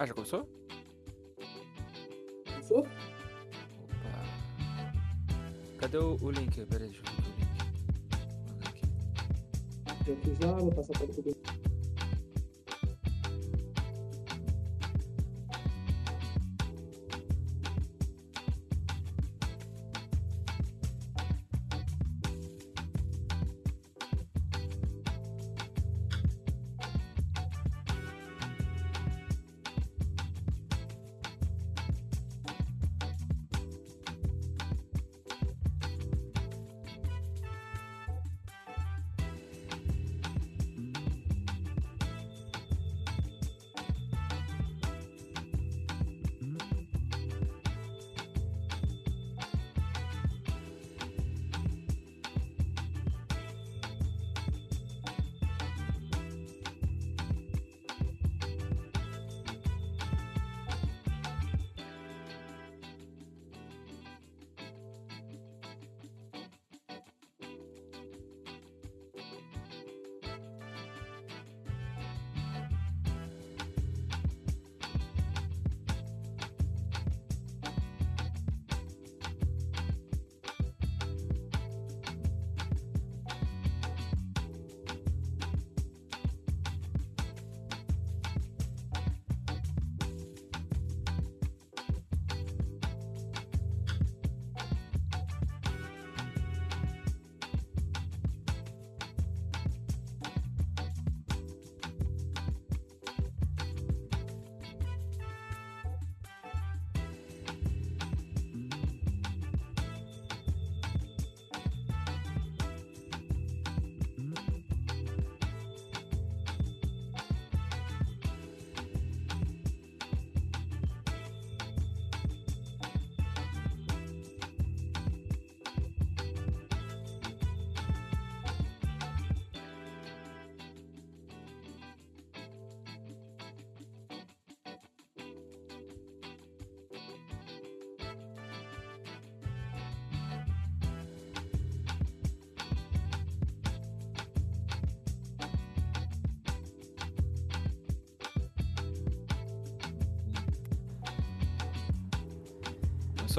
Ah, já começou? Começou? Opa. Cadê o, o link? Pera aí, deixa eu ver o link. Manda aqui. Já fiz lá, vou passar para todo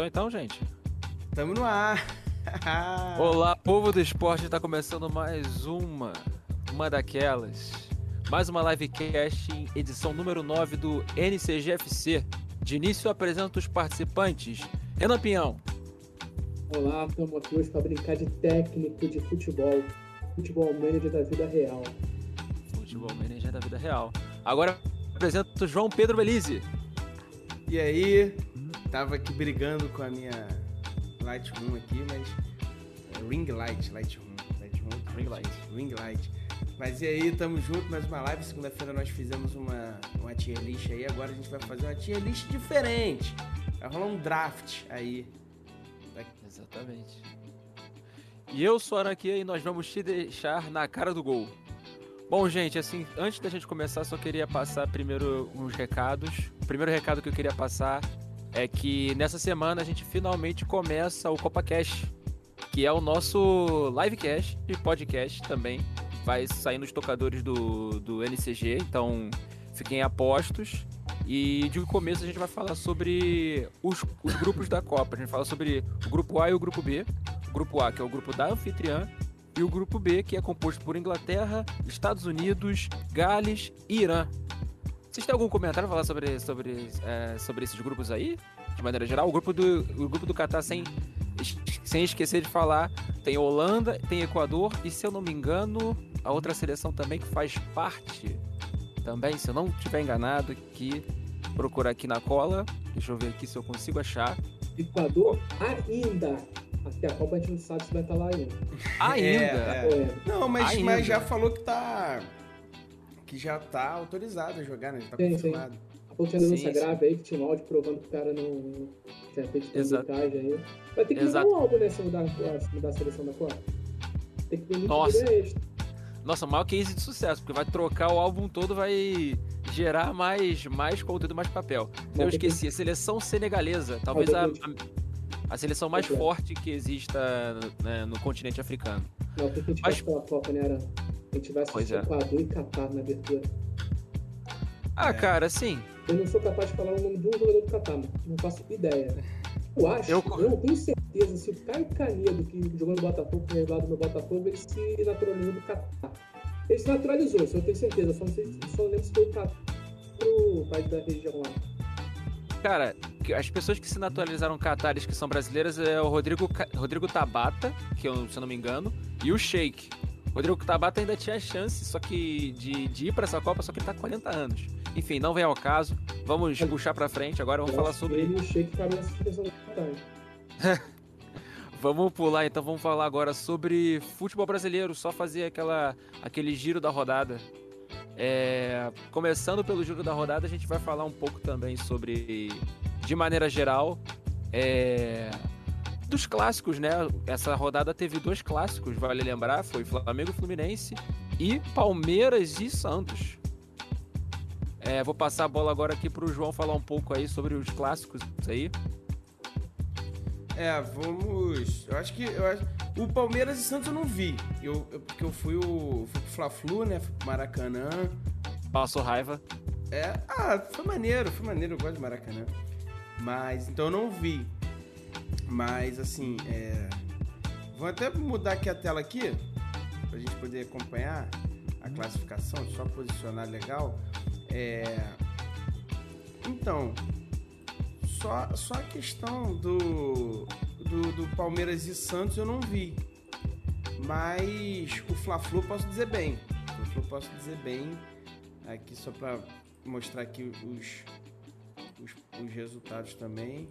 Começou então, gente? Tamo no ar. Olá, povo do esporte, tá começando mais uma, uma daquelas. Mais uma livecast em edição número 9 do NCGFC. De início eu apresento os participantes. Renan Pinhão, Olá, estamos aqui hoje para brincar de técnico de futebol. Futebol manager da vida real. futebol manager da vida real. Agora apresento o João Pedro Belize. E aí, tava aqui brigando com a minha Lightroom aqui, mas. é Ring Light, Lightroom. Lightroom Ring Light. Ring Light. Mas e aí, tamo junto, mais uma live. Segunda-feira nós fizemos uma, uma tier list aí, agora a gente vai fazer uma tier list diferente. Vai rolar um draft aí. Exatamente. E eu sou a e nós vamos te deixar na cara do gol. Bom, gente, assim, antes da gente começar, só queria passar primeiro uns recados. O primeiro recado que eu queria passar é que nessa semana a gente finalmente começa o CopaCast, que é o nosso livecast e podcast também. Vai sair nos tocadores do, do NCG, então fiquem apostos. E de começo a gente vai falar sobre os, os grupos da Copa. A gente fala sobre o grupo A e o grupo B. O grupo A, que é o grupo da anfitriã, e o grupo B, que é composto por Inglaterra, Estados Unidos, Gales e Irã. Vocês têm algum comentário a falar sobre, sobre, é, sobre esses grupos aí? De maneira geral, o grupo do, o grupo do Catar, sem, sem esquecer de falar, tem Holanda, tem Equador e, se eu não me engano, a outra seleção também que faz parte também, se eu não estiver enganado, que procurar aqui na cola. Deixa eu ver aqui se eu consigo achar. Equador ainda. Até a Copa a gente não sabe se vai estar lá ainda. Ainda! É, é. É, Não, mas, Ainda. mas já falou que tá. Que já tá autorizado a jogar, né? Já tá Sim, sim. confirmado. a denúncia Sim, sim. grave aí que tinha um áudio provando que o cara não não tinha feito Exato. publicagem aí. Vai ter que mudar um álbum, né? Se mudar, se mudar a seleção da Copa. Tem que ter muito Nossa. Nossa, maior case de sucesso, porque vai trocar o álbum todo, vai gerar mais, mais conteúdo, mais papel. Eu ter que- esqueci, a seleção senegalesa, talvez a, a, a seleção mais é. forte que exista né, no continente africano. Não, porque a gente Mas- pela Copa, né, Aran? A gente vai Pois assistir é. Equador e Catar na abertura. Ah, É. cara, Tem Eu não sou capaz de falar o nome de um jogador do Catar, não faço ideia. Eu acho, eu, eu não tenho certeza se o Caio Canedo, que jogou no Botafogo, que é do no Botafogo, ele se naturalizou do Catar. Ele se naturalizou, isso eu tenho certeza, só não, sei, só não lembro se foi o Catar o pai da região lá. Cara, as pessoas que se naturalizaram catares que são brasileiras é o Rodrigo, Rodrigo Tabata, que eu, se eu não me engano, e o Sheik. Rodrigo Tabata ainda tinha chance só que de, de ir para essa Copa, só que ele tá com 40 anos. Enfim, não vem ao caso. Vamos puxar para frente agora, vamos falar sobre. Ele o Sheik Vamos pular então, vamos falar agora sobre futebol brasileiro, só fazer aquela, aquele giro da rodada. É, começando pelo giro da rodada, a gente vai falar um pouco também sobre, de maneira geral, é, dos clássicos, né? Essa rodada teve dois clássicos, vale lembrar, foi Flamengo Fluminense e Palmeiras e Santos. É, vou passar a bola agora aqui para o João falar um pouco aí sobre os clássicos aí. É, vamos. Eu acho que. Eu acho... O Palmeiras e Santos eu não vi. Eu, eu, porque eu fui o. Fui pro Fla-Flu, né? Fui pro Maracanã. Passou raiva. É. Ah, foi maneiro, foi maneiro, eu gosto de Maracanã. Mas. Então eu não vi. Mas assim, é. Vou até mudar aqui a tela aqui. Pra gente poder acompanhar a classificação, só posicionar legal. É. Então, só, só a questão do, do, do Palmeiras e Santos eu não vi. Mas o Fla-Flu posso dizer bem. O Fla-Flu posso dizer bem. Aqui só para mostrar aqui os, os, os resultados também.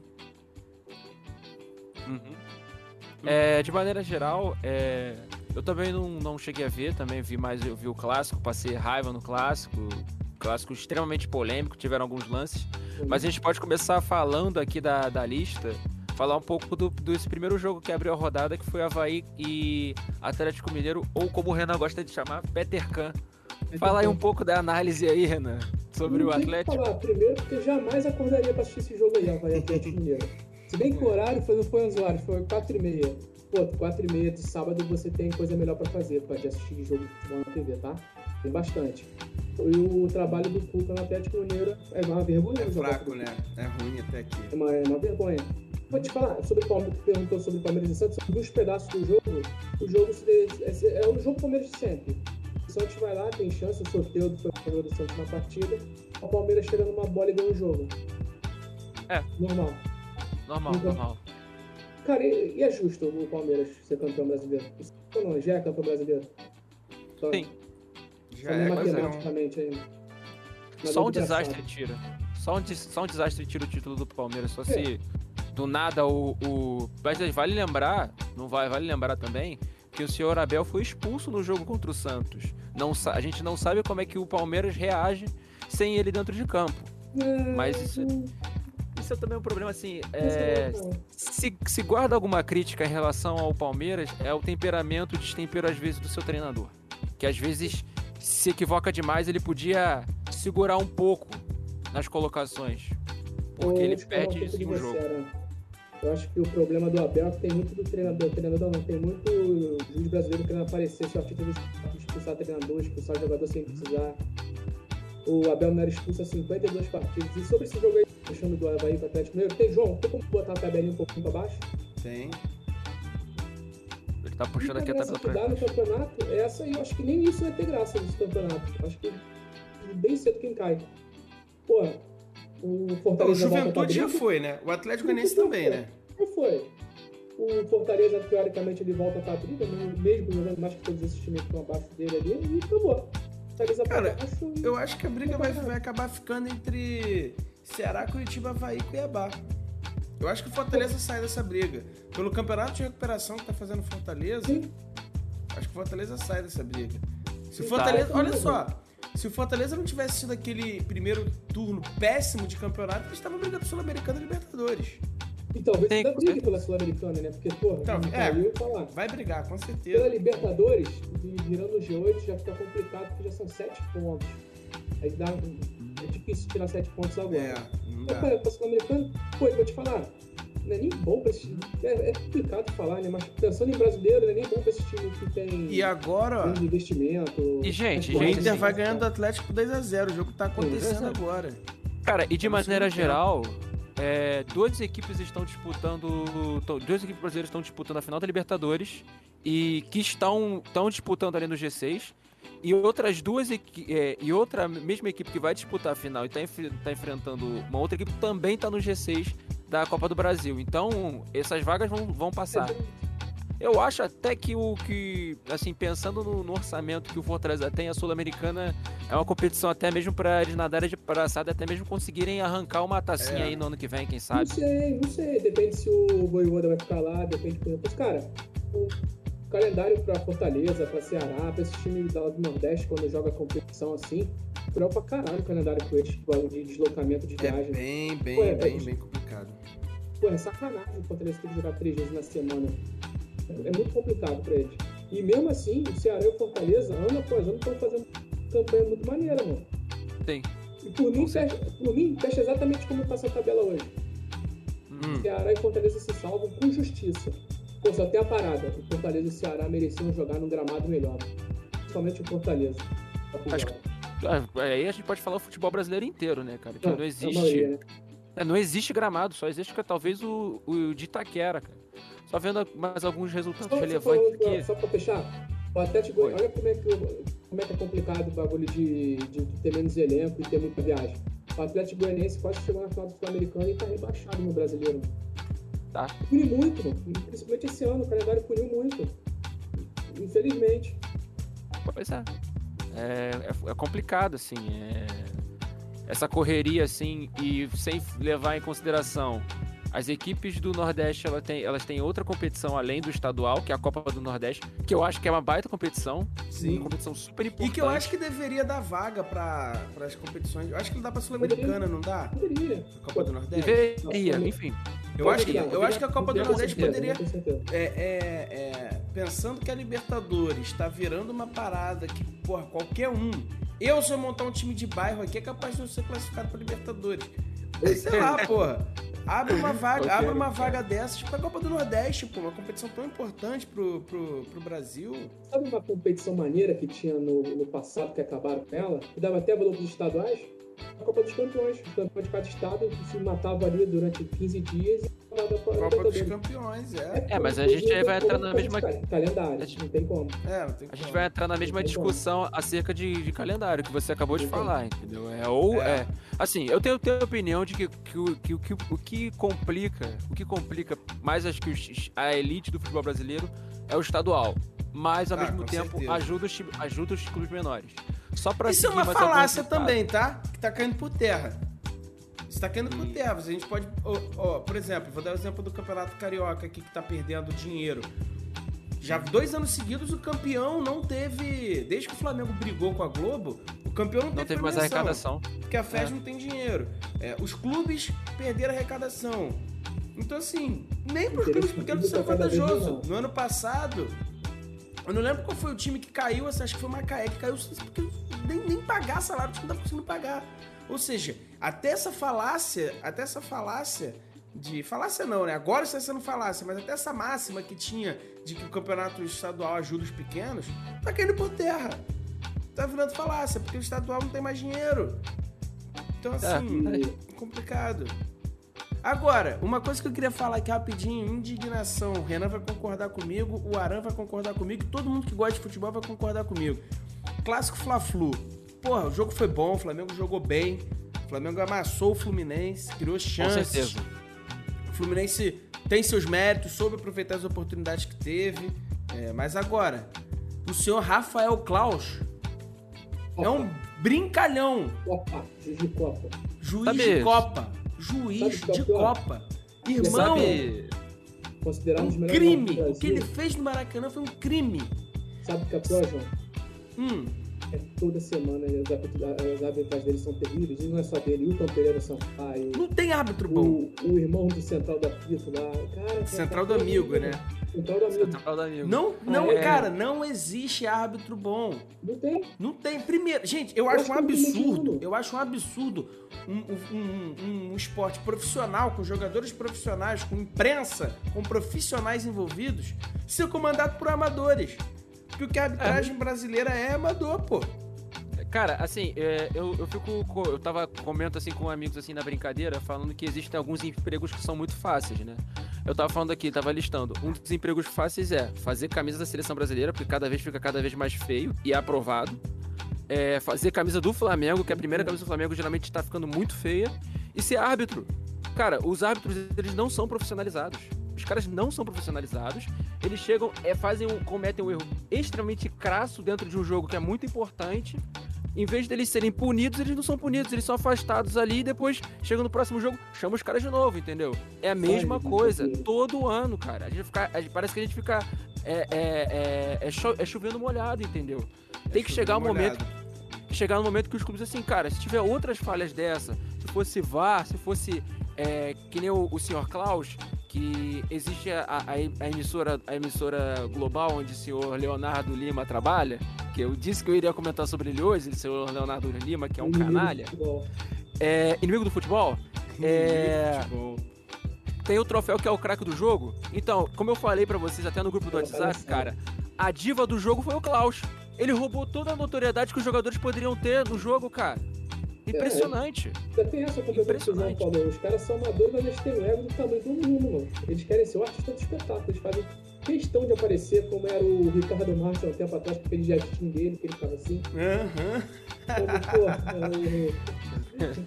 Uhum. É, de maneira geral, é, eu também não, não cheguei a ver, também vi mais, eu vi o clássico, passei raiva no clássico, clássico extremamente polêmico, tiveram alguns lances. Mas a gente pode começar falando aqui da, da lista, falar um pouco do, desse primeiro jogo que abriu a rodada, que foi Havaí e Atlético Mineiro, ou como o Renan gosta de chamar, Peter Can. Fala aí um pouco da análise aí, Renan, sobre não o Atlético. falar primeiro, porque jamais acordaria para assistir esse jogo aí, Havaí Atlético Mineiro. Se bem que o horário foi, não foi 11 horas, foi 4 e meia. Pô, 4 e meia de sábado você tem coisa melhor para fazer, pode assistir jogo de futebol na TV, tá? Tem bastante. E o trabalho do Cuca no Atlético Mineiro é uma vergonha. É fraco, né? É ruim até aqui. É uma, é uma vergonha. Vou te falar, sobre o Palmeiras, perguntou sobre o Palmeiras e Santos, são dois pedaços do jogo. O jogo é, é o jogo Palmeiras de sempre. O Santos vai lá, tem chance, o sorteio do Palmeiras do Santos na partida. O Palmeiras chega numa bola e ganha o jogo. É. Normal. Normal, então, normal. Cara, e, e, é justo o Palmeiras ser campeão brasileiro? Isso não, já é campeão brasileiro? Só, Sim. Já é matematicamente ainda. Só um desastre tira. Só um, só um desastre tira o título do Palmeiras. Só é. se do nada o, o. Mas vale lembrar, não vai, vale lembrar também, que o senhor Abel foi expulso no jogo contra o Santos. Não, a gente não sabe como é que o Palmeiras reage sem ele dentro de campo. É, Mas isso, isso é também um problema assim. É, se, se guarda alguma crítica em relação ao Palmeiras, é o temperamento, o destempero às vezes do seu treinador. Que às vezes se equivoca demais, ele podia segurar um pouco nas colocações. Porque ele perde isso no jogo. Eu acho que o problema do Abel é que tem muito do treinador. O treinador não tem muito juiz brasileiro querendo aparecer só título de expulsar treinador, expulsar jogador sem precisar. O Abel não era expulso a 52 partidas. E sobre esse jogo aí, deixando do Havaí para Atlético Mineiro, tem João, tem como botar a tabelinha um pouquinho para baixo? Tem. Ele tá puxando aqui a tabela pra dá no campeonato, essa eu acho que nem isso vai ter graça nesse campeonato. Acho que bem cedo quem cai. Pô, o Fortaleza. O Juventude já foi, né? O Atlético Goianiense também, foi. né? Já foi. O Fortaleza, teoricamente, ele volta pra briga, né? mesmo jogando mais que todos esses times que estão abaixo dele ali, e acabou. Cara, baixo, eu acho que a briga vai, vai acabar ficando entre Ceará, Curitiba, Havaí e Cuiabá. Eu acho que o Fortaleza sai dessa briga. Pelo campeonato de recuperação que tá fazendo Fortaleza, Sim. acho que o Fortaleza sai dessa briga. Se o Fortaleza. Olha só, se o Fortaleza não tivesse sido aquele primeiro turno péssimo de campeonato, eles estavam brigando Sul-Americana e Libertadores. E talvez ainda brigue pela Sul-Americana, né? Porque, pô, então, é, falar. vai brigar, com certeza. Pela Libertadores, virando o G8 já fica complicado, porque já são sete pontos. Aí dá, é difícil tirar sete pontos agora. É, não dá. Mas, pra Sul-Americana, pô, eu vou te falar, não é nem bom pra esse time. É, é, complicado falar, né? Mas pensando em brasileiro, não é nem bom pra esse time que tem. E agora. Investimento. E, gente, o Inter vai ganhando do Atlético 2x0. O jogo tá acontecendo agora. Cara, e de maneira geral, é, duas equipes estão disputando. Duas equipes brasileiras estão disputando a final da Libertadores e que estão, estão disputando ali no G6. E outras duas é, e outra mesma equipe que vai disputar a final e está tá enfrentando uma outra equipe também está no G6 da Copa do Brasil. Então, essas vagas vão, vão passar. Eu acho até que o que, assim, pensando no, no orçamento que o Fortaleza tem, a Sul-Americana é uma competição até mesmo para eles nadarem de braçada, até mesmo conseguirem arrancar uma tacinha é. aí no ano que vem, quem sabe. Não sei, não sei. Depende se o Voivoda vai ficar lá, depende, por exemplo. Cara, o calendário para Fortaleza, para Ceará, para esse time do Nordeste, quando joga competição assim, cruel pra caralho o calendário com eles, de deslocamento de é viagem. É bem, bem, Pô, é, bem, é, bem complicado. Pô, é sacanagem o Fortaleza ter que jogar três vezes na semana. É muito complicado para eles. E mesmo assim, o Ceará e o Fortaleza, ano após ano, estão fazendo campanha muito maneira, mano. Tem. E por mim, fecha, por mim, fecha exatamente como passa a tabela hoje. Hum. Ceará e Fortaleza se salvam com justiça. Só tem a parada. O Fortaleza e o Ceará mereciam jogar num gramado melhor. Principalmente o Fortaleza. Acho que, é, aí a gente pode falar o futebol brasileiro inteiro, né, cara? Que não, não existe. Maioria, né? é, não existe gramado, só existe talvez o, o de Itaquera, cara. Só vendo mais alguns resultados só, relevantes aqui. Só pra fechar, o Atlético olha como é, que, como é que é complicado o bagulho de, de, ter menos elenco e ter muita viagem. O Atlético Goianiense quase chegou na final do Sul-Americano e tá rebaixado no brasileiro. Tá. Puniu muito, principalmente esse ano, o calendário puniu muito. Infelizmente. Pois é. É, é, é complicado, assim. É... Essa correria, assim, e sem levar em consideração as equipes do Nordeste elas têm, elas têm outra competição além do estadual, que é a Copa do Nordeste, que eu acho que é uma baita competição. Sim. Uma competição super importante. E que eu acho que deveria dar vaga para as competições. Eu acho que não dá para Sul-Americana, não dá? Deveria. Copa do Nordeste? Deveria, enfim. Eu acho, que, eu acho que a Copa do Nordeste poderia. É, é, é, pensando que a Libertadores está virando uma parada que, porra, qualquer um. Eu, se eu montar um time de bairro aqui, é capaz de não ser classificado para Libertadores. Sei lá, porra. Abre uma vaga, abre uma vaga dessas pra tipo, Copa do Nordeste, pô, uma competição tão importante pro, pro, pro Brasil. Sabe uma competição maneira que tinha no, no passado, que acabaram com ela, que dava até valor pros estaduais? A Copa dos Campeões. O campeão de cada estado se matava ali durante 15 dias e Copa dos Campeões, é. É, mas a gente aí vai entrar na mesma. Calendário, gente... não tem como. É, não tem a gente vai entrar na mesma discussão como. acerca de, de, calendário que você acabou de falar, entendeu? É, ou é. é. Assim, eu tenho, tenho a opinião de que, que, que, que, o que complica, o que complica mais acho que a elite do futebol brasileiro é o estadual. Mas ao ah, mesmo tempo ajuda os, ajuda os clubes menores. Só pra Isso é uma falácia também, tá? Que tá caindo por terra. Isso tá caindo por terra. A gente pode. Oh, oh, por exemplo, vou dar o exemplo do Campeonato Carioca aqui que tá perdendo dinheiro. Já dois anos seguidos o campeão não teve. Desde que o Flamengo brigou com a Globo, o campeão não, não teve, mais arrecadação. Porque a FES é. não tem dinheiro. É, os clubes perderam arrecadação. Então, assim, nem para os clubes pequenos isso é vantajoso. No ano passado, eu não lembro qual foi o time que caiu, acho que foi o Macaé que caiu porque nem, nem pagar salário, o time não tá conseguindo pagar. Ou seja, até essa falácia, até essa falácia de. Falácia não, né? Agora está sendo falácia, mas até essa máxima que tinha de que o campeonato estadual ajuda os pequenos, tá caindo por terra. Tá virando falácia, porque o estadual não tem mais dinheiro. Então, assim, é, é complicado. Agora, uma coisa que eu queria falar aqui rapidinho, indignação. O Renan vai concordar comigo, o Aran vai concordar comigo, todo mundo que gosta de futebol vai concordar comigo. Clássico Fla-Flu. Porra, o jogo foi bom, o Flamengo jogou bem. O Flamengo amassou o Fluminense, criou chances. Com certeza. O Fluminense tem seus méritos, soube aproveitar as oportunidades que teve. É, mas agora, o senhor Rafael Klaus Opa. é um brincalhão. Opa, juiz de Copa. Juiz de Copa juiz de Copa. Irmão, considerado um crime. O que ele fez no Maracanã foi um crime. Sabe o que é pior, João? Hum. É toda semana as arbitragens dele são terríveis. E não é só dele, o Tom Pereira Sampaio. Não tem árbitro bom. O, o irmão do Central da Pito lá. Cara, Central do Amigo, né? Central do Amigo. Central do Amigo. Não, não, é. cara, não existe árbitro bom. Não tem. Não tem. Primeiro, gente, eu, eu acho, acho um absurdo. Eu acho um absurdo um, um, um, um, esporte profissional, com jogadores profissionais, com imprensa, com profissionais envolvidos, ser comandado por amadores. Porque o que a arbitragem é. brasileira é amador, pô. Cara, assim, é, eu, eu fico. Eu tava comento assim com amigos assim na brincadeira, falando que existem alguns empregos que são muito fáceis, né? Eu tava falando aqui, tava listando. Um dos empregos fáceis é fazer camisa da seleção brasileira, porque cada vez fica cada vez mais feio e é aprovado. É fazer camisa do Flamengo, que a primeira camisa do Flamengo geralmente tá ficando muito feia. E ser árbitro. Cara, os árbitros, eles não são profissionalizados. Os caras não são profissionalizados. Eles chegam, é, fazem cometem um erro extremamente crasso dentro de um jogo que é muito importante em vez deles serem punidos, eles não são punidos, eles são afastados ali e depois chega no próximo jogo, chama os caras de novo, entendeu? É a mesma coisa, todo ano, cara. A gente fica, a gente, parece que a gente fica. É, é, é, é, cho, é chovendo molhado, entendeu? Tem que chegar um momento. Chegar no momento que os clubes, assim, cara, se tiver outras falhas dessa, se fosse VAR, se fosse é, que nem o, o senhor Klaus, que existe a, a, a, emissora, a emissora global onde o senhor Leonardo Lima trabalha, que eu disse que eu iria comentar sobre ele hoje, o senhor Leonardo Lima, que é um inimigo canalha. Do é, inimigo do futebol? É, tem o troféu que é o craque do jogo. Então, como eu falei para vocês até no grupo do WhatsApp, cara, a diva do jogo foi o Klaus. Ele roubou toda a notoriedade que os jogadores poderiam ter no jogo, cara. Impressionante. É, tem essa competição que o João falou. Os caras são amadores, mas eles têm o ego do tamanho do mundo, mano. Eles querem ser o artista do espetáculo. Eles fazem questão de aparecer como era o Ricardo há um tempo atrás, porque ele já tinha dele, que ele ficava assim. Aham. Uhum.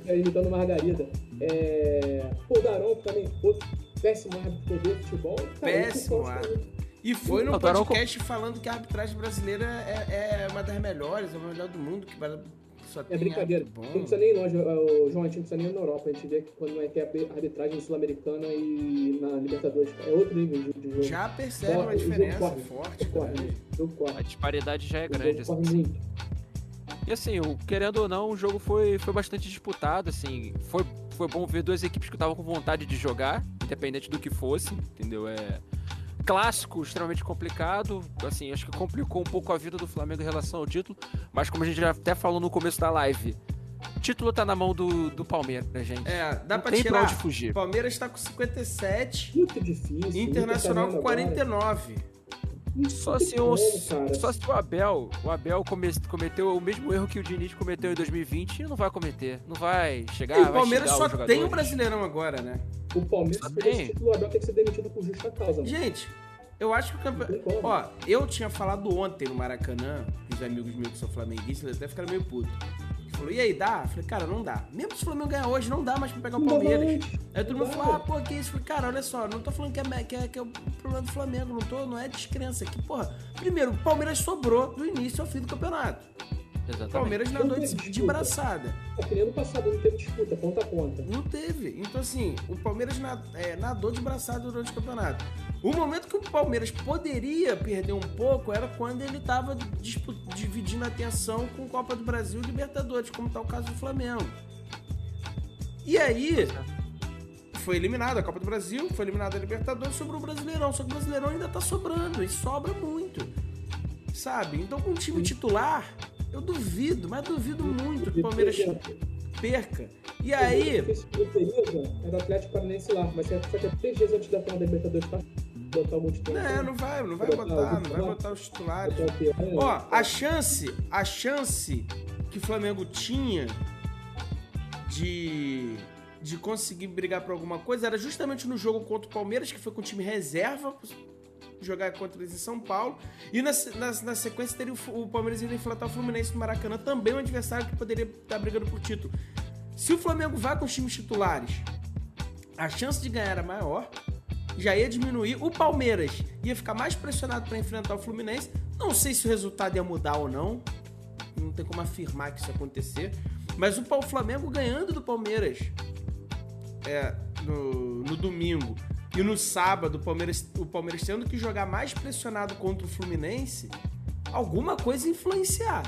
Pô, imitando Margarida. É... Pô, também, outro péssimo árbitro de futebol. Péssimo árbitro. E foi no podcast falando que a arbitragem brasileira é, é, uma das melhores, é a melhor do mundo, que só é brincadeira. Não precisa nem ir longe, o João, a gente não precisa nem ir na Europa. A gente vê que quando é que é arbitragem sul-americana e na Libertadores é outro nível de jogo. Já percebe uma diferença corre, forte. Corre, corre. A disparidade já é grande. Assim. Corre. E assim, querendo ou não, o jogo foi, foi bastante disputado, assim, foi, foi bom ver duas equipes que estavam com vontade de jogar, independente do que fosse, entendeu? É, clássico extremamente complicado. Assim, acho que complicou um pouco a vida do Flamengo em relação ao título. Mas como a gente já até falou no começo da live, o título tá na mão do, do Palmeiras, né, gente? É, dá Não pra tem tirar. Pra onde fugir. Palmeiras tá com 57. Muito difícil. Internacional com 49. Só se, o, só se o Abel, o Abel come, cometeu o mesmo erro que o Diniz cometeu em 2020, não vai cometer. Não vai chegar. E o Palmeiras só tem o Brasileirão agora, né? O Palmeiras, título, o Abel tem que ser demitido por justa causa. Mano. Gente, eu acho que o campeonato. Ó, eu tinha falado ontem no Maracanã, os amigos meus que são flamenguistas, eles até ficaram meio putos. Falou, e aí, dá? Falei, cara, não dá. Mesmo se o Flamengo ganhar hoje, não dá mais pra pegar o Palmeiras. Aí todo mundo falou, ah, pô, que isso? Falei, cara, olha só, não tô falando que é, que é, que é o problema do Flamengo, não, tô, não é descrença aqui, porra. Primeiro, o Palmeiras sobrou do início ao fim do campeonato. Exatamente. Palmeiras nadou de, de braçada. É que nem ano passado não teve disputa, ponta a ponta. Não teve. Então, assim, o Palmeiras é, nadou de braçada durante o campeonato. O momento que o Palmeiras poderia perder um pouco era quando ele estava dividindo a atenção com Copa do Brasil e Libertadores, como está o caso do Flamengo. E aí, foi eliminado a Copa do Brasil, foi eliminado a Libertadores, sobrou o Brasileirão. Só que o Brasileirão ainda está sobrando e sobra muito. Sabe? Então, com o time titular, eu duvido, mas duvido muito que o Palmeiras perca. E aí. Era Atlético Paranaense lá, mas só que é três dias antes da final da Libertadores pra botar o multidão. Não, não vai, não vai botar, não vai botar os titulares. Ó, a chance, a chance que o Flamengo tinha de de conseguir brigar por alguma coisa era justamente no jogo contra o Palmeiras, que foi com o time reserva, jogar contra eles em São Paulo. E na, na, na sequência teria o, o Palmeiras iria enfrentar o Fluminense no Maracanã, também um adversário que poderia estar brigando por título. Se o Flamengo vai com os times titulares, a chance de ganhar era maior, já ia diminuir. O Palmeiras ia ficar mais pressionado para enfrentar o Fluminense. Não sei se o resultado ia mudar ou não. Não tem como afirmar que isso ia acontecer. Mas o Flamengo ganhando do Palmeiras é, no, no domingo e no sábado, o Palmeiras, o Palmeiras tendo que jogar mais pressionado contra o Fluminense, alguma coisa influenciar.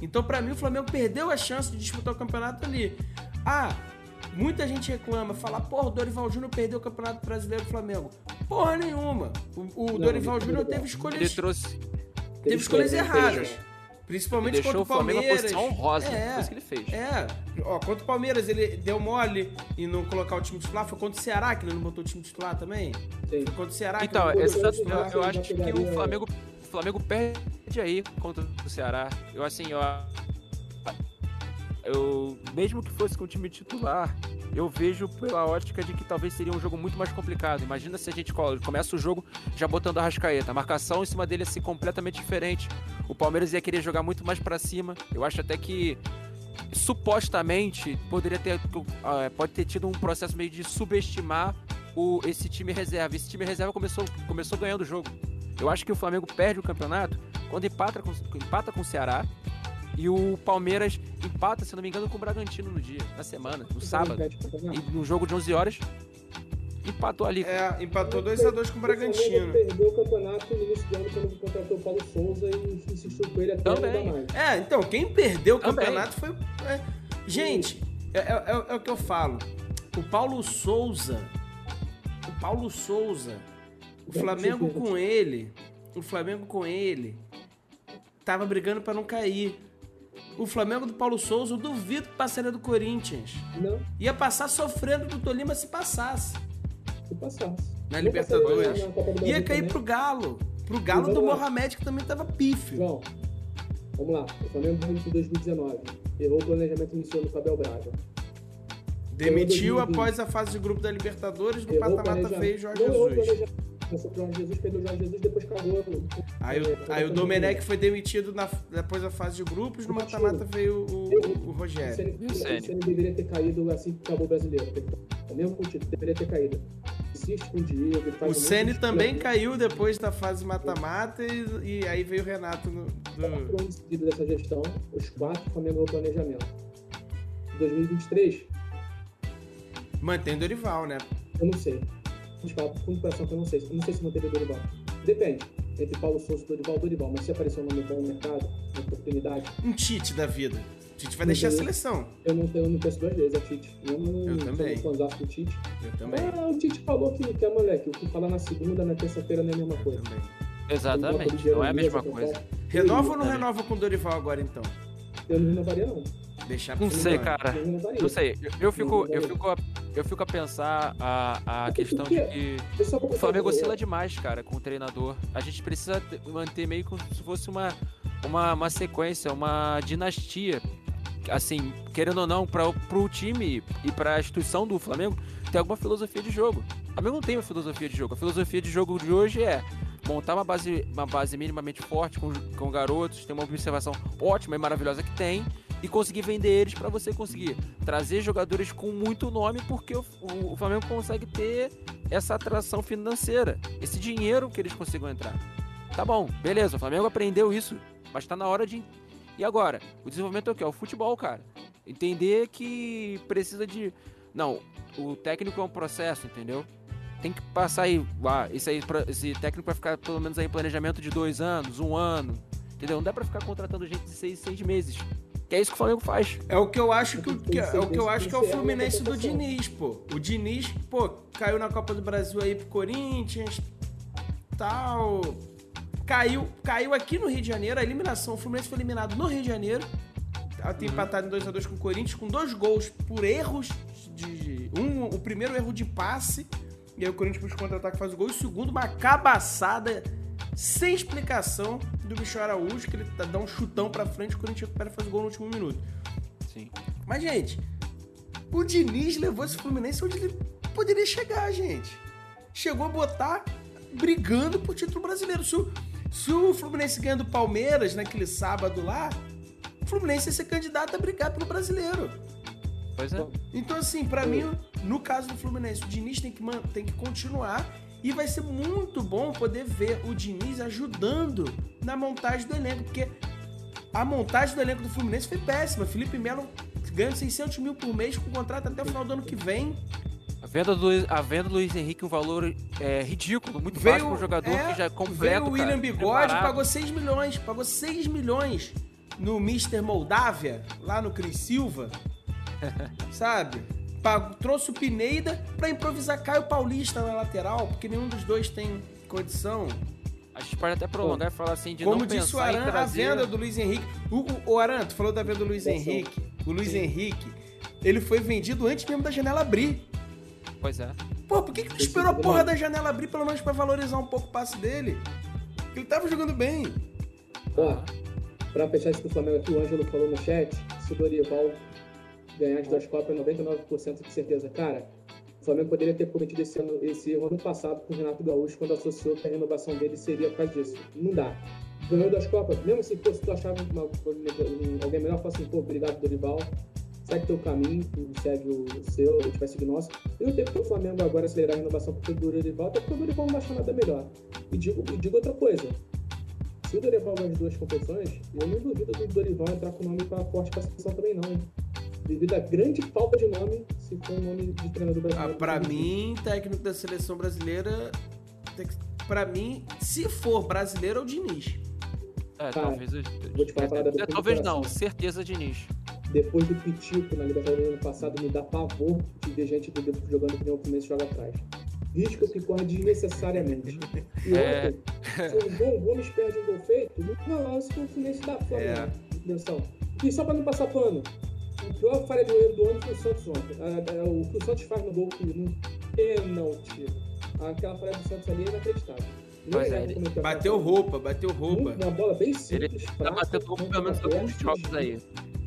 Então, para mim, o Flamengo perdeu a chance de disputar o campeonato ali. Ah, muita gente reclama, fala, porra, o Dorival Júnior perdeu o Campeonato Brasileiro do Flamengo. Porra nenhuma. O, o Não, Dorival Júnior teve escolhas. Ele trouxe. Teve escolhas erradas. Principalmente ele contra o Palmeiras. Deixou o Flamengo rosa, é, foi isso que ele fez. É, ó, contra o Palmeiras ele deu mole e não colocar o time titular. Foi contra o Ceará que ele não botou o time titular também? Sim. Foi contra o Ceará então, que ele não botou o time titular. Eu, eu acho que o Flamengo, o Flamengo perde aí contra o Ceará. Eu assim, eu eu, mesmo que fosse com o time titular, eu vejo pela ótica de que talvez seria um jogo muito mais complicado. Imagina se a gente começa o jogo já botando a Rascaeta. A marcação em cima dele ia ser completamente diferente. O Palmeiras ia querer jogar muito mais para cima. Eu acho até que supostamente poderia ter uh, pode ter tido um processo meio de subestimar o, esse time reserva. Esse time reserva começou, começou ganhando o jogo. Eu acho que o Flamengo perde o campeonato quando empata com, empata com o Ceará e o Palmeiras empata, se não me engano, com o Bragantino no dia, na semana, no sábado. E no jogo de 11 horas, empatou ali. É, empatou 2x2 com o Bragantino. perdeu o campeonato no início do ano quando contratou o Paulo Souza e insistiu com ele até Também. mais. É, então, quem perdeu o Também. campeonato foi. É, gente, é, é, é, é o que eu falo. O Paulo Souza. O Paulo Souza. O Flamengo com ele. O Flamengo com ele. Tava brigando para não cair. O Flamengo do Paulo Souza, eu duvido que passaria do Corinthians. Não. Ia passar sofrendo do Tolima se passasse passasse. Na Libertadores. Ia cair pro Galo. Pro Galo do Mohamed, que também tava pífio. João, vamos lá. O Flamengo de 2019. Errou o planejamento inicial do Fabel Braga. Demitiu após a fase de grupo da Libertadores, no mata-mata veio Jorge Jesus. Começou Jorge Jesus, perdeu o Jorge Jesus, depois cagou. Aí, é, aí o Domenech foi demitido na, depois da fase de grupos, no mata-mata veio o, o, o Rogério. O Ceni deveria ter caído assim que acabou o brasileiro. O mesmo contigo, deveria ter caído insiste com o Diego. o Ceni também caiu depois da fase mata-mata e, e, aí veio o Renato no. Do... Quatro seguidos dessa gestão, os quatro Flamengo planejamento. 2023. Mantém Dorival, né? Eu não sei. Vamos falar com coração que eu não sei. Eu não sei se manteve Dorival. Depende. Entre Paulo Souza e Dorival, Dorival. Mas se aparecer um nome bom no mercado, uma oportunidade. Um Tite da vida. Tite vai deixar a seleção. Eu não, eu não penso duas vezes a Tite. Eu, não, eu também. um do Tite. Eu também. Ah, o Tite falou que, que é moleque. O que falar na segunda, na terça-feira não é a mesma coisa. também. Exatamente, não é a mesma coisa. Renova ou não renova com o Dorival agora, então? Eu não renovaria, não. Deixar não sei, cara. Não sei. Eu, eu fico, eu fico, a, eu fico a pensar a, a questão de que o Flamengo oscila demais, cara, com o treinador. A gente precisa manter meio como se fosse uma, uma, uma sequência, uma dinastia assim, querendo ou não, para o time e para a instituição do Flamengo, tem alguma filosofia de jogo. O Flamengo não tem uma filosofia de jogo. A filosofia de jogo de hoje é montar uma base, uma base minimamente forte com, com garotos, ter uma observação ótima e maravilhosa que tem e conseguir vender eles para você conseguir trazer jogadores com muito nome, porque o, o, o, Flamengo consegue ter essa atração financeira, esse dinheiro que eles consigam entrar. Tá bom, beleza, o Flamengo aprendeu isso, mas tá na hora de e agora? O desenvolvimento é o quê? É o futebol, cara. Entender que precisa de. Não, o técnico é um processo, entendeu? Tem que passar aí. Ah, esse, aí, esse técnico vai ficar pelo menos aí em planejamento de dois anos, um ano. Entendeu? Não dá pra ficar contratando gente de seis, seis meses. Que é isso que o Flamengo faz. É o que eu acho que, que é o que eu acho que é o Fluminense do Diniz, pô. O Diniz, pô, caiu na Copa do Brasil aí pro Corinthians, tal Caiu, caiu aqui no Rio de Janeiro, a eliminação. O Fluminense foi eliminado no Rio de Janeiro. Tem uhum. empatado em 2x2 com o Corinthians, com dois gols por erros de. Um, o primeiro erro de passe. E aí o Corinthians puxa o contra-ataque faz o gol. E o segundo, uma cabaçada sem explicação do Michel Araújo, que ele dá um chutão pra frente, o Corinthians recupera e faz o gol no último minuto. Sim. Mas, gente, o Diniz levou esse Fluminense onde ele poderia chegar, gente. Chegou a botar brigando por título brasileiro. Se o, se o Fluminense ganha do Palmeiras naquele sábado lá, o Fluminense ia ser candidato a brigar pelo brasileiro. Pois é. Então, assim, para mim, no caso do Fluminense, o Diniz tem que, tem que continuar e vai ser muito bom poder ver o Diniz ajudando na montagem do elenco, porque a montagem do elenco do Fluminense foi péssima. Felipe Melo ganha 600 mil por mês com contrato até o final do ano que vem. A venda do, a venda do Luiz Henrique, um valor é, ridículo, muito veio, baixo para um jogador é, que já é completo. Veio o William Bigode, preparado. pagou 6 milhões, pagou 6 milhões no Mr. Moldávia, lá no Cris Silva, sabe? Pagou, trouxe o Pineda para improvisar Caio Paulista na lateral, porque nenhum dos dois tem condição. A gente pode até prolongar e falar assim de Como não disse o Aran, a venda do Luiz Henrique. O, o, o Aran, tu falou da venda do Luiz Henrique. O Luiz Sim. Henrique, ele foi vendido antes mesmo da janela abrir. Pois é. Pô, por que, que tu esperou a porra da janela abrir pelo menos pra valorizar um pouco o passe dele? Ele tava jogando bem. Ó, pra fechar isso do Flamengo aqui, o Ângelo falou no chat, se o Dorival ganhar as duas Copas é 99% de certeza. Cara, o Flamengo poderia ter cometido esse, ano, esse erro ano passado com o Renato Gaúcho, quando associou que a renovação dele seria por causa disso. Não dá. Ganhou duas Copas, mesmo assim, pô, se tu achava uma, alguém melhor, fala assim, pô, obrigado, Dorival, segue teu caminho, segue o seu, a gente vai seguir o nosso. E não tem porque o Flamengo agora acelerar a renovação porque o Dorival, até porque o Dorival não achar nada melhor. E digo, e digo outra coisa, se o Dorival nas duas competições, eu não duvido do Dorival entrar com o nome para forte a seleção também não, Devido à grande falta de nome, se for o nome de treinador brasileiro. Ah, para mim, técnico da seleção brasileira, para mim, se for brasileiro, é o Diniz. É, Cara, talvez. Vou te falar é, é, talvez não, certeza Diniz. Depois do Pitico na Libertadores do ano passado, me dá pavor de ver gente do jogando que nem o Fluminense joga atrás risco que corre desnecessariamente. E é... ontem, se o João Gomes perde um gol feito, não lance que o Fluminense dá Flamengo. É. E só para não passar pano, o pior falha do erro do ano foi o Santos ontem. O que o Santos faz no gol no pênalti. Aquela falha do Santos ali é inacreditável. Mas é, bateu roupa, bateu roupa. Uma bola bem simples. Ele tá batendo roupa pelo menos alguns jogos aí.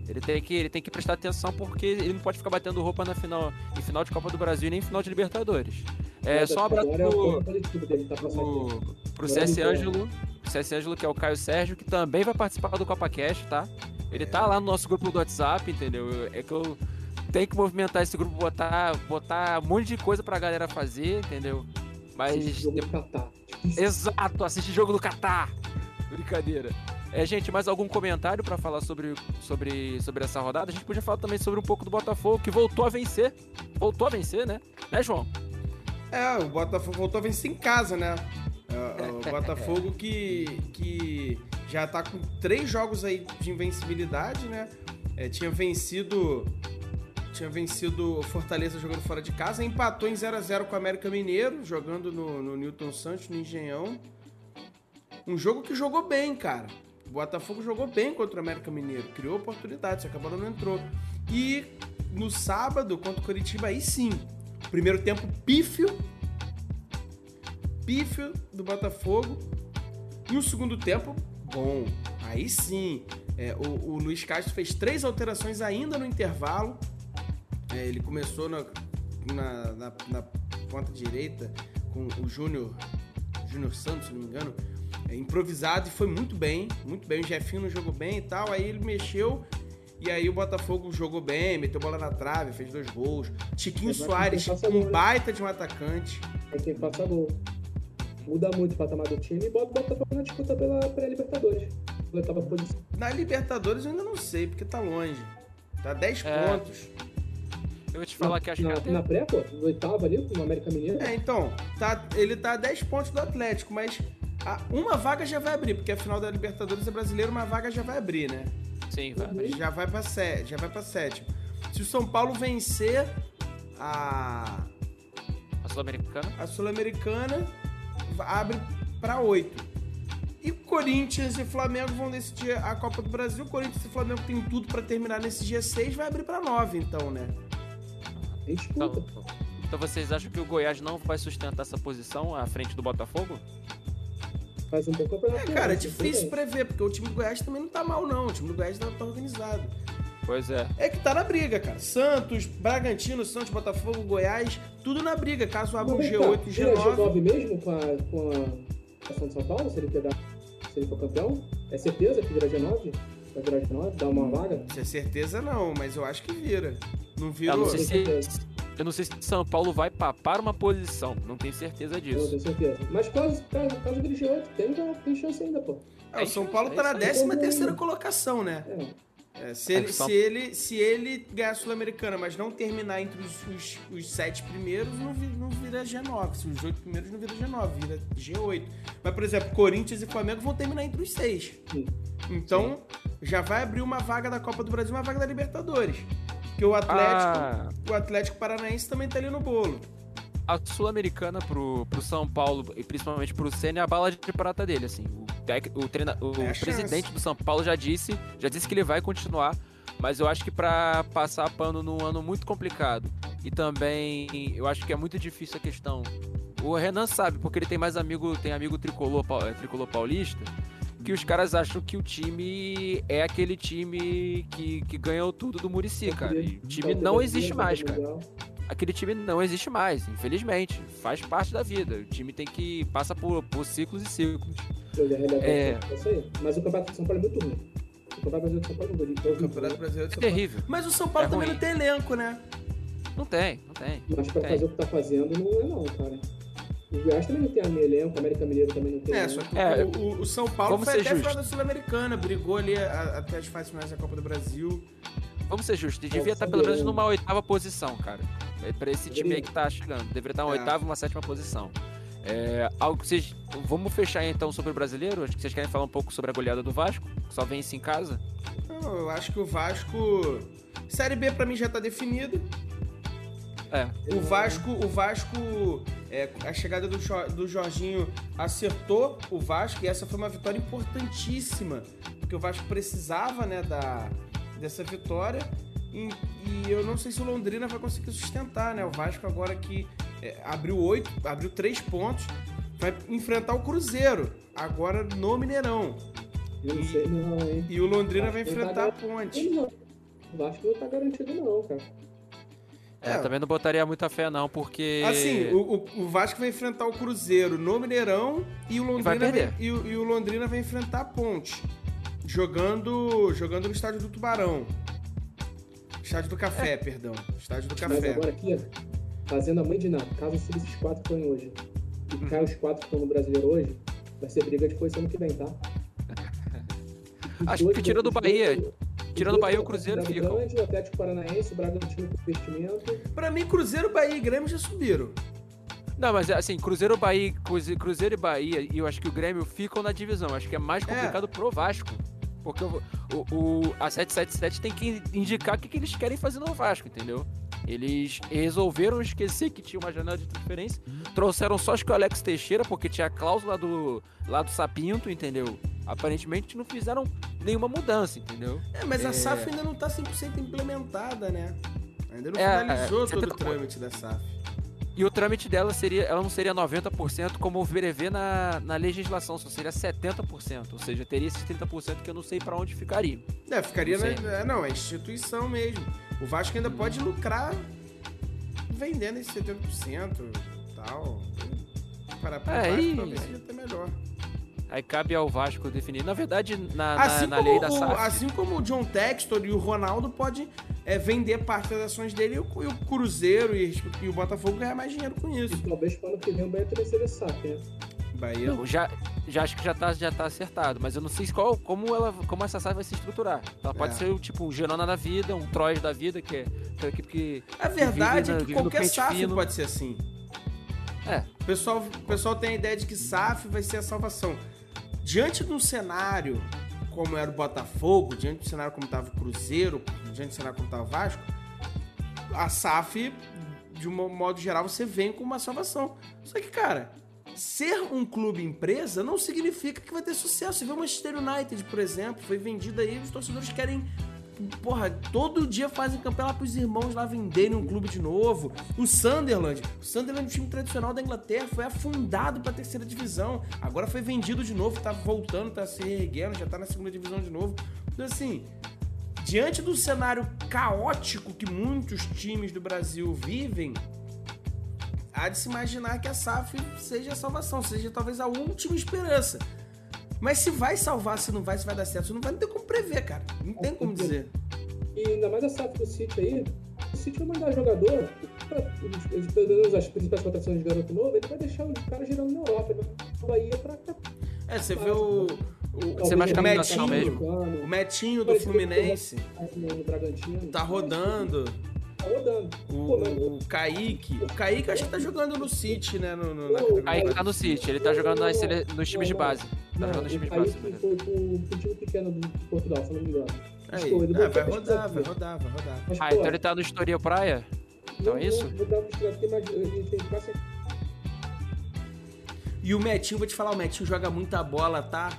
Ele tem, que, ele tem que prestar atenção porque ele não pode ficar batendo roupa na final, em final de Copa do Brasil e nem em final de Libertadores. É, só um abraço pro, tá pro, pro CS Ângelo, CS Ângelo, que é o Caio Sérgio, que também vai participar do Copa Cash, tá? Ele tá lá no nosso grupo do WhatsApp, entendeu? É que eu tenho que movimentar esse grupo, botar, botar um monte de coisa pra galera fazer, entendeu? Mas. Jogo do Catar. Exato, assiste jogo do Catar! Brincadeira. É, gente, mais algum comentário para falar sobre, sobre, sobre essa rodada? A gente podia falar também sobre um pouco do Botafogo, que voltou a vencer. Voltou a vencer, né? Né, João? É, o Botafogo voltou a vencer em casa, né? É, o Botafogo que, que já tá com três jogos aí de invencibilidade, né? É, tinha vencido. Tinha vencido Fortaleza jogando fora de casa, empatou em 0 a 0 com o América Mineiro, jogando no, no Newton Santos, no Engenhão. Um jogo que jogou bem, cara. O Botafogo jogou bem contra o América Mineiro, criou oportunidades, acabou não entrou. E no sábado, contra o Curitiba, aí sim, Primeiro tempo pífio. Pífio do Botafogo. E o segundo tempo, bom. Aí sim. É, o, o, Luiz Castro fez três alterações ainda no intervalo. É, ele começou na, na, na, na, ponta direita com o Júnior Júnior Santos, se não me engano. É, improvisado e foi muito bem, muito bem. O Jefinho não jogou bem e tal. Aí ele mexeu e aí o Botafogo jogou bem, meteu bola na trave, fez dois gols. Tiquinho Soares, um né? baita de um atacante. É quem faça gol. Muda muito o patamar do time e bota o Botafogo na disputa pela, pela Libertadores. Na Libertadores eu ainda não sei, porque tá longe. Tá 10 é. pontos. Eu vou te falar na, que acho na, que. Na pré, pô, no oitavo ali, com o América Mineiro. É, então, tá, ele tá a 10 pontos do Atlético, mas a, uma vaga já vai abrir, porque a final da Libertadores é brasileira, uma vaga já vai abrir, né? Sim, vai. Já vai para sé, já vai para sétimo. Se o São Paulo vencer a a Sul-Americana, a Sul-Americana abre para oito. E Corinthians e Flamengo vão decidir a Copa do Brasil. Corinthians e Flamengo tem tudo para terminar nesse dia 6, vai abrir para 9 então, né? Então, então vocês acham que o Goiás não vai sustentar essa posição à frente do Botafogo? faz um bom campeonato. É, cara, é difícil prever, porque o time do Goiás também não tá mal, não. O time do Goiás tá, tá organizado. Pois é. É que tá na briga, cara. Santos, Bragantino, Santos, Botafogo, Goiás, tudo na briga. Caso abra um G8 e G9. G9 mesmo com a, com a ação de São Paulo, se ele pegar, se ele for campeão? É certeza que vira G9? Vai virar G9? Dá uma vaga? Se é certeza, não, mas eu acho que vira. Não virou? Eu não sei se, eu não sei se São Paulo vai papar uma posição, não tenho certeza disso. Não tenho certeza. Mas caso, caso, caso dirigir outro, tem, tem chance ainda, pô. É, o São Paulo tá na 13 terceira colocação, né? É. É, se, ele, se, ele, se ele ganhar a Sul-Americana, mas não terminar entre os, os, os sete primeiros, não, não vira G9. Se os oito primeiros não vira G9, vira G8. Mas, por exemplo, Corinthians e Flamengo vão terminar entre os seis. Sim. Então, Sim. já vai abrir uma vaga da Copa do Brasil, uma vaga da Libertadores. Porque o Atlético, ah. o Atlético Paranaense também tá ali no bolo. A Sul-Americana pro, pro São Paulo e principalmente pro Senna é a bala de prata dele, assim. O, tec, o, treina, o é presidente do São Paulo já disse, já disse que ele vai continuar, mas eu acho que para passar pano num ano muito complicado e também eu acho que é muito difícil a questão. O Renan sabe, porque ele tem mais amigo, tem amigo tricolor, tricolor paulista, que os caras acham que o time é aquele time que, que ganhou tudo do Murici, cara. E o time não existe mais, cara. Aquele time não existe mais, infelizmente. Faz parte da vida. O time tem que. passa por, por ciclos e ciclos. É... Mas o Campeonato de São Paulo é muito ruim. O Campeonato Brasileiro de São Paulo é muito ruim. O Campeonato Brasileiro de São Paulo. É terrível. Mas o São Paulo é também ruim. não tem elenco, né? Não tem, não tem. Mas pra tem. fazer o que tá fazendo, não é não, cara. O Goiás também não tem elenco, o América Mineiro também não tem. É, só que é, o, o, São Paulo foi até fora da Sul-Americana, brigou ali a, até as fases finais da Copa do Brasil. Vamos ser justos, devia estar pelo menos numa oitava posição, cara. É pra esse time aí que tá chegando. Deveria estar uma é. oitava uma sétima posição. É, algo que vocês. Vamos fechar então sobre o brasileiro? Acho que vocês querem falar um pouco sobre a goleada do Vasco, que só vence em casa. eu acho que o Vasco. Série B pra mim já tá definido. É. O Vasco, o Vasco, é, a chegada do, do Jorginho acertou o Vasco e essa foi uma vitória importantíssima, porque o Vasco precisava, né, da, dessa vitória e, e eu não sei se o Londrina vai conseguir sustentar, né? O Vasco agora que é, abriu oito, abriu três pontos, vai enfrentar o Cruzeiro agora no Mineirão. Eu não sei não, hein? E o Londrina vai enfrentar tá a Ponte. O Vasco não tá garantido não, cara. É, é, também não botaria muita fé, não, porque. Assim, o, o, Vasco vai enfrentar o Cruzeiro no Mineirão e o Londrina, vai, vai e, e, o, Londrina vai enfrentar a Ponte. Jogando, jogando no estádio do Tubarão. Estádio do Café, é. perdão. Estádio do Café. Mas agora aqui, fazendo a mãe de nada, caso esses quatro forem hoje e hum. caia os quatro que estão no brasileiro hoje, vai ser briga de posição ano que vem, tá? Acho que tirando do Bahia. Tirando o Bahia, o Cruzeiro fica. O Atlético Paranaense, o Bragantino com investimento. Pra mim, Cruzeiro, Bahia e Grêmio já subiram. Não, mas assim, Cruzeiro, Bahia, Cruzeiro e Bahia, e eu acho que o Grêmio ficam na divisão. Acho que é mais complicado é. pro Vasco. Porque o, o, o, a 777 tem que indicar o que, que eles querem fazer no Vasco, entendeu? Eles resolveram esquecer que tinha uma janela de transferência. Trouxeram só acho que o Alex Teixeira, porque tinha a cláusula do, lá do Sapinto, entendeu? aparentemente não fizeram nenhuma mudança, entendeu? É, mas a é... SAF ainda não está 100% implementada, né? Ainda não é, finalizou é, todo o trâmite da SAF. E o trâmite dela seria, ela não seria 90% como o prevê na, na legislação, só seria 70%. Ou seja, teria esses 30% que eu não sei para onde ficaria. É, ficaria não na. É, não, é instituição mesmo. O Vasco ainda hum. pode lucrar vendendo esses 70% e tal. Para, para é, o Vasco, talvez seja até melhor. Aí cabe ao Vasco definir. Na verdade, na, assim na, na lei da SAF... Assim como o John Textor e o Ronaldo pode é, vender parte das ações dele e o, e o Cruzeiro e, e, o Botafogo ganhar mais dinheiro com isso. E talvez para o que vem o Bahia também seja SAF, né? Bahia... Não, já, já acho que já tá, já tá acertado, mas eu não sei qual, como, ela, como essa SAF vai se estruturar. Ela pode é. ser tipo um Gerona da vida, um Troyes da vida, que é aquela equipe que... A verdade é que qualquer SAF fino. pode ser assim. É. O pessoal, o pessoal tem a ideia de que SAF vai ser a salvação diante de um cenário como era o Botafogo, diante do cenário como estava o Cruzeiro, diante do cenário como estava o Vasco, a SAF, de um modo geral, você vem com uma salvação. Só que, cara, ser um clube empresa não significa que vai ter sucesso. Você vê o Manchester United, por exemplo, foi vendido aí, os torcedores querem porra, todo dia fazem campanha lá pros irmãos lá venderem um clube de novo. O Sunderland, o Sunderland, o time tradicional da Inglaterra, foi afundado pra terceira divisão. Agora foi vendido de novo, tá voltando, tá se erguendo, já tá na segunda divisão de novo. Então, assim, diante do cenário caótico que muitos times do Brasil vivem, há de se imaginar que a SAF seja a salvação, seja talvez a última esperança. Mas se vai salvar, se não vai, se vai dar certo, se não vai, não tem como prever, cara. Não tem como dizer. E ainda mais a SAF do City aí, o City vai mandar jogador, pelo menos as principais contratações de garoto novo, ele vai deixar o cara girando na Europa, ele vai Bahia pra cá. É, você vê o. O, você mais Metinho, mesmo. o Metinho do Fluminense. Tá rodando. Tá rodando. O, o, o Kaique. O Kaique acho que tá jogando no City, né? No, no, o Kaique tá no City, ele tá jogando nas, nos times de base. Tá jogando nos times de base. O Kaique foi pro, time pequeno de Portugal, se não me engano. Aí, ah, vai rodar, vai rodar, vai rodar. Ah, então ele tá no Estoril Praia? Então é isso? Vou dar uma porque ele tem quase e o Metinho, vou te falar, o Metinho joga muita bola, tá?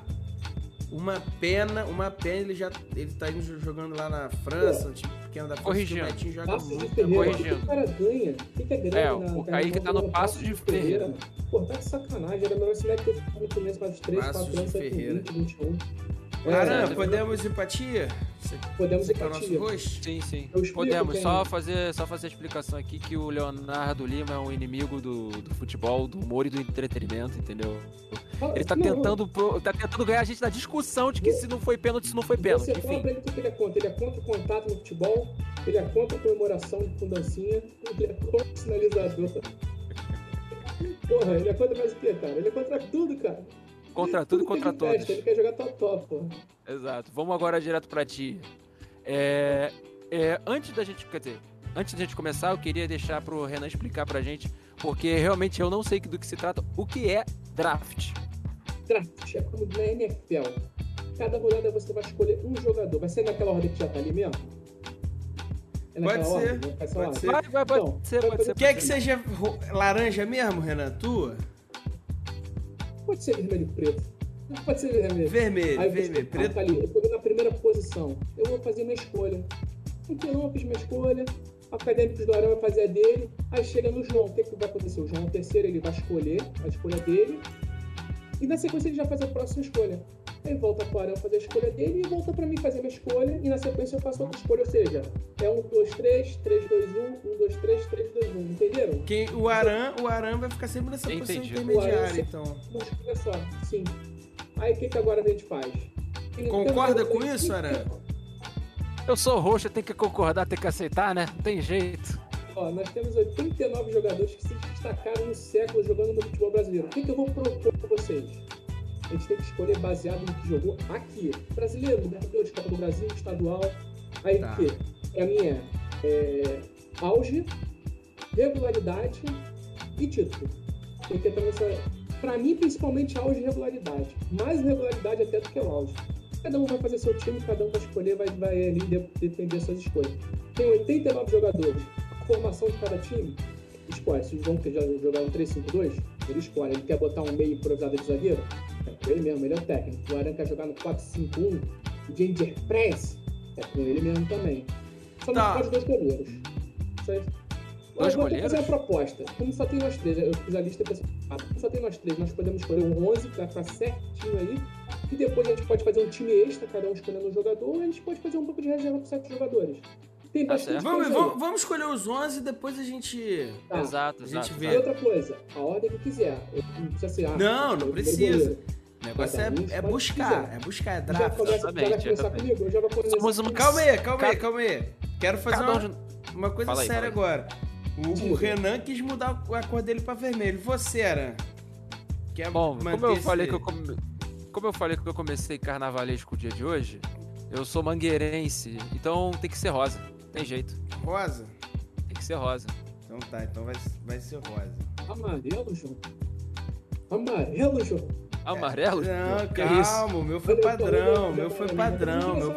Uma pena, uma pena, ele já ele tá indo jogando lá na França, um time pequeno da França, Corrigindo. que joga Passo de muito. Ferreira, o que corrigindo. o cara ganha? O que, que é grande É, na- o Kaique tá no Passo de Ferreira. Pô, tá de sacanagem. Era melhor esse moleque ter ficado no começo mais 3, Passos 4 anos, de aí com Ferreira. 20, 21. Aran, É, podemos empatia? Você, Podemos você que é o nosso empatia. host? Sim, sim. Podemos. Só fazer, só fazer a explicação aqui que o Leonardo Lima é um inimigo do, do futebol, do humor e do entretenimento, entendeu? Fala- Ele tá não, tentando, pro- tá tentando ganhar a gente na discussão de que se não foi pênalti, se não foi pênalti. Você fala Enfim. pra ele o que que ele é contra. Ele é contra o contato no futebol, ele é contra a comemoração com dancinha, ele é contra o sinalizador. Porra, ele é contra mais o que, cara? Ele é contra tudo, cara. Contra tudo e contra ele todos. Ele quer jogar totó, pô. Exato. Vamos agora direto pra ti. É, é, antes da gente, quer dizer, antes da gente começar, eu queria deixar pro Renan explicar pra gente, porque realmente eu não sei do que se trata, o que é draft. Draft é como na NFL. Cada rodada você vai escolher um jogador. Vai ser naquela ordem que já tá ali mesmo? É Pode ser, ordem? Ser pode ser. Vai, vai, pode Então, ser, pode ser. Quer que seja laranja mesmo, Renan? Tua? Pode ser vermelho e preto. Pode ser vermelho. Vermelho, Aí vermelho, tá preto. ali, eu tô na primeira posição. Eu vou fazer minha escolha. Então eu fiz minha escolha. O Acadêmicos do Arão vai fazer a dele. Aí chega no João. O que, que vai acontecer? O João, o terceiro, ele vai escolher a escolha dele. E na sequência ele já faz a próxima escolha. Aí volta pro Arão fazer a escolha dele e volta pra mim fazer minha escolha. E na sequência eu faço outra escolha. Ou seja, é 1, 2, 3, 3, 2, 1, 1, 2, 3, 3, 2, 1. Entenderam? Quem, o Aran, o Aran vai ficar sempre nessa posição Entendi. intermediária, O Aran- então. Uma escolha só. Sim. Aí o que, que agora a gente faz? Tem- Concorda tem- com isso, Aran? Eu sou roxo, tenho que concordar, tenho que aceitar, né? Não tem jeito. Ó, nós temos 89 jogadores que se destacaram no século jogando no futebol brasileiro. O que, que eu vou propor para vocês? A gente tem que escolher baseado no que jogou aqui. Brasileiro, Libertadores, Copa do Brasil, estadual. Aí Tá. o que? Pra mim é, é auge, regularidade e título. Tem que ter essa. Pra mim, principalmente auge e regularidade. Mais regularidade até do que o auge. Cada um vai fazer seu time, cada um vai escolher, vai, vai ali de- defender suas escolhas. Tem 89 jogadores. A formação de cada time escolhe. Se o João quer jogar um 3-5-2, ele escolhe. Ele quer botar um meio improvisado de zagueiro, ele mesmo, ele é o técnico. O Aran quer jogar no 4-5-1, o Ginger Press, é com ele mesmo também. Só não Tá. pode dois goleiros. Dois goleiros? fazer a proposta. Como só tem nós três, eu fiz a lista pra como só tem nós três, nós podemos escolher um 11 pra ficar certinho aí. E depois a gente pode fazer um time extra, cada um escolhendo um jogador, ou a gente pode fazer um pouco de reserva com sete jogadores. Tem Tá bastante. Vamos, coisa aí. vamos, vamos escolher os 11 e depois a gente. Tá. Exato, A gente exato. vê. E exato. outra coisa, a ordem que quiser. Eu- Não precisa ser ah, Não, não precisa. O negócio é, é pode buscar, é buscar, é draft. já Exatamente, comigo? Eu já. Somos Calma aí, calma aí, calma aí. Quero fazer um uma, uma coisa aí, séria agora. O, o. Renan quis mudar a cor dele pra vermelho. Você, Aran? Quer Bom, como eu esse- falei que eu come- como eu falei que eu comecei carnavalesco o dia de hoje, eu sou mangueirense, então tem que ser rosa. Tem jeito, Rosa? tem que ser rosa. Então tá, então vai, vai ser rosa. Amarelo, João. Amarelo, João. Amarelo? Não, Que isso? calma, o meu foi eu padrão, meu foi padrão, meu,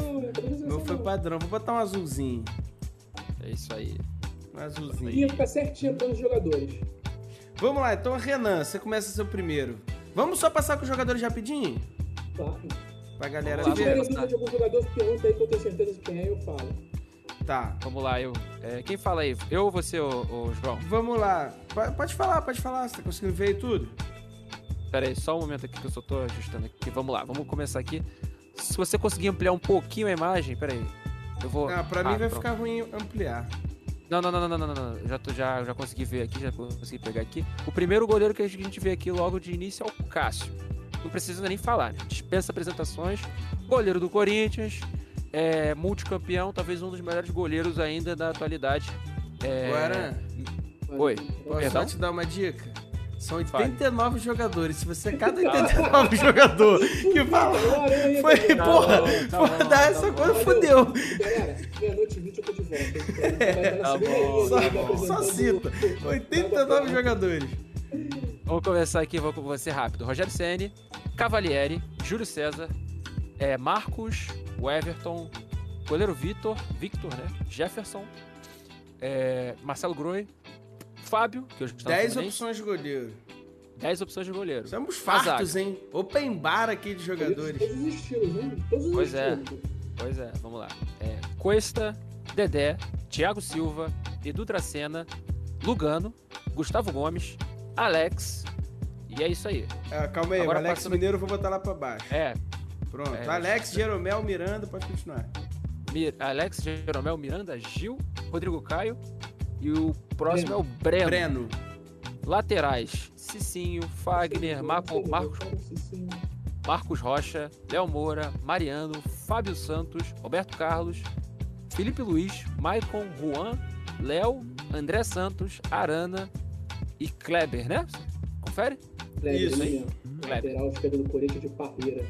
meu foi padrão. Vou botar um azulzinho. É isso aí. Um azulzinho. Ia ficar certinho para os jogadores. Vamos lá, então Renan, você começa seu primeiro. Vamos só passar com os jogadores rapidinho? Claro. Pra galera Se ver. tiverem dúvida de algum jogador, pergunta aí que eu tenho certeza de quem é, eu falo. Tá. Vamos lá, eu. é, quem fala aí? Eu ou você, ô, ô, João? Vamos lá. Po- Pode falar, pode falar. Você tá conseguindo ver aí tudo? Pera aí, só um momento aqui que eu só tô ajustando aqui. Vamos lá, vamos começar aqui. Se você conseguir ampliar um pouquinho a imagem, pera aí. Eu vou. Ah, pra mim vai pronto. ficar ruim ampliar. Não, não, não, não, não, não, não. Já, tô, já, já consegui ver aqui, já consegui pegar aqui. O primeiro goleiro que a gente vê aqui logo de início é o Cássio. Não precisa nem falar, né? Dispensa apresentações. Goleiro do Corinthians, é, multicampeão, talvez um dos melhores goleiros ainda da atualidade. É... Agora, Oi. posso Perdão? te dar uma dica? São Fale. 89 jogadores. Se você é cada 89 jogador que fala. O Aranha, Foi, porra, tá porra, bom, dá tá essa coisa, fudeu. Galera, meia-noite e 20 eu tô de volta. Tá bom, linha, Só, cita. o- 89 jogadores. Vamos começar aqui, vou, vou ser rápido. Rogério Ceni, Cavalieri, Júlio César, é, Marcos, o Everton, goleiro Vitor, Victor, né? Jefferson, é, Marcelo Groi, Fábio, que hoje está no 10 Fluminense. opções de goleiro. 10 opções de goleiro. Estamos fartos, hein? Open bar aqui de jogadores. Todos os estilos, hein? Todos os Pois é. estilos. Pois é, vamos lá. É, Cuesta, Dedé, Thiago Silva, Edu Dracena, Lugano, Gustavo Gomes, Alex. E é isso aí. Ah, calma aí, Agora o Alex passando- Mineiro eu vou botar lá pra baixo. É, Pronto. É, Alex, Jeromel, Miranda, pode continuar. Mir- Alex, Jeromel, Miranda, Gil, Rodrigo Caio. E o próximo é o Breno. Breno. Laterais: Cicinho, Fagner, Marco, Marcos, Marcos Rocha, Léo Moura, Mariano, Fábio Santos, Roberto Carlos, Felipe Luiz, Maicon, Juan, Léo, André Santos, Arana e Kleber, né? Confere? Kleber, Isso, né, hein? mesmo. Kleber. Lateral esquerdo do Corinthians de Parreira.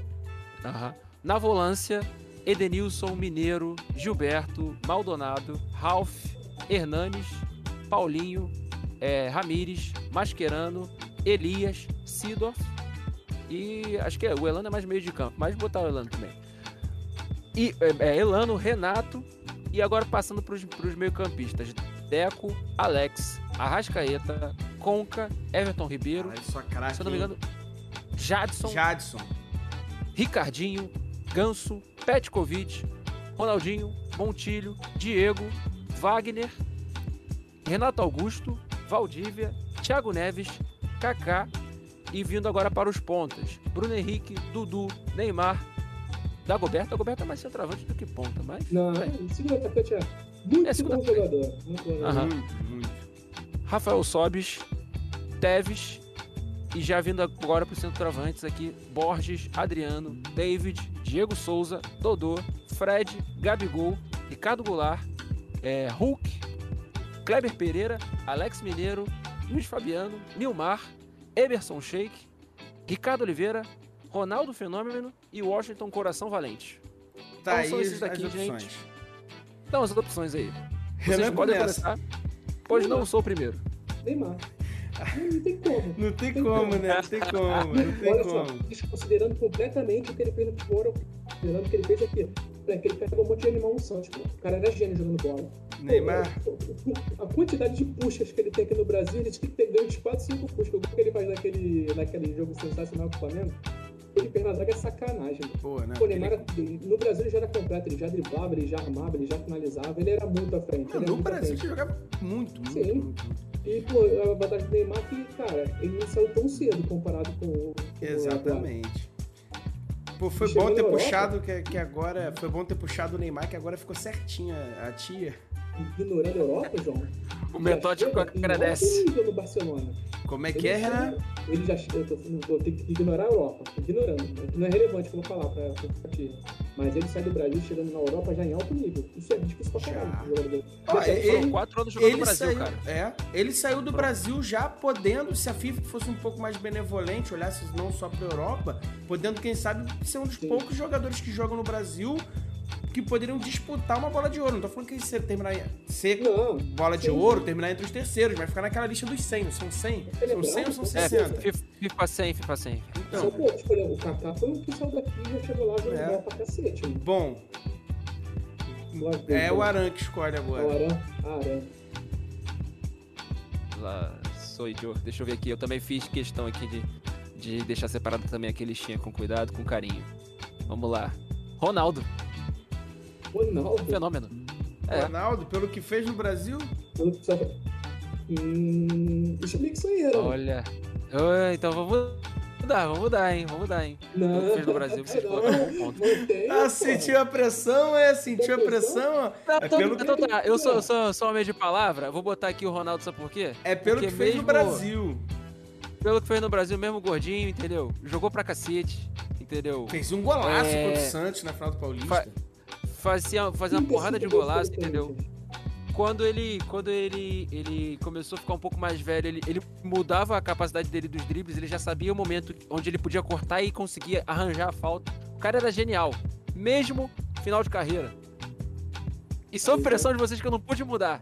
Na volância, Edenilson, Mineiro, Gilberto, Maldonado, Ralph, Hernanes, Paulinho, eh, Ramires, Mascherano, Elias, Sidorf e acho que é, o Elano é mais meio de campo, mas botar o Elano também. E é, é, Elano, Renato e agora passando para os meio-campistas: Deco, Alex, Arrascaeta, Conca, Everton Ribeiro, Caralho, só craque. se eu não me engano, Jadson, Jadson. Ricardinho, Ganso, Petkovic, Ronaldinho, Montilho, Diego, Wagner, Renato Augusto, Valdívia, Thiago Neves, Kaká e vindo agora para os pontas, Bruno Henrique, Dudu, Neymar, Dagoberto. Dagoberto é mais centroavante do que ponta, mas Não, o segundo atacante é muito É, segundo bom jogador. Muito bom jogador. Aham. Muito, muito. Rafael Sobis, Teves e já vindo agora para os centroavantes aqui, Borges, Adriano, David, Diego Souza, Dodô, Fred, Gabigol, Ricardo Goulart, é, Hulk, Kleber Pereira, Alex Mineiro, Luiz Fabiano, Nilmar, Emerson Sheik, Ricardo Oliveira, Ronaldo Fenômeno e Washington Coração Valente. Tá Então são esses as daqui, opções. gente. Então as opções aí. Vocês Renan podem começa. começar, pois não sou o primeiro. Neymar. Não, tem como. Não tem como, né? Não tem como, não tem Olha só, como. desconsiderando completamente o que ele fez no futebol, considerando o que ele fez aqui. É que ele pegou um monte de animal no Santos. pô. O cara era gênio jogando bola. Neymar. A quantidade de puxas que ele tem aqui no Brasil, ele tinha que ter ganho de 4, 5 puxas. O que ele faz naquele, naquele jogo sensacional com o Flamengo, ele fez na zaga é sacanagem. Pô, né? Pô, o Neymar, no Brasil ele já era completo, ele já driblava, ele já armava, ele já finalizava, ele era muito à frente. ele era No Brasil ele jogava muito, muito, Sim. muito, muito. E, pô, a vantagem do Neymar que, cara, ele não saiu tão cedo comparado com o. com o Exatamente. Pô, foi Chegou bom ter puxado que, que agora. Foi bom ter puxado o Neymar, que agora ficou certinha a tia. Ignorando a Europa, João. O metódico agradece. no Barcelona. Como é que Ele é, Renan? Ele já eu, tô, eu tenho que ignorar a Europa, ignorando. Não é relevante o que eu vou falar pra ti. Mas ele sai do Brasil chegando na Europa já em alto nível. Isso é difícil pra caralho. Ó, Ele- ele- Foram quatro anos jogando no Brasil, saiu, cara. é, ele saiu do Brasil já podendo, se a FIFA fosse um pouco mais benevolente, olhasse não só pra Europa, podendo, quem sabe, ser um dos Sim. poucos jogadores que jogam no Brasil que poderiam disputar uma bola de ouro. Não tô falando que se terminar ser Não, bola de sim, ouro, sim. terminar entre os terceiros, mas ficar naquela lista dos 100. Não são 100? Ele é São 100 ou são bravo, É, 60? FIFA FIFA 100, FIFA 100. Então, Só pô, tipo, o Kaká foi o que saiu daqui e já chegou lá jogando É. pra cacete. mano. bom, é o Aran que escolhe É o agora. Aran. Aran. Lá, sou idiota. Deixa eu ver aqui. Eu também fiz questão aqui de, de deixar separado também aquele listinha com cuidado, com carinho. Vamos lá. Ronaldo, Ronaldo. fenômeno. É, Ronaldo, pelo que fez no Brasil, Pelo que Hum, explica isso aí, Aran. olha. Oi, então vamos mudar, vamos mudar, hein? Vamos mudar, hein? Não, Pelo que fez no Brasil, vocês não, colocaram um ponto. mantém, ah, pô. sentiu a pressão, é? Sentiu a pressão? Não, É então, pelo, então tá, eu sou, sou, sou homem de palavra, vou botar aqui o Ronaldo, sabe por quê? é pelo Porque que fez no mesmo- Brasil. Pelo que fez no Brasil, mesmo gordinho, entendeu? Jogou pra cacete, entendeu? Fez um golaço É. contra o Santos na final do Paulista. Fa- Fazia, fazia uma 35 porrada de golaço, entendeu? Quando ele quando ele ele começou a ficar um pouco mais velho, ele, ele mudava a capacidade dele dos dribles, ele já sabia o momento onde ele podia cortar e conseguia arranjar a falta. O cara era genial, mesmo final de carreira. E sob pressão de vocês que eu não pude mudar.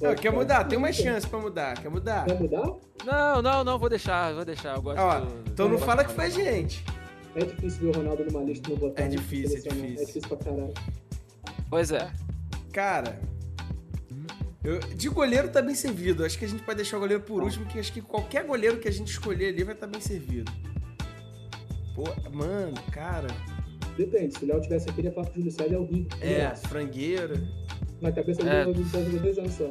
Não, quer mudar? Tem uma chance pra mudar. Quer mudar? Quer mudar? Não, não, não, vou deixar, vou deixar. Eu gosto Ó, do- então não do- fala que foi a gente. É difícil ver o Ronaldo numa lista e não botar. É difícil, é Selecionar. difícil. É difícil pra caralho. Tá Pois é. Cara, Eu, de goleiro tá bem servido. Acho que a gente pode deixar o goleiro por último, que acho que qualquer goleiro que a gente escolher ali vai estar tá bem servido. Pô, mano, cara. Depende, se o Léo tivesse aqui, ele ia falar que o Júlio César é horrível. É, é. frangueiro. Na cabeça é. do Júlio César dois anos só.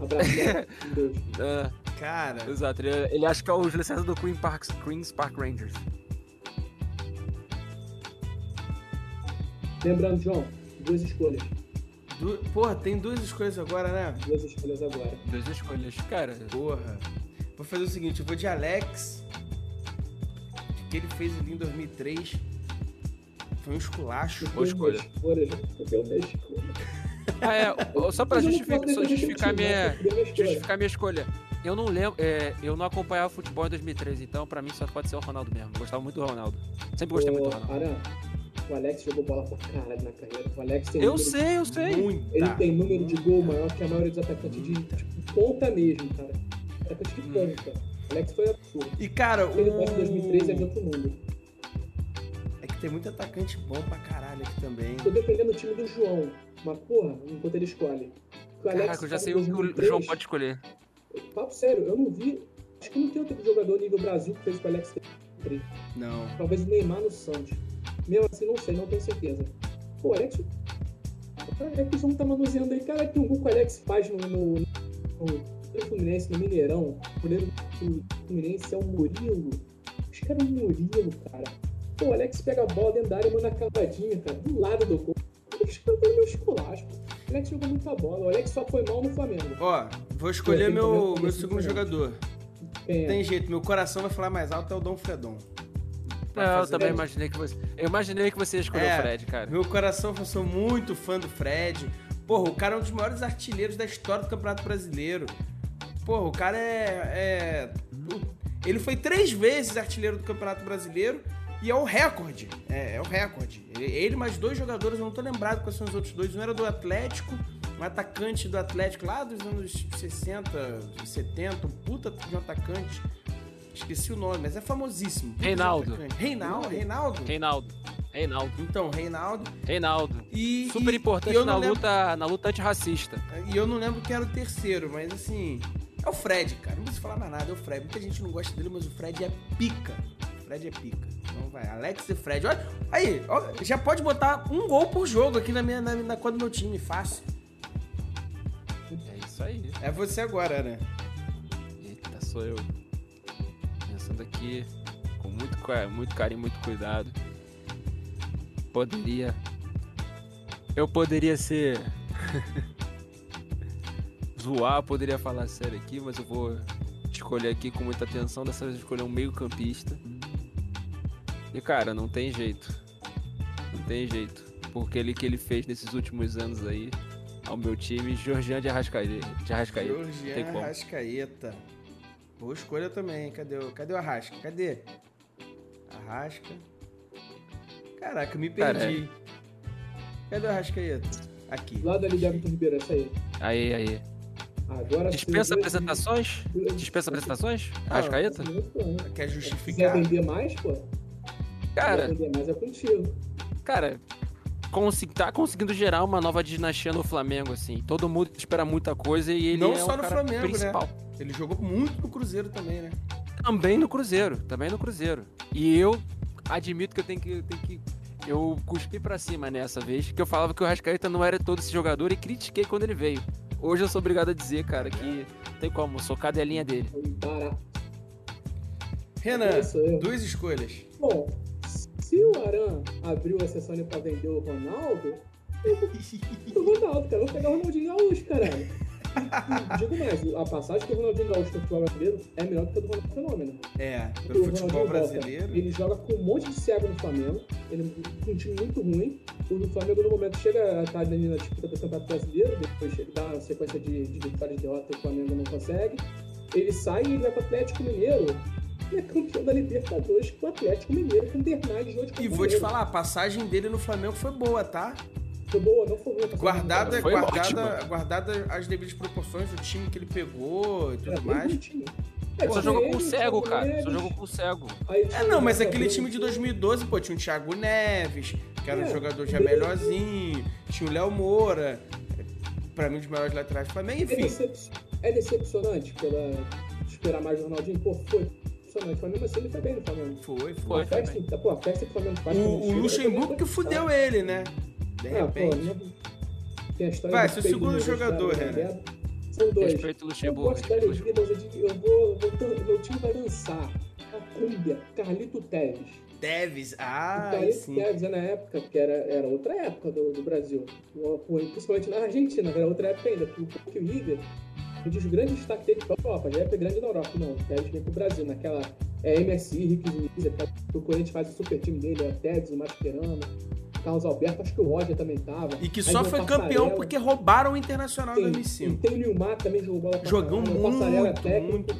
Abraço, Deus. É. Cara. Exato, ele, ele acha que é o Júlio César do Queen Park, Queen's Park Rangers. Lembrando, João, duas escolhas. Du... Porra, tem duas escolhas agora, né? Duas escolhas agora. Duas escolhas, cara. Porra. Vou fazer o seguinte, eu vou de Alex, que ele fez ali em 2003. Foi um esculacho. Boa escolha. Ah, é, só pra justificar, só justificar, minha, justificar minha escolha. Eu não lembro, é, eu não acompanhava futebol em 2003, então pra mim só pode ser o Ronaldo mesmo. Eu gostava muito do Ronaldo. Sempre gostei muito do Ronaldo. O Alex jogou bola pra caralho na carreira. O Alex tem Eu sei, eu sei. Muita. Ele tem número de gol maior que a maioria dos atacantes de tipo, ponta mesmo, cara. Atacante de hum. ponta. O Alex foi absurdo. E, cara, Ele o... em 2003 é de outro mundo. É que tem muito atacante bom pra caralho aqui também. Tô defendendo o time do João. Mas, porra, enquanto ele escolhe. O Alex Caraca, eu já sei o que o João pode escolher. Papo sério, eu não vi. Acho que não tem outro jogador nível Brasil que fez com o Alex 3. Não. Talvez o Neymar no Santos. Mesmo assim, não sei, não tenho certeza. Pô, o Alex. Que o João tá manuseando aí. Cara, que o Hulk Alex faz no, no, no, Fluminense, no Mineirão. O goleiro do Fluminense é o Murilo. Acho que era o Murilo, cara. Pô, o Alex pega a bola dentro da área e manda a cavadinha, cara, do lado do gol. Acho que foi meu esculacho. O Alex jogou muita bola. O Alex só foi mal no Flamengo. Ó, vou escolher meu, meu segundo jogador. É. Tem jeito, meu coração vai falar mais alto, é o Dom Fredon. Não, eu também imaginei que você. Eu imaginei que você escolheu é, o Fred, cara. Meu coração, eu sou muito fã do Fred. Porra, o cara é um dos maiores artilheiros da história do Campeonato Brasileiro. Porra, o cara é. é ele foi três vezes artilheiro do Campeonato Brasileiro e é o recorde. É, é o recorde. Ele mais dois jogadores, eu não tô lembrado quais são os outros dois. Um era do Atlético, um atacante do Atlético lá dos anos 60, 70, um puta de um atacante Esqueci o nome, mas é famosíssimo. Reinaldo. Reinaldo? Reinaldo? Reinaldo. Reinaldo. Então, Reinaldo. Reinaldo. E, Super importante e na, lembro... luta, na luta antirracista. E eu não lembro quem era o terceiro, mas assim. É o Fred, cara. Não preciso falar mais nada, é o Fred. Muita gente não gosta dele, mas o Fred é pica. O Fred é pica. Então vai, Alex e Fred. Olha, aí, ó, já pode botar um gol por jogo aqui na minha na, na do meu time, fácil. É isso aí. É você agora, né? Eita, sou eu pensando aqui com muito, muito carinho, muito cuidado. Poderia. Eu poderia ser. Zoar, poderia falar sério aqui, mas eu vou escolher aqui com muita atenção. Dessa vez escolher um meio-campista. E cara, não tem jeito. Não tem jeito. Porque ele que ele fez nesses últimos anos aí ao meu time, Georgian de Arrascaeta. De Arrascaeta. Georgian Arrascaeta. Boa escolha também. Cadê o, cadê o Arrasca? Cadê? Arrasca. Caraca, me perdi. Cara, Cadê o Arrascaeta? Aqui. Lá da Liga Everton Ribeiro, essa aí. Aí, aí. Agora Dispensa apresentações? Dispensa apresentações? Ah, Arrascaeta? Quer justificar? Quer vender mais, pô? Cara. Quer vender mais é contigo. Cara, tá conseguindo gerar uma nova dinastia no Flamengo, assim. Todo mundo espera muita coisa e ele Não é só o no Flamengo, né? principal. Né? Ele jogou muito no Cruzeiro também, né? Também no Cruzeiro, também no Cruzeiro. E eu admito que eu tenho que. Eu, tenho que, eu cuspi pra cima nessa vez, que eu falava que o Rascaeta não era todo esse jogador e critiquei quando ele veio. Hoje eu sou obrigado a dizer, cara, que tem como, sou cadelinha dele. Renan, duas escolhas. Bom, se o Aran abriu a sessão pra vender o Ronaldo, eu vou o Ronaldo, cara. Eu vou pegar o Ronaldinho Gaúcho, caralho. Digo mais, a passagem que o Ronaldinho Gaúcho no futebol brasileiro é melhor do que a do Ronaldo Fenômeno. É, pelo futebol brasileiro. Volta, ele joga com um monte de cego no Flamengo, ele com um time muito ruim. O Flamengo, no momento, chega a estar ali na disputa do Campeonato Brasileiro, depois ele dá uma sequência de, de vitórias e derrotas e o Flamengo não consegue. Ele sai e ele vai para o Atlético Mineiro. É campeão da Libertadores com o Atlético Mineiro, com o Bernardo de E vou te falar, a passagem dele no Flamengo foi boa, tá? Foi boa, não foi boa. Guardada, foi guardada, guardada as devidas proporções do time que ele pegou e tudo é, mais. É, só jogou com o cego, cara. Só jogou com o cego. É, não, mas aquele time de 2012, pô, tinha o Thiago Neves, que era um é, jogador já melhorzinho, tinha o Léo Moura. pra mim, um dos maiores laterais do Flamengo. Enfim. É, decep é decepcionante pela esperar mais do Ronaldinho? Pô, foi decepcionante. Mas mesmo assim ele foi bem no Flamengo. Foi, foi. A festa, foi pô, a festa que o Flamengo faz. O, o Luxemburgo que fudeu ele, né? De ah, repente. Pô, tem a história Vai, seu peito segundo do jogador, Renan. Renan. São dois. Respeito o Eu Luxemburgo. gosto da respeito o alegria, mas eu vou, eu vou, meu time vai dançar. A cúmbia, Carlito Teves. Teves, ah, o Carlito sim. Teves é na época, que era, era outra época do, do Brasil. O- o- Principalmente na Argentina, era outra época ainda. Porque o River, um dos grandes destaques dele para a Europa, já é grande na Europa, não. O Teves vem pro Brasil, naquela é, MSI, Rick Diniz, o Corinthians faz o super time dele, é o Teves, o Mascherano, Carlos Alberto, acho que o Roger também tava. E que só foi Passarella. campeão porque roubaram o Internacional em Tem, e 2005. tem o Nilmar também jogou pra Jogou muito, técnico. muito.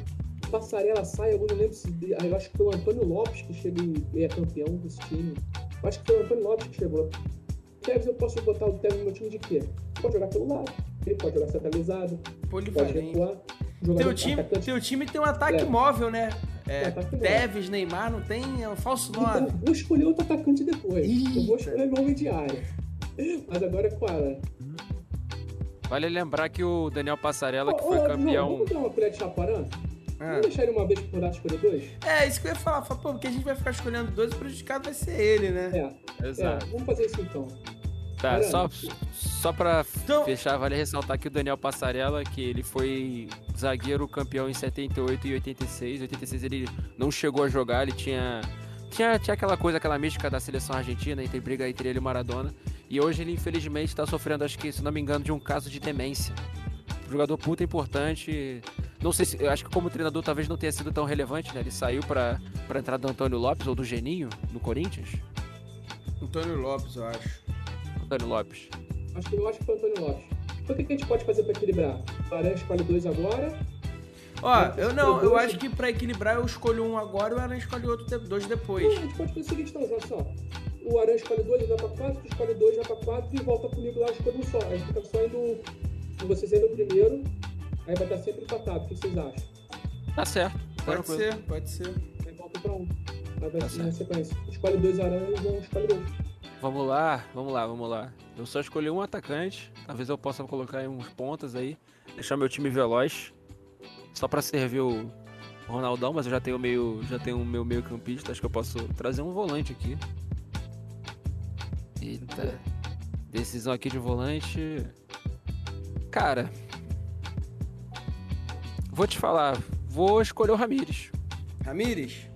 Passarela sai, eu não lembro se. ah, Eu acho que foi o Antônio Lopes que chegou e é campeão desse time. Eu acho que foi o Antônio Lopes que chegou. Tevez, eu posso botar o Tevez no meu time de quê? Pode jogar pelo lado, ele pode jogar centralizado, pode recuar. Teu time, atacante. teu time tem um ataque É. móvel, né? É. Teves, Neymar, não tem é um falso Então, 9. vou escolher outro atacante depois. Eu vou Eita. escolher meu homem de área. Mas agora é qual? Vale lembrar que o Daniel Passarela, que Ô, foi João, campeão. vamos dar uma colher de chaparã? Ah. Vamos deixar ele uma vez por data escolher dois? É, isso que eu ia falar. Fala, Pô, porque a gente vai ficar escolhendo dois, o prejudicado vai ser ele, né? É, é, Exato. vamos fazer isso então. Tá, só, só pra Então- fechar, vale ressaltar que o Daniel Passarella, que ele foi zagueiro campeão em 78 e 86. 86 ele não chegou a jogar, ele tinha. Tinha, tinha aquela coisa, aquela mística da seleção argentina, entre briga entre ele e Maradona. E hoje ele, infelizmente, está sofrendo, acho que, se não me engano, de um caso de demência. Um jogador puta importante. Não sei se. Eu acho que como treinador talvez não tenha sido tão relevante, né? Ele saiu pra entrar do Antônio Lopes ou do Geninho no Corinthians. Antônio Lopes, eu acho. Antônio Lopes. Acho que eu acho que foi o Antônio Lopes. Então o que a gente pode fazer pra equilibrar? O Aranha escolhe dois agora. Ó, eu não, eu Dois. acho que pra equilibrar eu escolho um agora e o Aran escolhe outro, de- dois Não, depois. a gente pode fazer o seguinte, então, João, só. O Aranha escolhe dois, vai pra quatro, tu escolhe dois, vai pra quatro e volta comigo lá, escolhe um só. Aí fica só indo. Vocês indo primeiro, aí vai estar sempre empatado. O que vocês acham? Tá certo. Pode tranquilo. ser, pode ser. Aí volta pra um. Aí vai Tá ser na certo. sequência. Escolhe dois aranhas e o João escolhe dois. Vamos lá, vamos lá, vamos lá. Eu só escolhi um atacante. Talvez eu possa colocar aí uns pontas aí. Deixar meu time veloz. Só pra servir o Ronaldão, mas eu já tenho meio. Já tenho o meu meio campista. Acho que eu posso trazer um volante aqui. Eita. Decisão aqui de volante. Cara. Vou te falar. Vou escolher o Ramires. Ramires?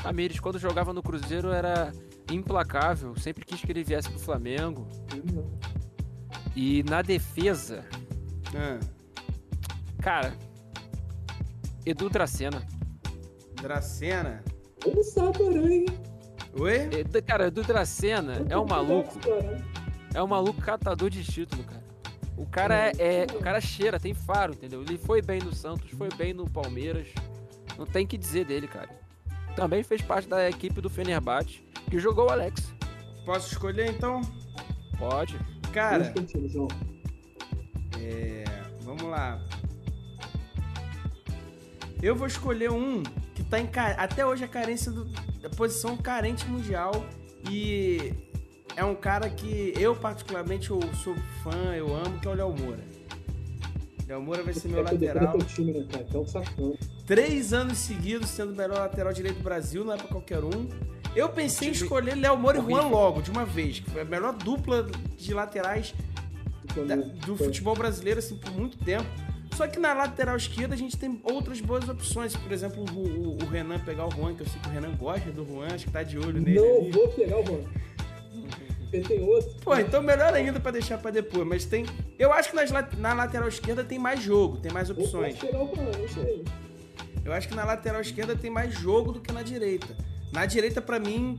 Ramires, quando jogava no Cruzeiro, era implacável. Sempre quis que ele viesse pro Flamengo. E na defesa, Ah, cara, Edu Dracena. Dracena. Vamos sabe, aranha, hein? Oi? Edu- Cara, Edu Dracena é um maluco. É um maluco catador de título, cara. O cara é, é- O cara cheira, tem faro, entendeu? Ele foi bem no Santos, foi bem no Palmeiras. Não tem o que dizer dele, cara. Também fez parte da equipe do Fenerbahçe, que jogou o Alex. Posso escolher então? Pode. Cara, é, vamos lá. Eu vou escolher um que tá em até hoje a carência do, da posição carente mundial e é um cara que eu particularmente eu sou fã, eu amo, que é o Léo Moura. Léo Moura vai ser meu É lateral. teu time, né, cara? Então, sacão. Três anos seguidos sendo o melhor lateral direito do Brasil, não é pra qualquer um. Eu pensei em escolher Léo Moura e Juan logo, de uma vez, que foi a melhor dupla de laterais da- do futebol brasileiro, assim, por muito tempo. Só que na lateral esquerda a gente tem outras boas opções. Por exemplo, o, o- o Renan pegar o Juan, que eu sei que o Renan gosta do Juan, acho que tá de olho nele. Não ali. vou pegar o Juan. Porque tem outro. Pô, então melhor ainda pra deixar pra depois. Mas tem. Eu acho que nas na lateral esquerda tem mais jogo, tem mais opções. Eu acho que na lateral esquerda tem mais jogo do que na direita. Na direita, pra mim,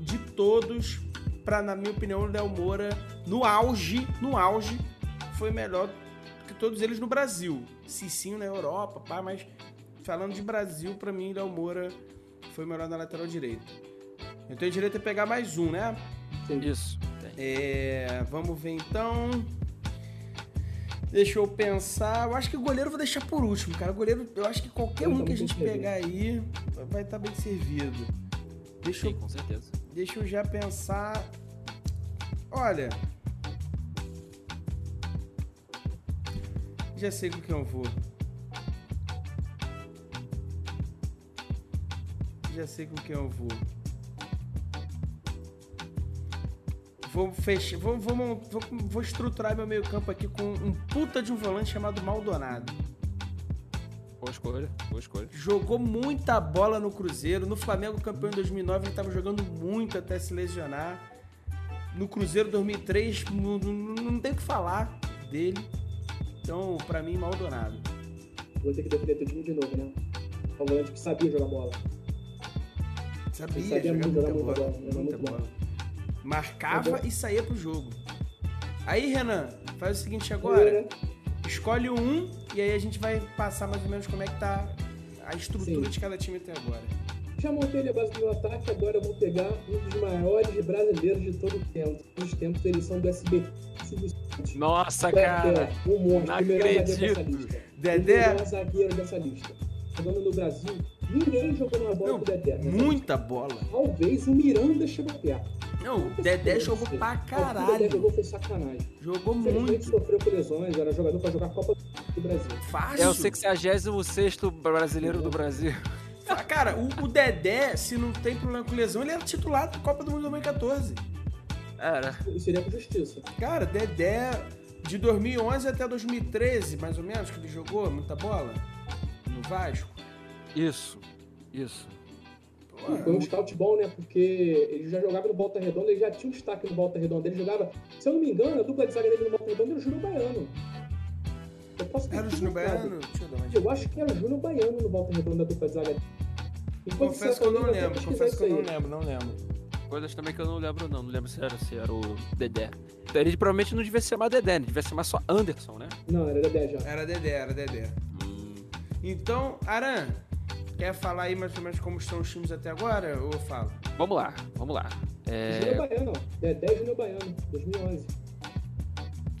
de todos, pra, na minha opinião, o Léo Moura, no auge, no auge, foi melhor que todos eles no Brasil. Cicinho na Europa, pá, mas falando de Brasil, pra mim, Léo Moura foi melhor na lateral direita. Eu tenho direito a pegar mais um, né? Isso. Tem. É, vamos ver então. Deixa eu pensar. Eu acho que o goleiro eu vou deixar por último, cara. O goleiro, eu acho que qualquer Eu um que a gente pegar aí vai estar bem servido. Deixa Sim, eu, com certeza. deixa eu já pensar. Olha. Já sei com quem eu vou. Já sei com quem eu vou. Vou fechar. Vou, vou, vou, vou estruturar meu meio-campo aqui com um puta de um volante chamado Maldonado. Boa escolha, boa escolha. Jogou muita bola no Cruzeiro. No Flamengo, campeão em 2009, ele tava jogando muito até se lesionar. No Cruzeiro 2003, não, não, não tem o que falar dele. Então, pra mim, Maldonado. Vou ter que defender time de novo, né? Um volante que sabia jogar bola. Sabia, Ele sabia jogar muita jogar bola. muita bola, muita bom. bola. Marcava bom. e saía pro jogo. Aí, Renan, faz o seguinte agora. né? Escolhe um e aí a gente vai passar mais ou menos como é que tá a estrutura Sim. de cada time até agora. Já montei ele a base do meu ataque, agora eu vou pegar um dos maiores brasileiros de todo o tempo. Todos os tempos, eles são do SBT. Santos. Nossa, Dedé, cara. um monstro, não o melhor zagueiro acredito. dessa lista. Dedé? O melhor zagueiro dessa lista. Jogando no Brasil, ninguém jogou uma bola Não, com o Dedé. nessa muita bola. Talvez o Miranda chegou perto. Não, o Dedé jogou pra O que o Dedé caralho. jogou foi sacanagem. Jogou muito. sofreu com lesões, era jogador pra jogar a Copa do Brasil. Fácil. É o 66 brasileiro do Brasil. Ah, Cara, o, o Dedé, se não tem problema com lesão, ele era titular da Copa do Mundo 2014. Era. E seria com justiça. Cara, Dedé, de 2011 até 2013, mais ou menos, que ele jogou muita bola no Vasco. Isso. Isso. E foi um scout bom, né? Porque ele já jogava no Volta Redonda, ele já tinha um destaque no Volta Redonda. Ele jogava, se eu não me engano, a dupla de zaga dele no Volta Redonda era o Júnior Baiano. Eu posso Era o Júnior. Baiano? Eu acho que era o Júnior Baiano no Volta Redonda, a dupla de zaga Confesso que eu não lembro, confesso que eu não lembro, não lembro. Coisas também que eu não lembro, não. Não lembro se era, se era o Dedé. Ele provavelmente não devia se chamar Dedé, né? devia se chamar só Anderson, né? Não, era Dedé já. Era Dedé, era Dedé. Hum. Então, Aran, quer falar aí mais ou menos como estão os times até agora? Ou eu falo? Vamos lá, vamos lá. Júnior É, Baiano. Dedé e Júnior Baiano, 2011.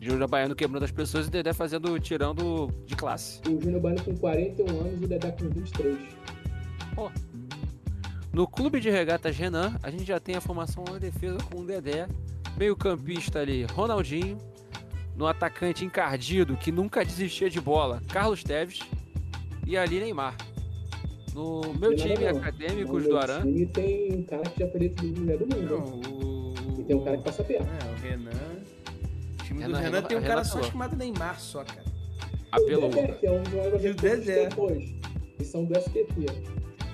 Júnior Baiano quebrando as pessoas e Dedé fazendo, tirando de classe. O Júnior Baiano com 41 anos e o Dedé com 23. No clube de regatas Renan, a gente já tem a formação na defesa com o Dedé, meio campista ali, Ronaldinho, no atacante encardido que nunca desistia de bola, Carlos Teves e ali Neymar. No meu time não. acadêmicos No do Aran, time tem um cara que já foi eleito do melhor do mundo. Não, o. E tem um cara que passa perto. É, o Renan. O time do Renan, Renan, Renan- tem um cara Renan só chamado Neymar, só, cara. apelou. O Dedé, que é um E existe Dedé. depois. Eles são do SBT.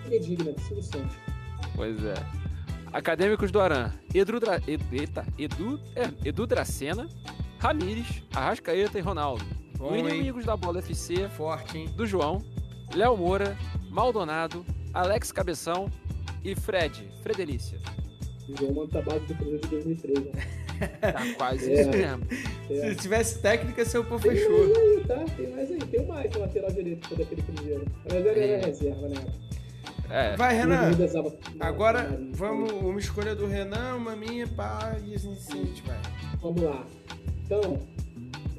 Ele é digno de Silvio Santos. Pois é. Acadêmicos do Aran, Edu, Dra... Eita, Edu, é, Edu Dracena, Ramires, Arrascaeta e Ronaldo. Bom? Inimigos da Bola FC, Forte, hein? do João, Léo Moura, Maldonado, Alex Cabeção e Fred, Fredelícia. O João Mano tá base do Cruzeiro de 2003. Né? Tá quase É. isso mesmo. É. Se tivesse técnica, seu pô Tem fechou. mais aí, tá? Tem mais aí. Tem o Mike, lateral direito daquele Cruzeiro. Mas ele era É. reserva, né? É, Vai, Renan. Agora, vamos, uma escolha do Renan, uma minha, pá, e assim assim a gente vai. Vamos lá. Então,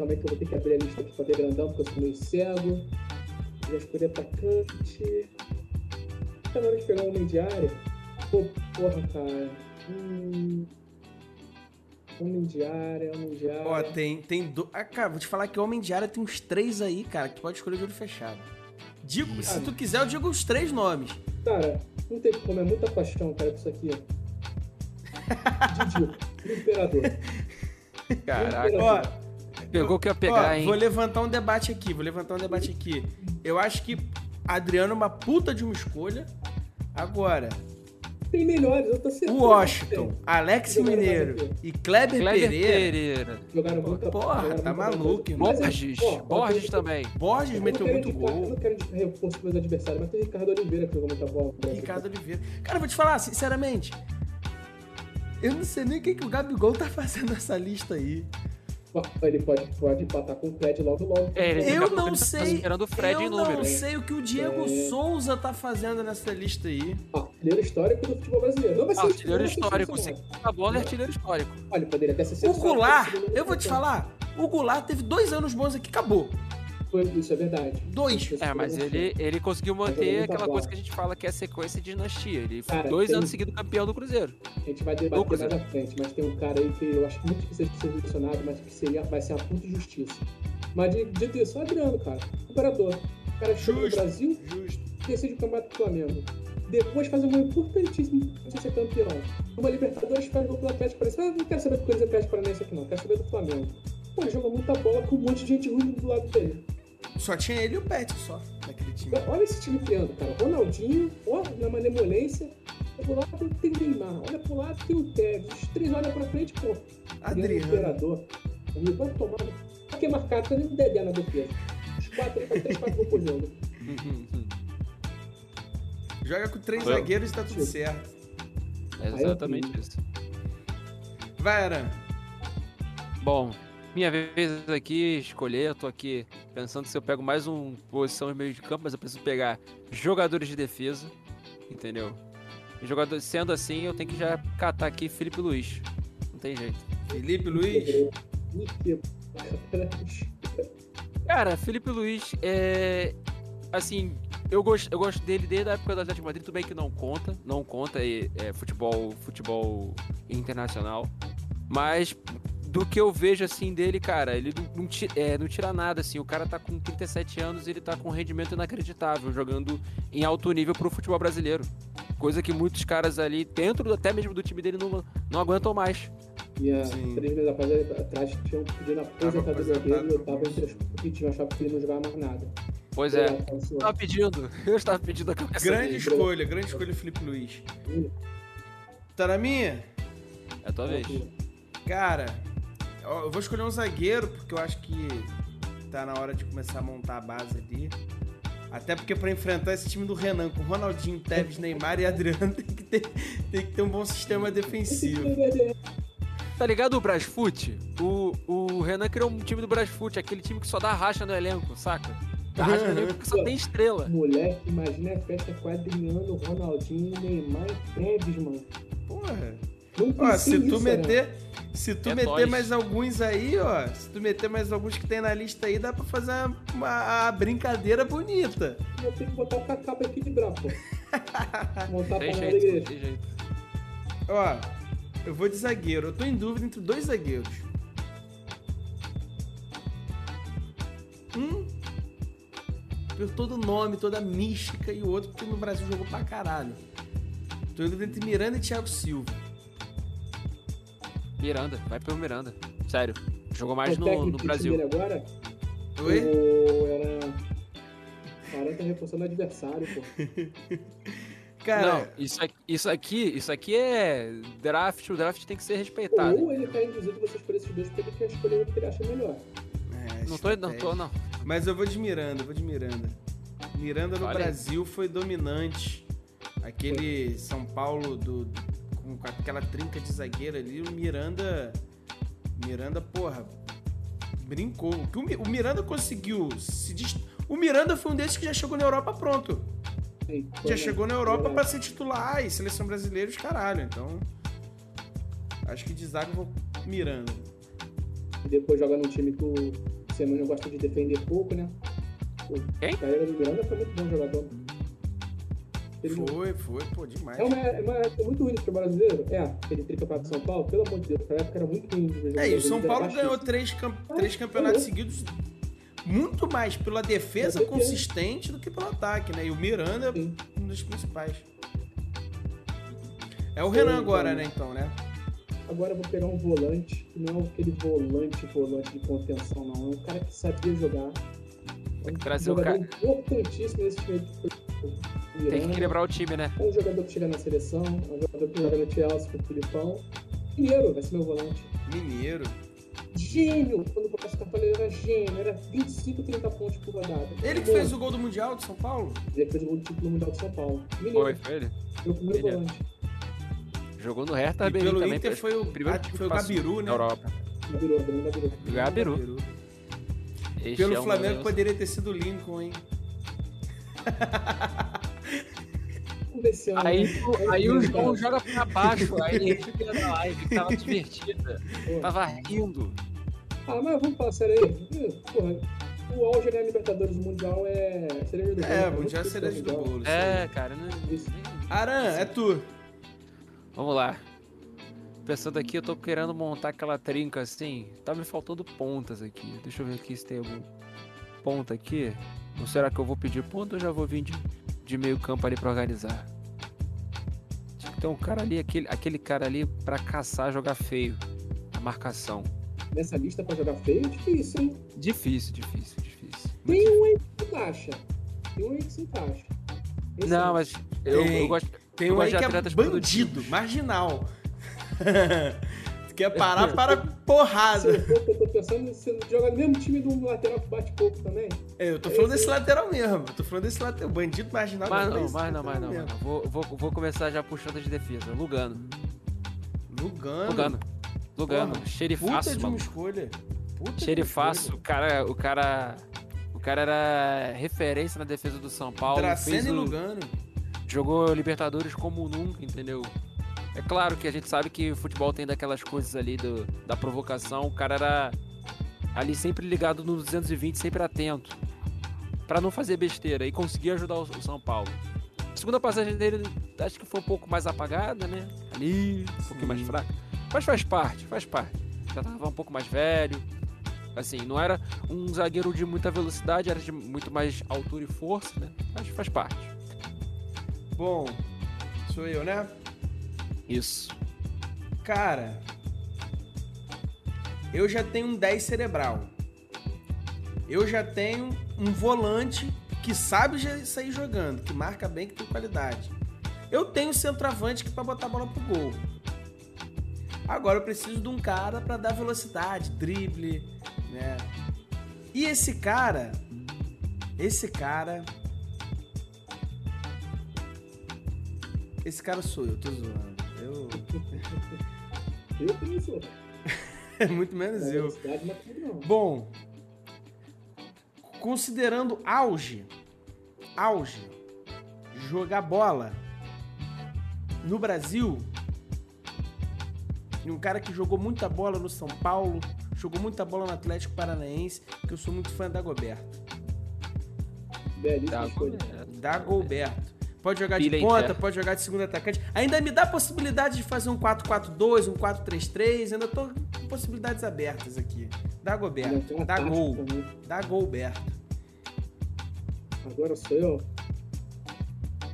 aí que eu vou ter que abrir a lista aqui pra ver grandão, porque eu sou meio cego. Já escolhi atacante. Tá na hora de pegar um homem de área. Pô, porra, cara. Hum... Homem de área, homem de área. Ó, tem, tem do... Ah, cara, vou te falar que Homem de Área tem uns três aí, cara, que tu pode escolher de olho fechado. Digo, se tu quiser, eu digo os três nomes. Cara, não tem como, é muita paixão, cara, com isso aqui. Didi, o Imperador. caraca. Ó, Pegou o que ia pegar, ó, hein? vou levantar um debate aqui, vou levantar um debate aqui. Eu acho que Adriano é uma puta de uma escolha. Agora, Tem melhores, eu tô certeza. o Washington, Alex Mineiro e Kleber, Kleber Pereira. Pereira. Jogaram muito Porra, jogaram tá maluco, irmão. Borges, Borges também. Borges eu meteu muito indicar- Eu gol. não quero reforço para os adversários, mas tem o Ricardo Oliveira que jogou muita bola. Ricardo Oliveira. Cara, eu vou te falar, sinceramente. Eu não sei nem o que, que o Gabigol tá fazendo nessa lista aí. Ele pode, pode empatar com o Fred logo logo. É, ele- Eu não tá sei. esperando o Fred eu em número, não hein? sei o que o Diego É. Souza tá fazendo nessa lista aí. Artilheiro histórico do futebol brasileiro. Não vai ser Artilheiro histórico, sim. A bola é artilheiro histórico. Olha, poderia até ser O Goulart, eu vou te falar, o Goulart teve dois anos bons aqui, acabou. Foi- Isso é verdade. Dois. É, mas foi ele, ele conseguiu jogou manter aquela bola. coisa que a gente fala que é sequência de dinastia. Ele foi Cara, dois tem- anos seguido campeão do Cruzeiro. A gente vai debater mais à frente, mas tem um cara aí que eu acho muito difícil de ser selecionado, mas que seria, vai ser uma puta injustiça. Mas dito isso, o Adriano, cara, operador. O cara chega no Brasil, Justo. decide o campeonato do Flamengo. Depois faz um gol importantíssimo pra ser campeão. Uma Libertadores faz gol pelo Atlético Paranaense. Ah, não quero saber do Corinthians Atlético Paranaense aqui não, quero saber do Flamengo. Pô, ele joga muita bola com um monte de gente ruim do lado dele. Só tinha ele e o Pet só naquele time. Olha esse time criando, cara. Ronaldinho, ó, na malemolência. Pro lado tem o Neymar, olha pro lado tem o Tevez. Os três olham pra frente, pô. Adriano. Imperador. Amigo, vai tomar. Aqui é marcado, tá nem o Dedé na defesa. Os quatro faz três, quatro gols por jogo. Joga com três Foi. zagueiros e tá tudo certo. É exatamente isso. Vai, Aran. Bom, minha vez aqui escolher, eu tô aqui pensando se eu pego mais um posição no meio de campo, mas eu preciso pegar jogadores de defesa, entendeu? E jogador, sendo assim, eu tenho que já catar aqui Felipe Luiz. Não tem jeito. Felipe Luiz. Cara, Felipe Luiz é. Assim, eu gosto, eu gosto dele desde a época do Atlético de Madrid, tudo bem que não conta, não conta é, é, futebol, futebol internacional. Mas do que eu vejo assim dele, cara, ele não, não ti- é, não tira nada, assim. O cara tá com 37 anos e ele tá com um rendimento inacreditável, jogando em alto nível pro futebol brasileiro. Coisa que muitos caras ali, dentro até mesmo do time dele, não, não aguentam mais. E há três meses atrás, atrás tinham pedido a aposentadoria aposentado. dele e eu tava entre as que tinham achado que ele não jogava mais nada. Pois é. Eu assim, Eu ó, tava pedindo, eu estava pedindo a cabeça Grande dele. escolha, grande escolha, Felipe Luiz. Tá na minha? É a tua vez. Cara, eu vou escolher um zagueiro, porque eu acho que tá na hora de começar a montar a base ali. Até porque pra enfrentar esse time do Renan com Ronaldinho, Tevez, Neymar e Adriano tem que ter, tem que ter um bom sistema defensivo. Tá ligado o Brasfoot? O, o Renan criou um time do Brasfoot, aquele time que só dá racha no elenco, saca? Dá racha no elenco porque só tem estrela. Moleque, imagina a festa com Adriano, Ronaldinho, Neymar e Tevez, mano. Porra. Não Ó, se tu nisso, né? meter. Se tu É meter nóis. mais alguns aí, ó. Se tu meter mais alguns que tem na lista aí, dá pra fazer uma, uma- uma brincadeira bonita. Eu tenho que botar pra equilibrar, pô. Montar a Tem jeito, igreja. tem jeito. Ó, eu vou de zagueiro. Eu tô em dúvida entre dois zagueiros. Um, por todo o nome, toda a mística, e o outro porque no Brasil jogou pra caralho. Tô em dúvida entre Miranda e Thiago Silva. Miranda, vai pelo Miranda. Sério. Jogou mais O no, no Brasil. agora, Oi? o... era... Cara, tá reforçando o adversário, pô. Cara, Não, isso aqui, isso aqui, isso aqui é draft, o draft tem que ser respeitado. Ou ele tá induzindo você a escolher esses dois porque ele quer escolher o que ele acha melhor. é, Não tô, não tô, não. Mas eu vou de Miranda, eu vou de Miranda. Miranda no Olha. Brasil foi dominante. Aquele São Paulo do, do- com aquela trinca de zagueiro ali, o Miranda. Miranda, porra, brincou. O, que o Mi- o Miranda conseguiu se dest... O Miranda foi um desses que já chegou na Europa pronto. Sim, Já né? chegou na Europa pra ser titular e seleção brasileira, os caralho. Então. Acho que de zaga eu vou Miranda. E depois joga num time que o Semana gosta de defender pouco, né? Quem? A galera do Miranda foi muito bom jogador. Ele não- Foi, foi, pô, demais. É uma, é uma época muito ruim do futebol brasileiro? É, aquele tricampeonato de São Paulo, pelo amor de Deus, aquela época era muito ruim. de ver É, e o São Paulo ganhou três, cam- três campeonatos seguidos muito mais pela defesa É, porque- consistente do que pelo ataque, né? E o Miranda é Sim. um dos principais. É o Renan Sim, agora, então. né, então, né? Agora eu vou pegar um volante, que não é aquele volante, volante de contenção, não. É um cara que sabia jogar. É um trazer o jogador cara. importantíssimo nesse time Tem que equilibrar o time, né? É um jogador que chega na seleção, é um jogador que joga no Chelsea com o Filipão. Mineiro vai ser meu volante. Mineiro. Gênio! Quando o Costa falando, ele era gênio, era 25, 30 pontos por rodada. Ele que fez o gol do Mundial de São Paulo? Ele fez o gol do título mundial de São Paulo. Mineiro, Foi, foi ele. meu primeiro Mineiro. volante. Jogou no Hertha E pelo também. Inter foi o, primeiro ah, foi o Gabiru, né? Na Europa. Gabiru, Gabiru, Gabiru. Gabiru. Pelo é um Flamengo poderia ter sido o Lincoln, hein? Ano. Aí, né? o- aí o João joga pra baixo, aí ele fica na live, tava divertida, Pô. tava rindo. Ah, mas vamos falar sério aí. Porra, o auge é ganhar Libertadores do Mundial é cereja do bolo. É, cara. Mundial é cereja do bolo. É, cara. Isso. Aran, é tu. Vamos lá. pensando aqui, eu tô querendo montar aquela trinca assim. Tá me faltando pontas aqui. Deixa eu ver aqui se tem algum ponta aqui. Ou será que eu vou pedir ponta ou já vou vir de, de meio campo ali pra organizar? Tinha que ter um cara ali, aquele, aquele cara ali pra caçar, jogar feio. A marcação. Nessa lista pra jogar feio, difícil, hein? Difícil, difícil, difícil. Tem um aí que se encaixa. Tem um aí que se encaixa. Esse Não, mas eu, Tem. eu gosto. Tem eu um gosto aí de que é atletas bandido, produtivos. marginal. Quer parar para porrada. Eu tô pensando se você joga no mesmo time de um lateral que bate pouco também. É, eu tô falando desse lateral mesmo. Eu tô falando desse lateral. Bandido marginal. Mas falei não, mas não, mas não, mas não. Vou, vou, vou começar já puxando de defesa. Lugano. Lugano. Lugano. Lugano. Porra, Xerifaço, Puta de uma mano. escolha. Puta de uma Xerifaço. escolha. O cara, o cara. O cara era referência na defesa do São Paulo. Dracena e Lugano. jogou Libertadores como nunca, entendeu? É claro que a gente sabe que o futebol tem daquelas coisas ali do, da provocação. O cara era ali sempre ligado no 220, sempre atento. Pra não fazer besteira e conseguir ajudar o, o São Paulo. A segunda passagem dele, acho que foi um pouco mais apagada, né? Ali, um pouquinho mais Sim. fraca. Mas faz parte, faz parte. Já tava um pouco mais velho. Assim, não era um zagueiro de muita velocidade, era de muito mais altura e força, né? Mas faz parte. Bom, sou eu, né? Isso. Cara, eu já tenho um 10 cerebral. Eu já tenho um volante que sabe sair jogando, que marca bem, que tem qualidade. Eu tenho um centroavante que para botar a bola pro gol. Agora eu preciso de um cara para dar velocidade, drible, né? E esse cara, esse cara, esse cara sou eu, tô zoando. Eu isso. é muito menos Na eu. não é tudo não. Bom, considerando auge, auge, jogar bola no Brasil, e um cara que jogou muita bola no São Paulo, jogou muita bola no Atlético Paranaense, que eu sou muito fã da Goberto. Belíssima escolha. Da Goberto. Pode jogar de Pilha em ponta, terra. pode jogar de segundo atacante. Ainda me dá a possibilidade de fazer um 4-4-2, um 4-3-3. Ainda tô com possibilidades abertas aqui. Da Ainda Goberto. tática gol. também. Da Golberto. Agora sou eu.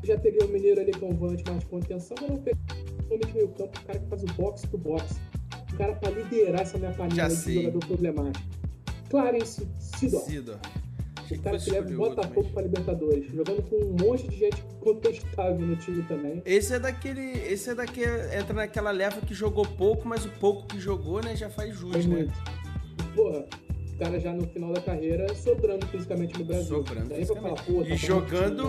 Já peguei o Mineiro ali com o volante mais de contenção, mas não peguei o de meio campo, o cara que faz o boxe do boxe. O cara pra liderar essa minha panela de jogador problemático. Clarence Sidor. Sidor. Que cara que leva o Botafogo mas- pra Libertadores. Jogando com um monte de gente contestável no time também. Esse é daquele. Esse é daquele. Entra naquela leva que jogou pouco, mas o pouco que jogou, né, já faz jus, Foi né? muito. Porra, cara já no final da carreira sobrando fisicamente no Brasil. Sobrando falar, tá E jogando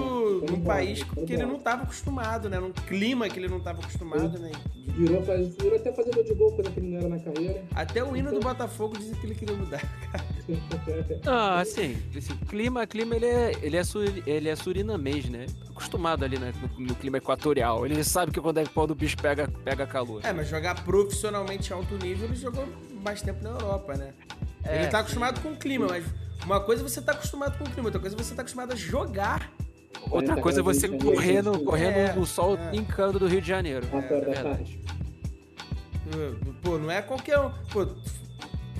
num embora, país que ele não estava acostumado, né? Num clima que ele não estava acostumado, né? Virou, faz- virou até fazedor de gol, coisa que ele não era na carreira. Até o hino do Então- Botafogo dizem que ele queria mudar. Ah, assim, esse clima, clima ele é, ele é, suri, ele é surinamês, né? Acostumado ali né, no, no clima equatorial. Ele sabe que quando é quando o bicho pega, pega calor. É, mas jogar profissionalmente a alto nível, ele jogou mais tempo na Europa, né? É, ele tá sim. acostumado com o clima, mas uma coisa é você tá acostumado com o clima, outra coisa é você tá acostumado a jogar. Outra 40 coisa é você de correr no, temperatura. correr É, no, sol é. encando do Rio de Janeiro. É da verdade. tarde. Pô, não é qualquer um. Pô,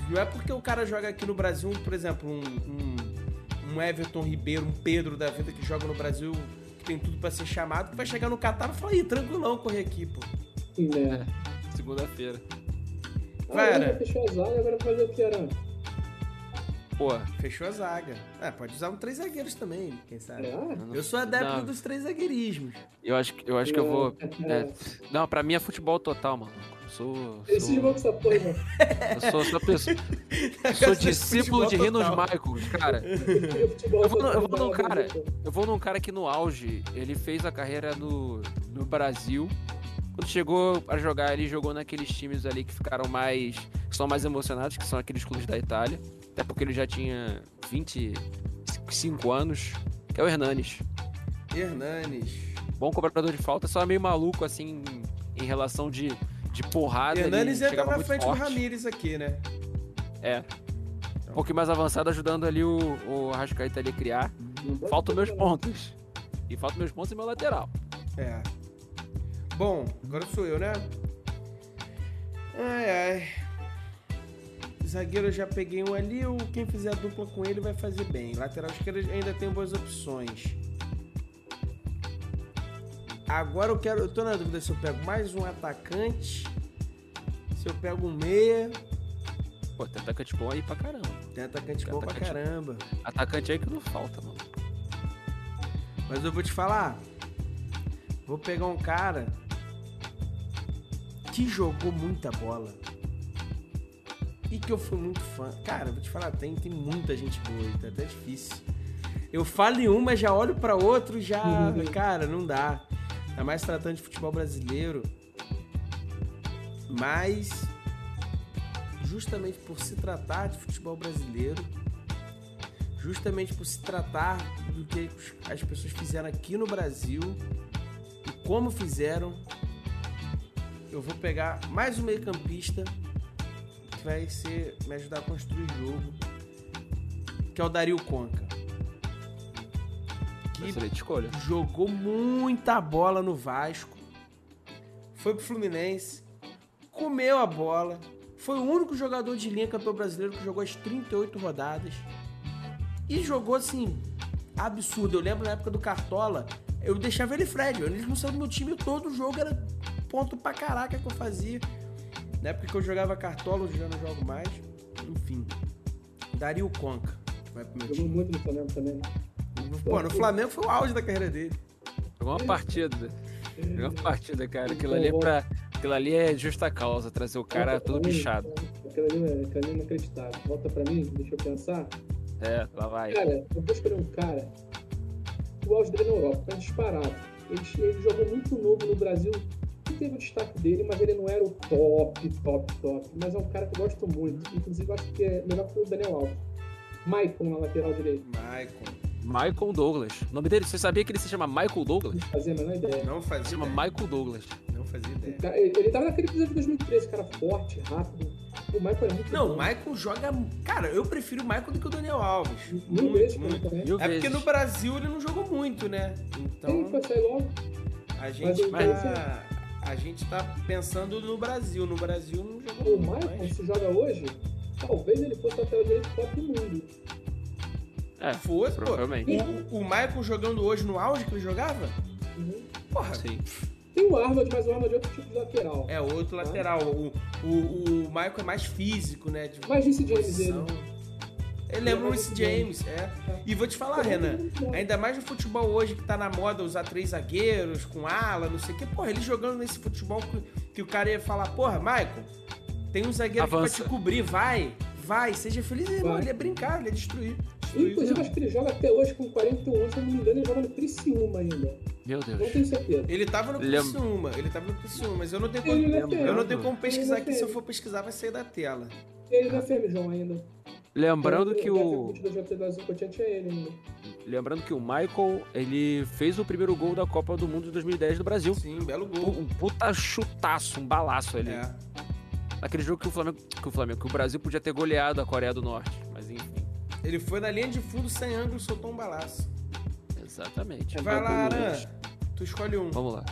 não é porque o cara joga aqui no Brasil, por exemplo, um, um, um Everton Ribeiro, um Pedro da vida que joga no Brasil, que tem tudo pra ser chamado, que vai chegar no Catar e falar, ih, tranquilão correr aqui, pô. Né? Segunda-feira. Ah, Cara. fechou a zaga, agora fazer o que, Aran? Pô, Fechou a zaga. É, pode usar um três zagueiros também, quem sabe. É? Eu sou adepto Não. dos três zagueirismos. eu acho, que- eu acho que eu vou. É. é, não, pra mim é futebol total, mano. Eu sou. Esse com essa porra, mano. eu sou, sou, pessoa- sou discípulo de Rinos. Michaels, cara. Eu vou, no- eu vou num cara, pô. eu vou num cara que no auge, ele fez a carreira no, no Brasil. Quando chegou a jogar, ele jogou naqueles times ali que ficaram mais. que são mais emocionados, que são aqueles clubes da Itália. Até porque ele já tinha 25 anos, que é o Hernanes. Hernanes. Bom cobrador de falta, só meio maluco assim em relação de, de porrada. Hernanes ele entra na frente forte. do Ramires aqui, né? É. Um pouquinho mais avançado, ajudando ali o, o Arrascaeta ali a criar. Faltam meus pontos. E faltam meus pontos e meu lateral. É. Bom, agora sou eu, né? Ai, ai. Zagueiro eu já peguei um ali, ou quem fizer a dupla com ele vai fazer bem. Lateral esquerdo ainda tem boas opções. Agora eu quero. Eu tô na dúvida se eu pego mais um atacante. Se eu pego um meia. Pô, tem atacante bom aí pra caramba. Tem atacante tem bom atacante, pra caramba. Atacante aí que não falta, mano. Mas eu vou te falar. Vou pegar um cara que jogou muita bola. E que eu fui muito fã. Cara, vou te falar, tem, tem muita gente boa, tá até difícil. Eu falo em uma, já olho para outro, já. Uhum. Cara, não dá. Tá mais tratando de futebol brasileiro. Mas justamente por se tratar de futebol brasileiro, justamente por se tratar do que as pessoas fizeram aqui no Brasil e como fizeram, eu vou pegar mais um meio-campista que vai ser me ajudar a construir o jogo, que é o Dario Conca. Que Excelente escolha. jogou muita bola no Vasco, foi pro Fluminense, comeu a bola, foi o único jogador de linha campeão brasileiro que jogou as 38 rodadas. E jogou assim, absurdo. Eu lembro na época do Cartola, eu deixava ele Fred. Ele não saiu do meu time, todo jogo era ponto pra caraca que eu fazia. Na época que eu jogava Cartola, hoje já não jogo mais. Enfim. Dario Conca. Vai pro meu Jogou muito no Flamengo também. Né? Pô, no Flamengo foi o auge da carreira dele. Jogou uma partida. Jogou uma partida, cara. Aquilo ali é pra Aquilo ali é justa causa, trazer o cara Volta todo bichado. Aquilo ali, é, aquilo ali é inacreditável. Volta pra mim, deixa eu pensar. É, lá vai. Cara, eu vou escolher um cara. O auge dele na Europa, tá disparado. Ele, ele jogou muito novo no Brasil. Teve o destaque dele, mas ele não era o top, top, top. Mas é um cara que eu gosto muito. Inclusive, eu acho que é melhor que o Daniel Alves. Maicon na lateral direita. Maicon. Michael Douglas. O nome dele, você sabia que ele se chama Michael Douglas? Não fazia a menor ideia. Não fazia. Se chama ideia. Michael Douglas. Não fazia ideia. Cara, ele, ele tava naquele episódio de 2013, cara forte, rápido. O Michael é muito Não, o Michael joga. Cara, eu prefiro o Michael do que o Daniel Alves. Mil vezes, muito. Também. Mil é porque no Brasil ele não jogou muito, né? Então. Sim, foi sair logo. A gente Mas, tá. A gente tá pensando no Brasil. No Brasil não jogou o Michael, se joga hoje, talvez ele fosse até o direito do Mundo. É, fosse, provavelmente. Pô, o, o Michael jogando hoje no auge que ele jogava? Uhum. Porra. Sim. Tem o Arnold, mas o Arnold é outro tipo de lateral. É, outro tá? lateral. O, o, o Michael é mais físico, né? De mais Reece James ele. Ele lembra o Reece James, é. é. E vou te falar, Renan, ainda mais no futebol hoje que tá na moda usar três zagueiros com ala, não sei o que. Porra, ele jogando nesse futebol que, que o cara ia falar, porra, Michael, tem um zagueiro Avança. aqui pra te cobrir, vai, vai, seja feliz. Irmão, ele ia brincar, ele ia destruir. Inclusive, acho que ele joga até hoje com 41 anos, se não me engano, ele joga no Criciúma ainda. Meu Deus. Não tenho certeza. Ele tava no Criciúma, ele tava no Criciúma, mas eu não tenho como, eu não tenho como pesquisar aqui. Se eu for pesquisar, vai sair da tela. Ele não é João, ainda. Lembrando que o. Lembrando que o Michael, ele fez o primeiro gol da Copa do Mundo de 2010 do Brasil. Sim, belo gol. Um puta chutaço, um balaço ali. É. Naquele jogo que o Flamengo, que o Flamengo, que o Brasil podia ter goleado a Coreia do Norte, mas enfim. Ele foi na linha de fundo sem ângulo e soltou um balaço. Exatamente. Vai lá, Aran. Tu escolhe um. Vamos lá.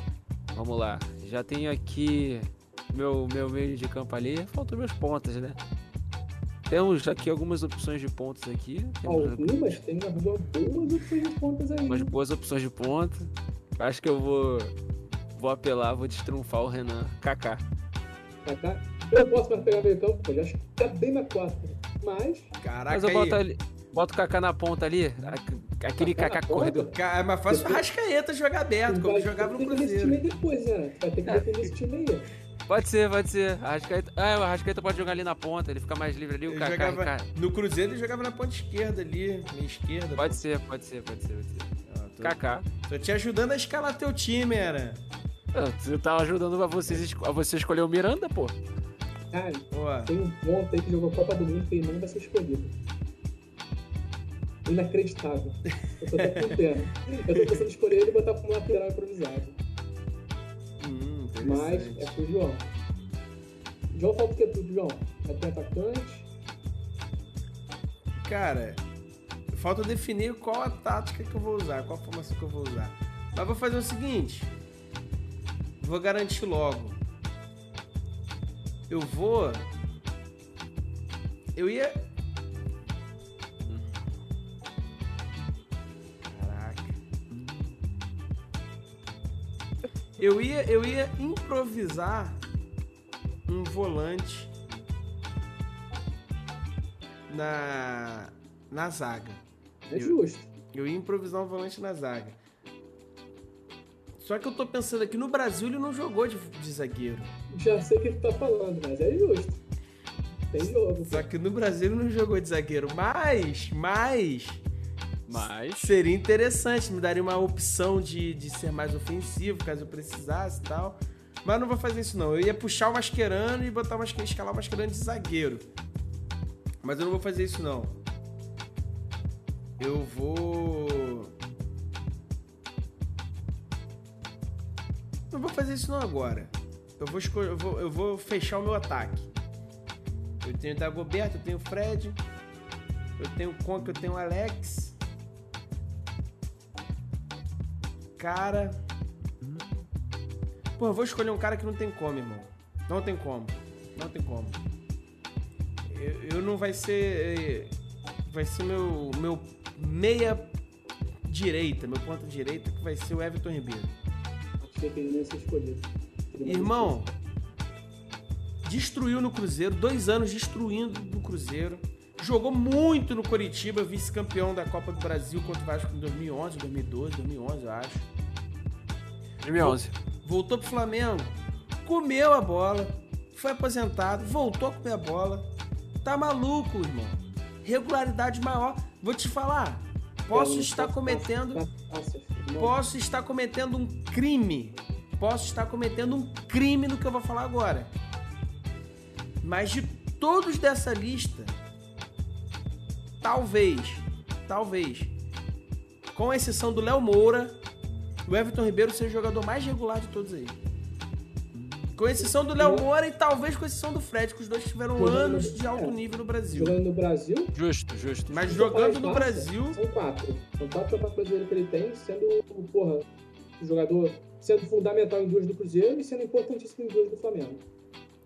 Vamos lá. Já tenho aqui meu, meu meio de campo ali. Faltam meus pontas, né? Temos aqui algumas opções de pontas aqui. Algumas? Tem boas opções de pontas aí. Umas boas opções de ponta. Acho que eu vou, vou apelar, vou destrunfar o Renan. Kaká. Kaká? Eu posso mais pegar meio campo, pô. Acho que tá bem na quarta. Mas. Caraca, Mas eu boto, ali, boto o Kaká na ponta ali. Aquele Kaká corredor. É mais fácil o Rascaeta jogar aberto, como jogava no Cruzeiro. Esse time depois, né? Vai ter que defender esse time aí. Pode ser, pode ser. Arrascaeta... Ah, o Arrascaeta pode jogar ali na ponta, ele fica mais livre ali. O Kaká, jogava... Kaká. No Cruzeiro ele jogava na ponta esquerda ali, meia esquerda. Pode pô. ser, pode ser, pode ser, pode ser. Ah, tô... Kaká. Tô te ajudando a escalar teu time, era. Eu tava ajudando a vocês a você escolher o Miranda, pô. Cara, Boa. tem um ponto aí que jogou Copa do Mundo que ele não vai ser escolhido. Inacreditável. Eu tô até contendo. Eu tô pensando em escolher ele e botar como lateral improvisado. Mas é pro João. João falta o que tudo, João? É ter atacante? Cara, falta definir qual a tática que eu vou usar, qual a formação que eu vou usar. Mas vou fazer o seguinte. Vou garantir logo. Eu vou. Eu ia. Eu ia, eu ia improvisar um volante na na zaga. É justo. Eu ia improvisar um volante na zaga. Só que eu tô pensando aqui, no Brasil ele não jogou de, de zagueiro. Já sei o que tu tá falando, mas é justo. Tem jogo. Só que no Brasil ele não jogou de zagueiro. Mas, mas. Mas. Seria interessante, me daria uma opção de, de ser mais ofensivo, caso eu precisasse e tal. Mas não vou fazer isso não. Eu ia puxar o Mascherano e botar o Mascherano, escalar o Mascherano de zagueiro. Mas eu não vou fazer isso não. Eu vou. Não vou fazer isso não agora. Eu vou escolher. Eu vou, eu vou fechar o meu ataque. Eu tenho o Dagoberto, eu tenho o Fred. Eu tenho o Conk, eu tenho o Alex. Cara. Pô, eu vou escolher um cara que não tem como, irmão. Não tem como. Não tem como. Eu, eu não vai ser. Vai ser meu, meu meia direita, meu ponto direita, que vai ser o Everton Ribeiro. Que ele nem ser escolhido. Irmão, destruiu no Cruzeiro, dois anos destruindo no Cruzeiro. Jogou muito no Coritiba, vice-campeão da Copa do Brasil contra o Vasco em 2011, 2012, 2011, eu acho. 2011. Voltou pro Flamengo, comeu a bola, foi aposentado, voltou a comer a bola. Tá maluco, irmão. Regularidade maior. Vou te falar, posso estar cometendo posso estar cometendo um crime. Posso estar cometendo um crime no que eu vou falar agora. Mas de todos dessa lista, talvez, talvez, com exceção do Léo Moura, o Everton Ribeiro seja o jogador mais regular de todos aí. Com exceção do Léo Moura e talvez com exceção do Fred, que os dois tiveram Jogando- anos de alto é. nível no Brasil. Jogando no Brasil, Justo, justo. Mas jogando no Brasil, São quatro. São quatro campeonatos brasileiros que ele tem, sendo, porra, o jogador sendo fundamental em duas do Cruzeiro e sendo importantíssimo em duas do Flamengo.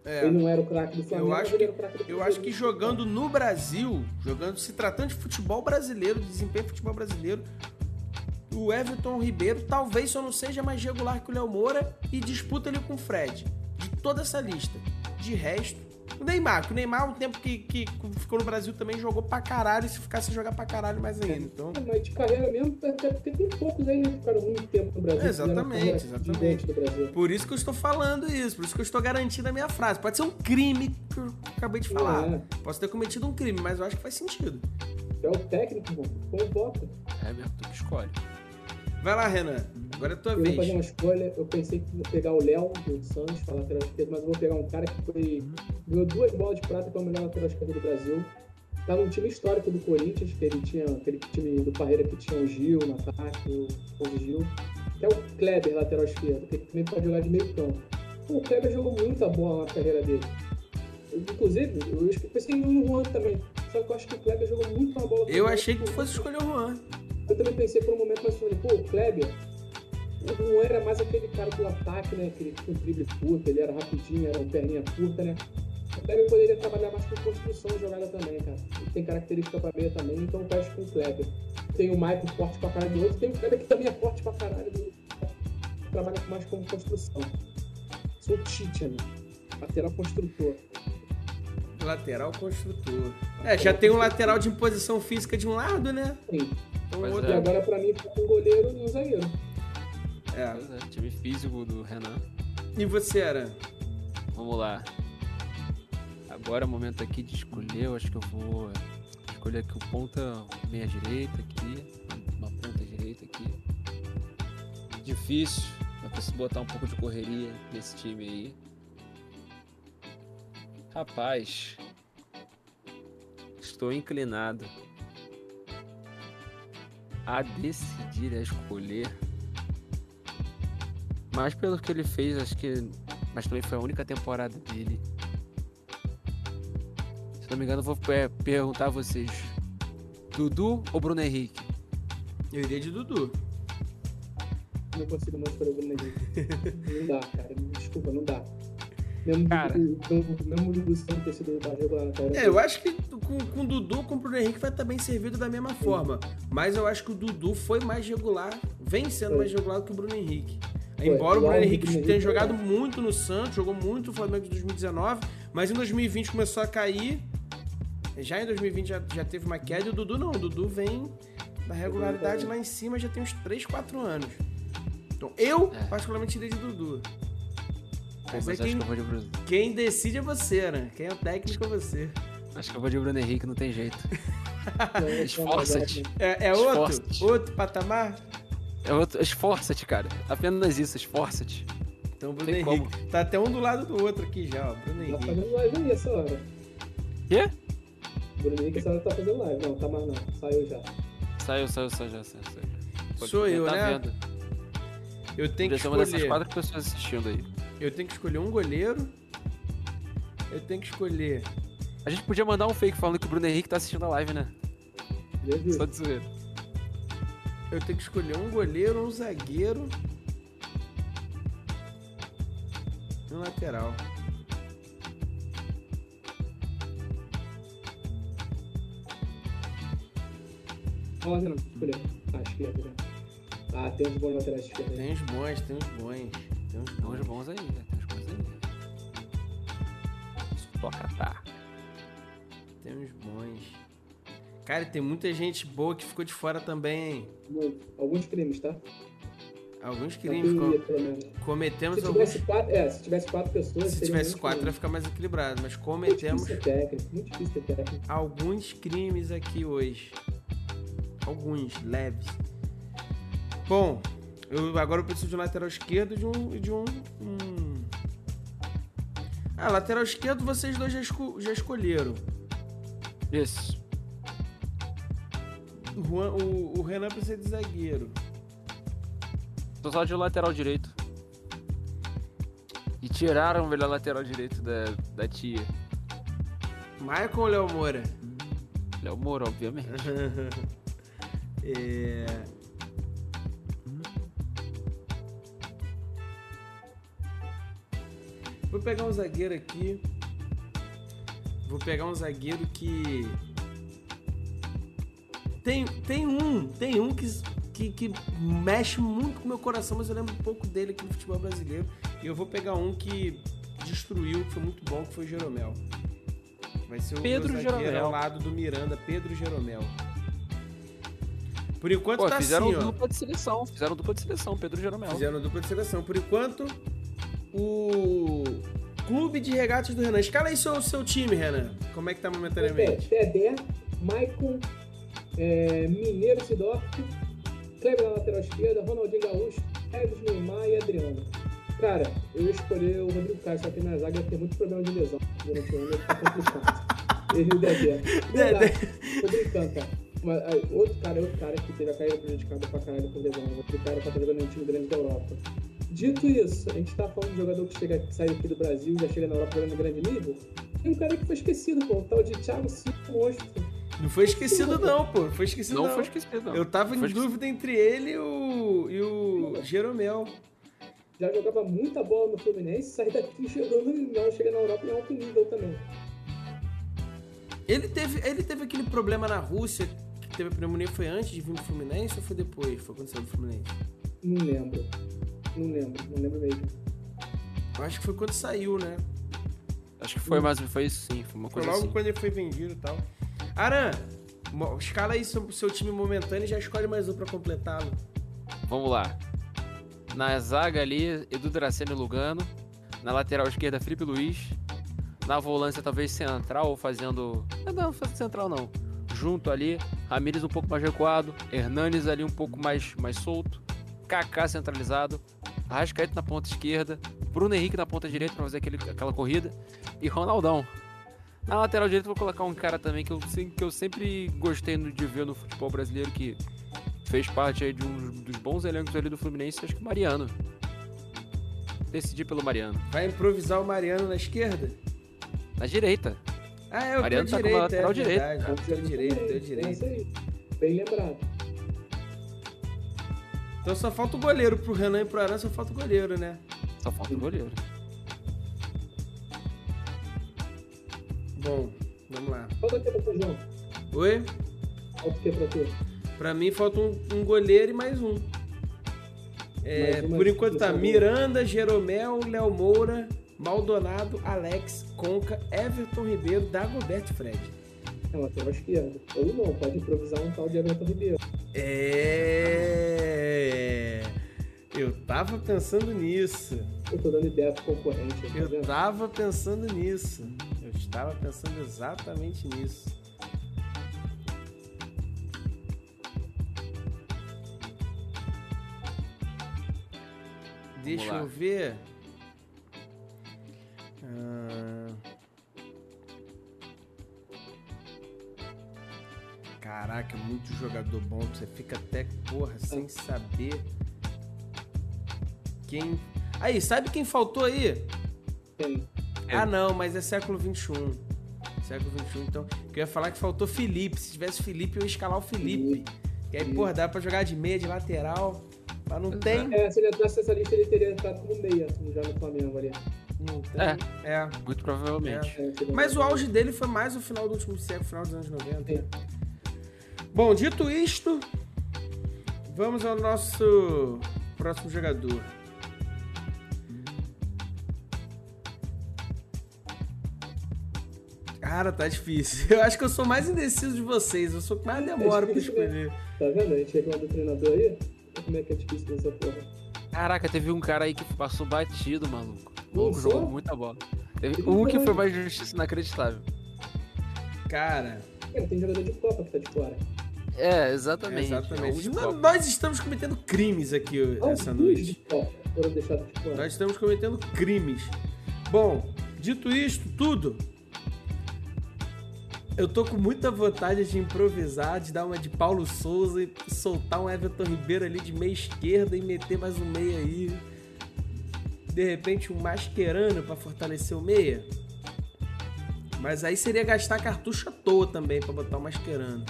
é. Ele não era o craque do Flamengo, Eu acho mas ele que- era o craque do Eu acho que jogando no Brasil, jogando se tratando de futebol brasileiro, de desempenho de futebol brasileiro, o Everton Ribeiro talvez só não seja mais regular que o Léo Moura e disputa ele com o Fred. De toda essa lista. De resto, o Neymar, que o Neymar, um tempo que, que ficou no Brasil também jogou pra caralho e se ficasse jogar pra caralho mais ainda. Então, É, Mas de carreira mesmo, até porque tem poucos aí que ficaram muito tempo no Brasil. Exatamente, exatamente. Brasil. por isso que eu estou falando isso, por isso que eu estou garantindo a minha frase. Pode ser um crime que eu acabei de falar. É. Posso ter cometido um crime, mas eu acho que faz sentido. É o técnico, pô. Convoca. É mesmo, tu que escolhe. Vai lá, Renan. Agora é tua Eu vou fazer vez. uma escolha. Eu pensei que ia pegar o Léo do Santos para lateral esquerdo, mas eu vou pegar um cara que foi. ganhou duas bolas de prata para o melhor lateral esquerdo do Brasil. Tá num time histórico do Corinthians, que ele tinha aquele time do Parreira que tinha o Gil no ataque, o Gil, que é o Kleber, lateral esquerdo, que também pode jogar de meio campo. O Kleber jogou muita bola na carreira dele. Eu, inclusive, eu pensei no Juan também. Só que eu acho que o Kleber jogou muito uma bola. Eu achei que fosse escolher o Juan. Eu também pensei por um momento, mas falei, pô, o Kleber não era mais aquele cara do ataque, né? Aquele com drible curto, ele era rapidinho, era uma perninha curta, né? O Kleber poderia trabalhar mais com construção de jogada também, cara. Ele tem característica pra meia também, então acho com o Kleber. Tem o Michael forte pra caralho do outro, tem o Kleber que também é forte pra caralho do trabalha mais como construção. Sou o Tite, né? Lateral construtor. Lateral construtor. É, já tem um lateral de imposição física de um lado, né? Sim. Então, Pois E outro. é. agora pra mim fica um goleiro e um zagueiro. É. Pois é, time físico do Renan. E você era? Vamos lá. Agora é o momento aqui de escolher. Eu acho que eu vou escolher aqui o ponta meia direita aqui. Uma ponta direita aqui. Difícil. Mas preciso botar um pouco de correria nesse time aí. Rapaz. Estou inclinado a decidir, a escolher. Mas pelo que ele fez, acho que. Mas também foi a única temporada dele. Se não me engano, eu vou é, perguntar a vocês: Dudu ou Bruno Henrique? Eu iria de Dudu. Não consigo mais escolher o Bruno Henrique. não dá, cara. Desculpa, não dá. Mesmo, Cara. do, mesmo do Santos ter sido. É, eu acho que com, com o Dudu, com o Bruno Henrique vai estar bem servido da mesma forma. Mas eu acho que o Dudu foi mais regular, vem sendo Foi. mais regular que o Bruno Henrique. Foi. Embora o Bruno o Henrique tenha Henrique jogado é. muito no Santos, jogou muito no Flamengo de 2019, mas em 2020 começou a cair. Já em 2020 já, já teve uma queda e o Dudu não. O Dudu vem da regularidade lá em cima já tem uns 3, 4 anos. Então eu, É. particularmente, iria de Dudu. Pô, Mas mas é acho quem, que eu vou de Bruno. quem decide é você, né? Quem é o técnico é você. Acho que eu vou de Bruno Henrique, não tem jeito. É Esforça-te. É, é outro? Outro patamar? É outro- Esforça-te, cara. Apenas isso, esforça-te. Então, Bruno Henrique. Tá até um do lado do outro aqui já, ó. Bruno Tá Henrique. fazendo live aí essa hora. Quê? Bruno Henrique essa hora tá fazendo live. Não, tá mais não. Saiu já. Saiu, saiu, saiu, já saiu. saiu. Pô, Sou quem eu, tá né? Vendo. Eu tenho que Podia ser uma dessas escolher. quatro pessoas assistindo aí. Eu tenho que escolher um goleiro. Eu tenho que escolher. A gente podia mandar um fake falando que o Bruno Henrique tá assistindo a live, né? Vi. Só de zoeira. Eu tenho que escolher um goleiro, um zagueiro. E um lateral. Qual lateral? Escolher. Ah, esquerda, né? Ah, tem uns bons laterais esquerda. Tem uns bons, tem uns bons. Tem uns bons. bons aí, né? Tem uns bons aí. Só catar. Tem uns bons. Cara, tem muita gente boa que ficou de fora também, hein? Muito. Alguns crimes, tá? Alguns crimes com- teoria, cometemos Se alguns. tivesse quatro, é, se tivesse quatro pessoas. Se seria tivesse muito quatro ia ficar mais equilibrado, mas Muito cometemos difícil ter técnico, muito difícil ter técnico. alguns crimes aqui hoje. Alguns, leves. Bom, eu, agora eu preciso de um lateral esquerdo e de um. de um, um- Ah, lateral esquerdo vocês dois já, esco- já escolheram. Isso. O, Juan- o- o Renan precisa de zagueiro. Tô só de lateral direito. E tiraram o melhor lateral direito da, da tia. Maicon ou Léo Moura? Léo Moura, obviamente. é... Vou pegar um zagueiro aqui. Vou pegar um zagueiro que. Tem, tem um, tem um que, que, que mexe muito com o meu coração, mas eu lembro um pouco dele aqui no futebol brasileiro. E eu vou pegar um que destruiu, que foi muito bom, que foi o Jeromel. Vai ser o Pedro meu zagueiro Jeromel. ao lado do Miranda, Pedro Jeromel. Por enquanto Pô, tá fizeram assim, ó. dupla de seleção. Fizeram dupla de seleção, Pedro Jeromel. Fizeram dupla de seleção. Por enquanto, o Clube de Regatas do Renan. Escala aí seu, seu time, Renan. Como é que tá momentaneamente? Dedé, Maicon, é, Mineiro Sidorf, Kleber na lateral esquerda, Ronaldinho Gaúcho, Edson Neymar e Adriano. Cara, eu ia escolher o Rodrigo Caio, só que na zaga ia ter muito problema de lesão durante o ano, ficar complicado. Ele e o Dedé. Dedé. Tô brincando, cara. Mas, aí, outro cara, outro cara que teve a carreira prejudicada pra caralho por lesão. Outro cara que tá jogando em um time grande da Europa. Dito isso, a gente tá falando de jogador que, chega, que sai aqui do Brasil e já chega na Europa jogando em grande nível. Tem um cara que foi esquecido, pô, o tal de Thiago Silva Monstro. Não foi esquecido, não, pô. Foi esquecido, Não, não. foi esquecido, não. Eu tava em Foi dúvida entre ele e o, e o Jeromel. Já jogava muita bola no Fluminense, sai daqui chegando não, chega na Europa em alto nível também. Ele teve, ele teve aquele problema na Rússia, que teve a pneumonia, foi antes de vir pro Fluminense ou foi depois? Foi quando saiu do Fluminense? Não lembro. Não lembro, não lembro mesmo. Eu acho que foi quando saiu, né? Acho que foi, mas foi isso sim. Foi uma Foi coisa logo assim. quando ele foi vendido e tal. Aran, escala aí seu, seu time momentâneo e já escolhe mais um pra completá-lo. Vamos lá. Na zaga ali, Edu Dracena e Lugano. Na lateral esquerda, Felipe Luiz. Na volância, talvez central, ou fazendo. Não, fazendo central não. Junto ali, Ramires um pouco mais recuado. Hernanes ali um pouco mais, mais solto. Kaká centralizado. Arrascaeta na ponta esquerda. Bruno Henrique na ponta direita pra fazer aquele, aquela corrida. E Ronaldão. Na lateral direita, vou colocar um cara também que eu, que eu sempre gostei de ver no futebol brasileiro, que fez parte aí de um dos bons elencos ali do Fluminense, acho que o Mariano. Decidi pelo Mariano. Vai improvisar o Mariano na esquerda? Na direita. Ah, é, o Mariano tá como direito, lateral é direito, verdade. Teu direito, É direito. aí. Bem lembrado. Então só falta o goleiro pro Renan e pro Aran, só falta o goleiro, né? Só falta o goleiro. Bom, vamos lá. Falta o que pra tu, João? Oi? Falta o que pra tu? Pra mim falta um, um goleiro e mais um. É, Mais por enquanto tá. Miranda, Jeromel, Léo Moura, Maldonado, Alex, Conca, Everton Ribeiro, Dagoberto e Fred. É lateral esquerdo. Ou não, pode improvisar um tal de Everton Ribeiro. É. Eu tava pensando nisso. Eu tô dando ideia pro concorrente, tá Eu vendo? tava pensando nisso. Eu estava pensando exatamente nisso. Deixa lá. eu ver. Ah. Caraca, muito jogador bom. Você fica até, porra, sem saber quem. Aí, sabe quem faltou aí? Ah, não, mas é século XXI. Século XXI, então. Que eu ia falar que faltou Felipe. Se tivesse Felipe, eu ia escalar o Felipe. Que aí, porra, dá pra jogar de meia, de lateral. Mas não tem. É, se ele entrasse nessa lista, ele teria entrado como meia, já no Flamengo ali. Não tem. É. É. Muito provavelmente. É, seria Mas o auge dele foi mais o final do último século, final dos anos 90. É. Bom, dito isto, vamos ao nosso próximo jogador. Cara, tá difícil. Eu acho que eu sou mais indeciso de vocês. Eu sou mais demora pra difícil, né? escolher. Tá vendo? A gente reclama do treinador aí. Como é que é difícil nessa porra. Caraca, teve um cara aí que passou batido, maluco. O maluco só? jogou muita bola. Teve um foi que foi uma justiça inacreditável. Cara, Cara, tem jogador de Copa que tá de fora. É, exatamente. exatamente. É um Nó- Copa. Nós estamos cometendo crimes aqui essa Alguns noite. de Copa foram deixados de fora. Nós estamos cometendo crimes. Bom, dito isto tudo, eu tô com muita vontade de improvisar, de dar uma de Paulo Souza e soltar um Everton Ribeiro ali de meia esquerda e meter mais um meia aí. De repente um Mascherano pra fortalecer o meia. Mas aí seria gastar cartucho à toa também pra botar o Mascherano.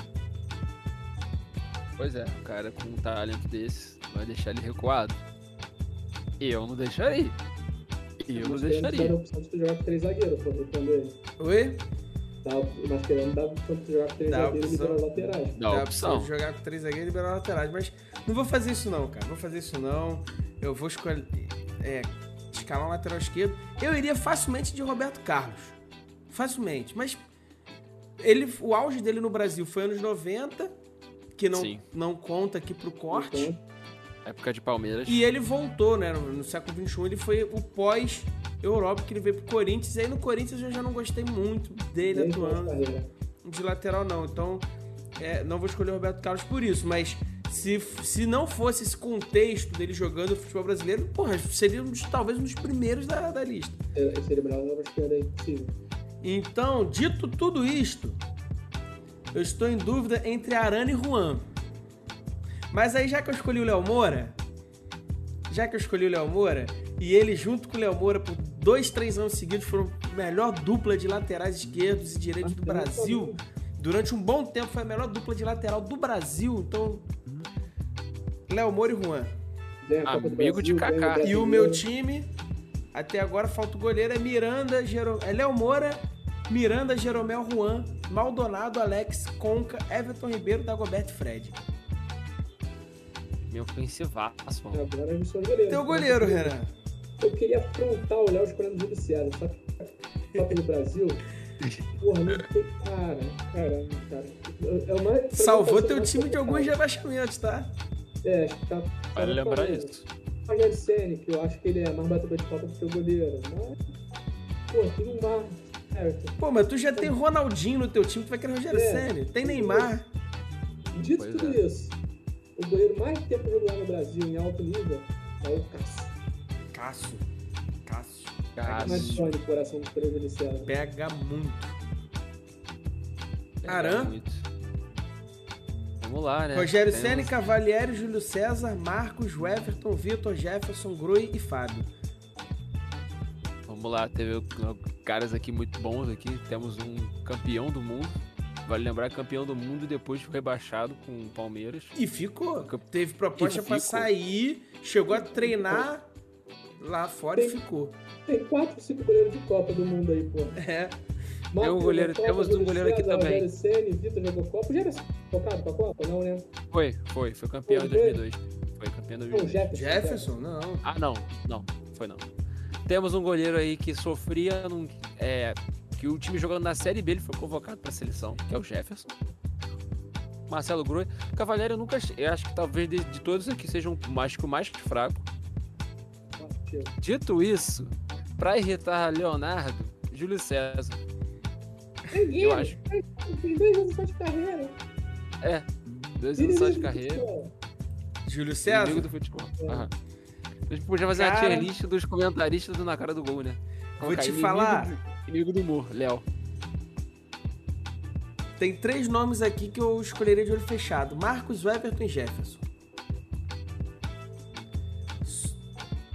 Pois é, o cara com um talento desse vai deixar ele recuado. Eu não deixaria. Eu não Mas querendo dar a deixaria. opção de tu jogar com três zagueiros, aproveitando ele. Oi? Tá, mas querendo dar a opção de tu jogar com três zagueiros e liberar laterais. Dá Dá a opção. de jogar com três zagueiros e liberar laterais. Mas não vou fazer isso não, cara. Não vou fazer isso não. Eu vou escolher. É, escalar um lateral esquerdo. Eu iria facilmente de Roberto Carlos. Facilmente. Mas ele, o auge dele no Brasil foi anos 90, que não, Sim. não conta aqui pro corte. Então, Época de Palmeiras. E ele voltou, né? No, no século XXI, ele foi o pós-Europa, que ele veio pro Corinthians. E aí no Corinthians eu já não gostei muito dele a atuando carreira. de lateral não. Então, é, não vou escolher o Roberto Carlos por isso, mas se, se não fosse esse contexto dele jogando futebol brasileiro, porra, seria um dos- talvez um dos primeiros da, da lista. Esse seria melhor na esquerda aí possível. Então, dito tudo isto, eu estou em dúvida entre Arana e Juan. Mas aí, já que eu escolhi o Léo Moura, já que eu escolhi o Léo Moura, e ele junto com o Léo Moura por dois, três anos seguidos foram a melhor dupla de laterais esquerdos e direitos do Brasil. Durante um bom tempo foi a melhor dupla de lateral do Brasil. Então, Léo Moura e Juan. Amigo de Kaká. E o meu time, até agora falta o goleiro, é Miranda, Jero... é Léo Moura, Miranda, Jeromel, Juan, Maldonado, Alex, Conca, Everton Ribeiro, Dagoberto e Fred. Meu ofensivaço, mano. Agora eu sou goleiro. Teu goleiro, Renan. Eu queria afrontar o Léo escolhendo o só que Copa do Brasil. Porra, não tem. Cara, caramba, cara. É o mais- Salvou teu mim, time de alguns rebaixamentos, tá? É, acho que tá. Vale tá lembrar falando. isso. O Rogério Senna, que eu acho que ele é mais batedor de falta do que o goleiro. Mas. Pô, tem um mar. Everton. Pô, mas tu já tem Ronaldinho no teu time, tu vai querer Rogério É. Senna. Tem Neymar. Dito Pois tudo é. isso, o goleiro mais tempo regular no Brasil em alto nível é o Cássio. Cássio. Cássio. Cássio. Do coração do. Pega muito. Pega Aran? muito. Vamos lá, né? Rogério Temos- Senna, Cavalieri, Júlio César, Marcos, Everton, Vitor, Jefferson, Groi e Fábio. Vamos lá, teve caras aqui muito bons aqui. Temos um campeão do mundo. Vale lembrar, campeão do mundo e depois foi rebaixado com o Palmeiras. E ficou. Teve proposta pra ficou. sair, chegou a treinar lá fora e ficou. Tem 4, 5 goleiros de Copa do mundo aí, pô. É. Tem um goleiro, Copa, temos um goleiro aqui César, também. Ceni, Vitor jogou Copa. Já era focado pra Copa? Não, né? Foi, foi, foi campeão em Foi, foi? 2002. Foi campeão em Não, 2002. Jefferson. Jefferson? Não. Ah, não, não, foi não. Temos um goleiro aí que sofria num, é, que o time jogando na Série B ele foi convocado pra seleção, que é o Jefferson. Marcelo Groi. Cavalieri eu nunca eu acho que talvez de, de todos aqui seja um mais que o mais fraco. Dito isso, pra irritar Leonardo, Júlio César. Ninguém, Eu acho. Tem dois anos só de carreira. É, dois anos só de carreira. Júlio Inimigo César? do futebol. Aham. A gente podia fazer uma Cara. tier list dos comentaristas do Na Cara do Gol, né? Vou te inimigo falar. do- Inimigo do humor, Léo. Tem três nomes aqui que eu escolheria de olho fechado: Marcos, Everton e Jefferson.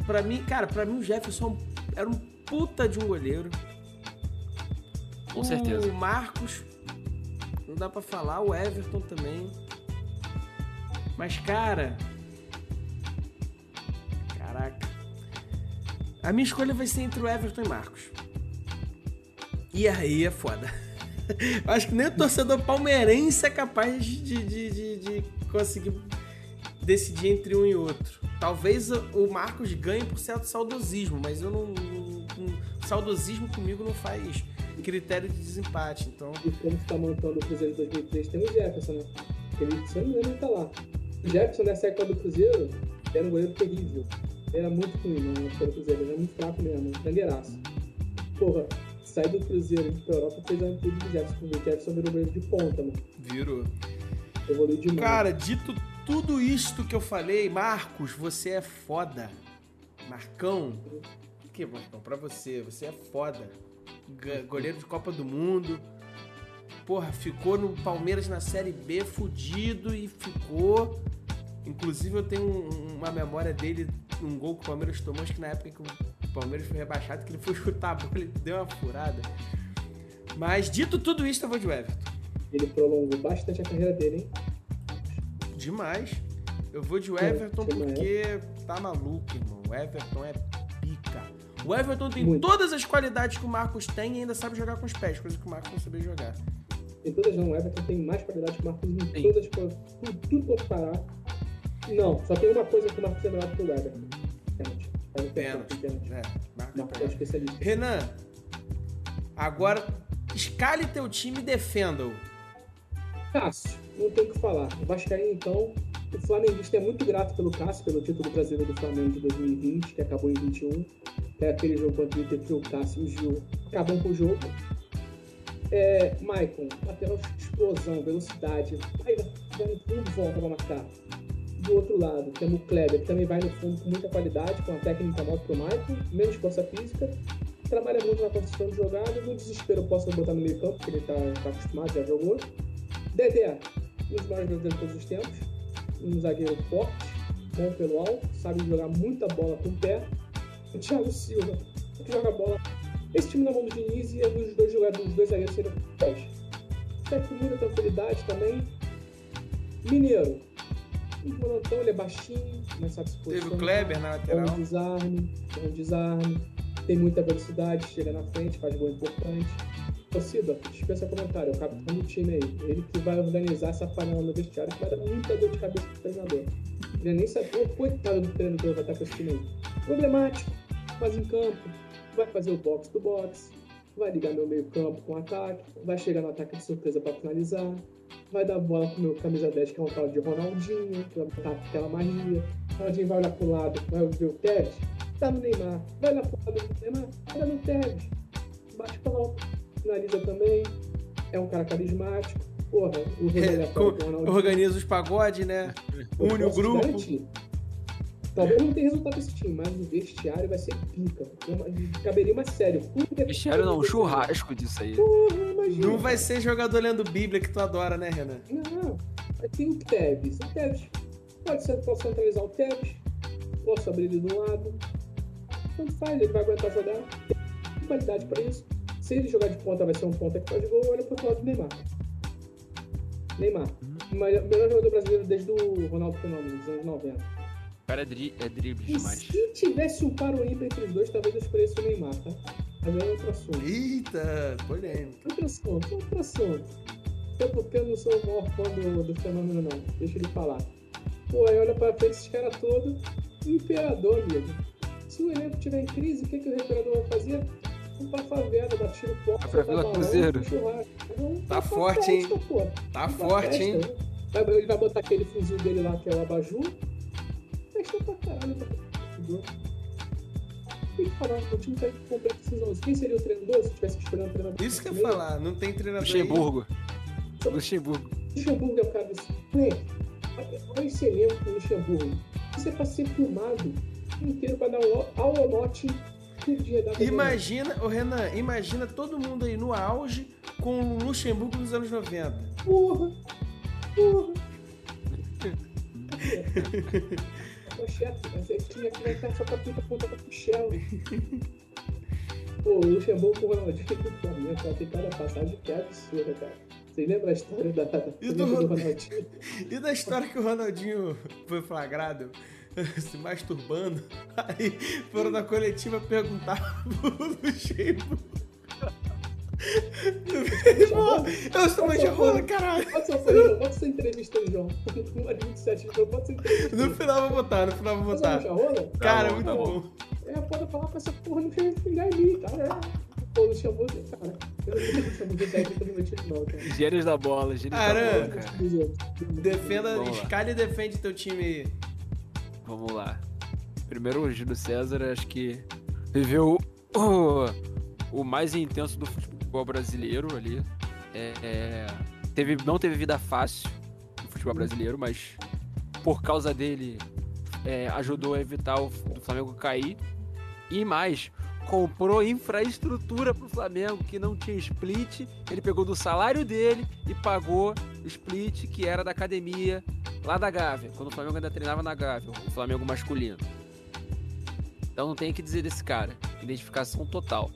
Pra mim, cara, pra mim o Jefferson era um puta de um goleiro. Com certeza. O Marcos, não dá pra falar, o Everton também. Mas, cara. Caraca. A minha escolha vai ser entre o Everton e Marcos. E aí é foda. Acho que nem o torcedor palmeirense é capaz de, de, de, de conseguir decidir entre um e outro. Talvez o Marcos ganhe por certo saudosismo, mas eu não. não- saudosismo comigo não faz critério de desempate. Então, E como você tá montando o Cruzeiro em 2003, tem o Jefferson, né? Ele, se não me engano, ele tá lá. O Jefferson nessa época do Cruzeiro era um goleiro terrível. Era muito ruim na época do Cruzeiro, ele era muito fraco mesmo, zagueiraço. Porra, sai do Cruzeiro ir pra Europa fez a amplitude do Jefferson. O Jefferson virou goleiro de ponta, mano. virou. Evoluiu demais. Cara, dito tudo isto que eu falei, Marcos, você é foda. Marcão, o que, Marcão? Pra você, você é foda. Goleiro de Copa do Mundo. Porra, ficou no Palmeiras na Série B, fudido e ficou. Inclusive, eu tenho um- uma memória dele, um gol que o Palmeiras tomou, acho que na época que o Palmeiras foi rebaixado, que ele foi chutar a bola, ele deu uma furada. Mas, dito tudo isso, eu vou de Everton. Ele prolongou bastante a carreira dele, hein? Demais. Eu vou de É, Everton demais. porque tá maluco, irmão. O Everton é pica. O Everton tem Muito. todas as qualidades que o Marcos tem e ainda sabe jogar com os pés, coisa que o Marcos não sabia jogar. Em todas não, o Everton tem mais qualidade que o Marcos em todas. Tudo, tudo quanto parar. Não, só tem uma coisa que o Marcos é melhor do que o Everton. Pênalti. Pênalti. pênalti. É, Marcos é especialista. Renan, agora escale teu time e defenda-o. Cássio, não tem o que falar. O Vascaíno, então, o Flamenguista é muito grato pelo Cássio, pelo título brasileiro do Flamengo de 2020, que acabou em 21. Que é aquele jogo contra o Inter que o Cássio e o Gil acabam com o jogo. É, Maicon, lateral explosão, velocidade, vai, vai no fundo, volta pra marcar. Do outro lado, temos o Kleber, que também vai no fundo com muita qualidade, com a técnica maior que o Maicon, menos força física, trabalha muito na construção de jogada, no desespero eu posso botar no meio campo, porque ele tá, tá acostumado, já jogou. Dedé, um dos maiores jogadores de todos os tempos, um zagueiro forte, bom pelo alto, sabe jogar muita bola com o pé. O Thiago Silva, que joga bola. Esse time na mão do Diniz e os dois jogadores, os dois zagueiros seriam pés. Sai com muita tranquilidade também. Mineiro, um volantão, ele é baixinho, mas sabe se Teve o. Kleber na lateral. um desarme, um desarme, tem muita velocidade, chega na frente, faz gol importante. Torcida, dispensa comentário, é o capitão do time aí. Ele que vai organizar essa panela no vestiário, que vai dar muita dor de cabeça pro treinador. Ele nem sabe, pô, coitado do treinador vai estar com esse time aí. Problemático, faz em campo, vai fazer o box do box, vai ligar meu meio campo com ataque, vai chegar no ataque de surpresa para finalizar, vai dar bola pro meu camisa 10, que é um tal de Ronaldinho, que vai botar aquela magia. Ronaldinho vai olhar pro lado, vai ver o Tevez, tá no Neymar, vai olhar pro lado do Neymar, tá no Tevez. Bate pronto, finaliza também, é um cara carismático. Porra, o É, Ronaldinho Ronaldinho. Organiza os pagodes, né? Une o grupo. garantir. Talvez não tenha resultado desse time, mas o vestiário vai ser pica. Eu- Caberia uma série. Vestiário não, um churrasco disso aí. Porra, imagina. Não vai ser jogador lendo Bíblia que tu adora, né, Renan? Não, tem o Tevez. O Tevez pode ser, posso centralizar o Tevez, posso abrir ele de um lado. Tanto faz, ele vai aguentar jogar. Tem qualidade pra isso. Se ele jogar de ponta, vai ser um ponta que faz gol, olha pro outro lado do Neymar. Neymar. O melhor melhor jogador brasileiro desde o Ronaldo Fenômeno, dos anos 90. O cara é, dri é drible demais. se tivesse um par ímpar entre os dois, talvez eu escolhesse o Neymar, tá? Mas é outro assunto. Eita, polêmica. Outro assunto, outro assunto. Até porque eu não sou o maior fã do, do fenômeno, não. Deixa ele falar. Pô, aí olha pra frente esses caras todos. Imperador, amigo. Se o elenco tiver em crise, o que, que o imperador vai fazer? Vamos pra favela, dar tiro forte, pra Vila Cruzeiro. Tá forte, hein? Tá forte, hein? Ele vai botar aquele fuzil dele lá, que é o abajur. Festa pra caralho, pra tem que falar, o time tá Quem seria o treinador se tivesse esperando o treinador? Isso que eu ia falar, não tem treinador. Luxemburgo. Luxemburgo. Luxemburgo é o cara desse. Olha esse elenco do Luxemburgo. Isso é pra ser filmado inteiro pra dar um holonote Imagina, o Renan, imagina todo mundo aí no auge com o Luxemburgo nos anos 90. Porra! Porra! Pochete, mas ele tinha que levar essa capita apontada pro Shell. Pô, o Luxemburgo com o Ronaldinho do Flamengo, cara, tem cada passagem que é absurda, cara. Você lembra a história da, e do, do Ronaldinho? E da história que o Ronaldinho foi flagrado se masturbando? Aí foram na coletiva perguntar pro Luxemburgo. Eu sou mais de rola, caralho. Pode ser, pode ser entrevista aí, João. Número 27, pode ser entrevista. No final vou botar, no final vou botar. Cara, tá muito tá bom. É, pode falar com essa porra, não quer filhar ali, cara. Pô, não chamou de cara. Eu não chamo de técnico no meu time, não, cara. Gênios da bola, gênios da bola. Cara. Defenda, escalhe e defende teu time. Vamos lá. Primeiro, o Júlio César, acho que viveu o, o mais intenso do futebol futebol brasileiro ali. É, é, teve, não teve vida fácil no futebol brasileiro, mas por causa dele é, ajudou a evitar o Flamengo cair. E mais, comprou infraestrutura para o Flamengo que não tinha split. Ele pegou do salário dele e pagou o split que era da academia lá da Gávea, quando o Flamengo ainda treinava na Gávea, o Flamengo masculino. Então não tem o que dizer desse cara. Identificação total.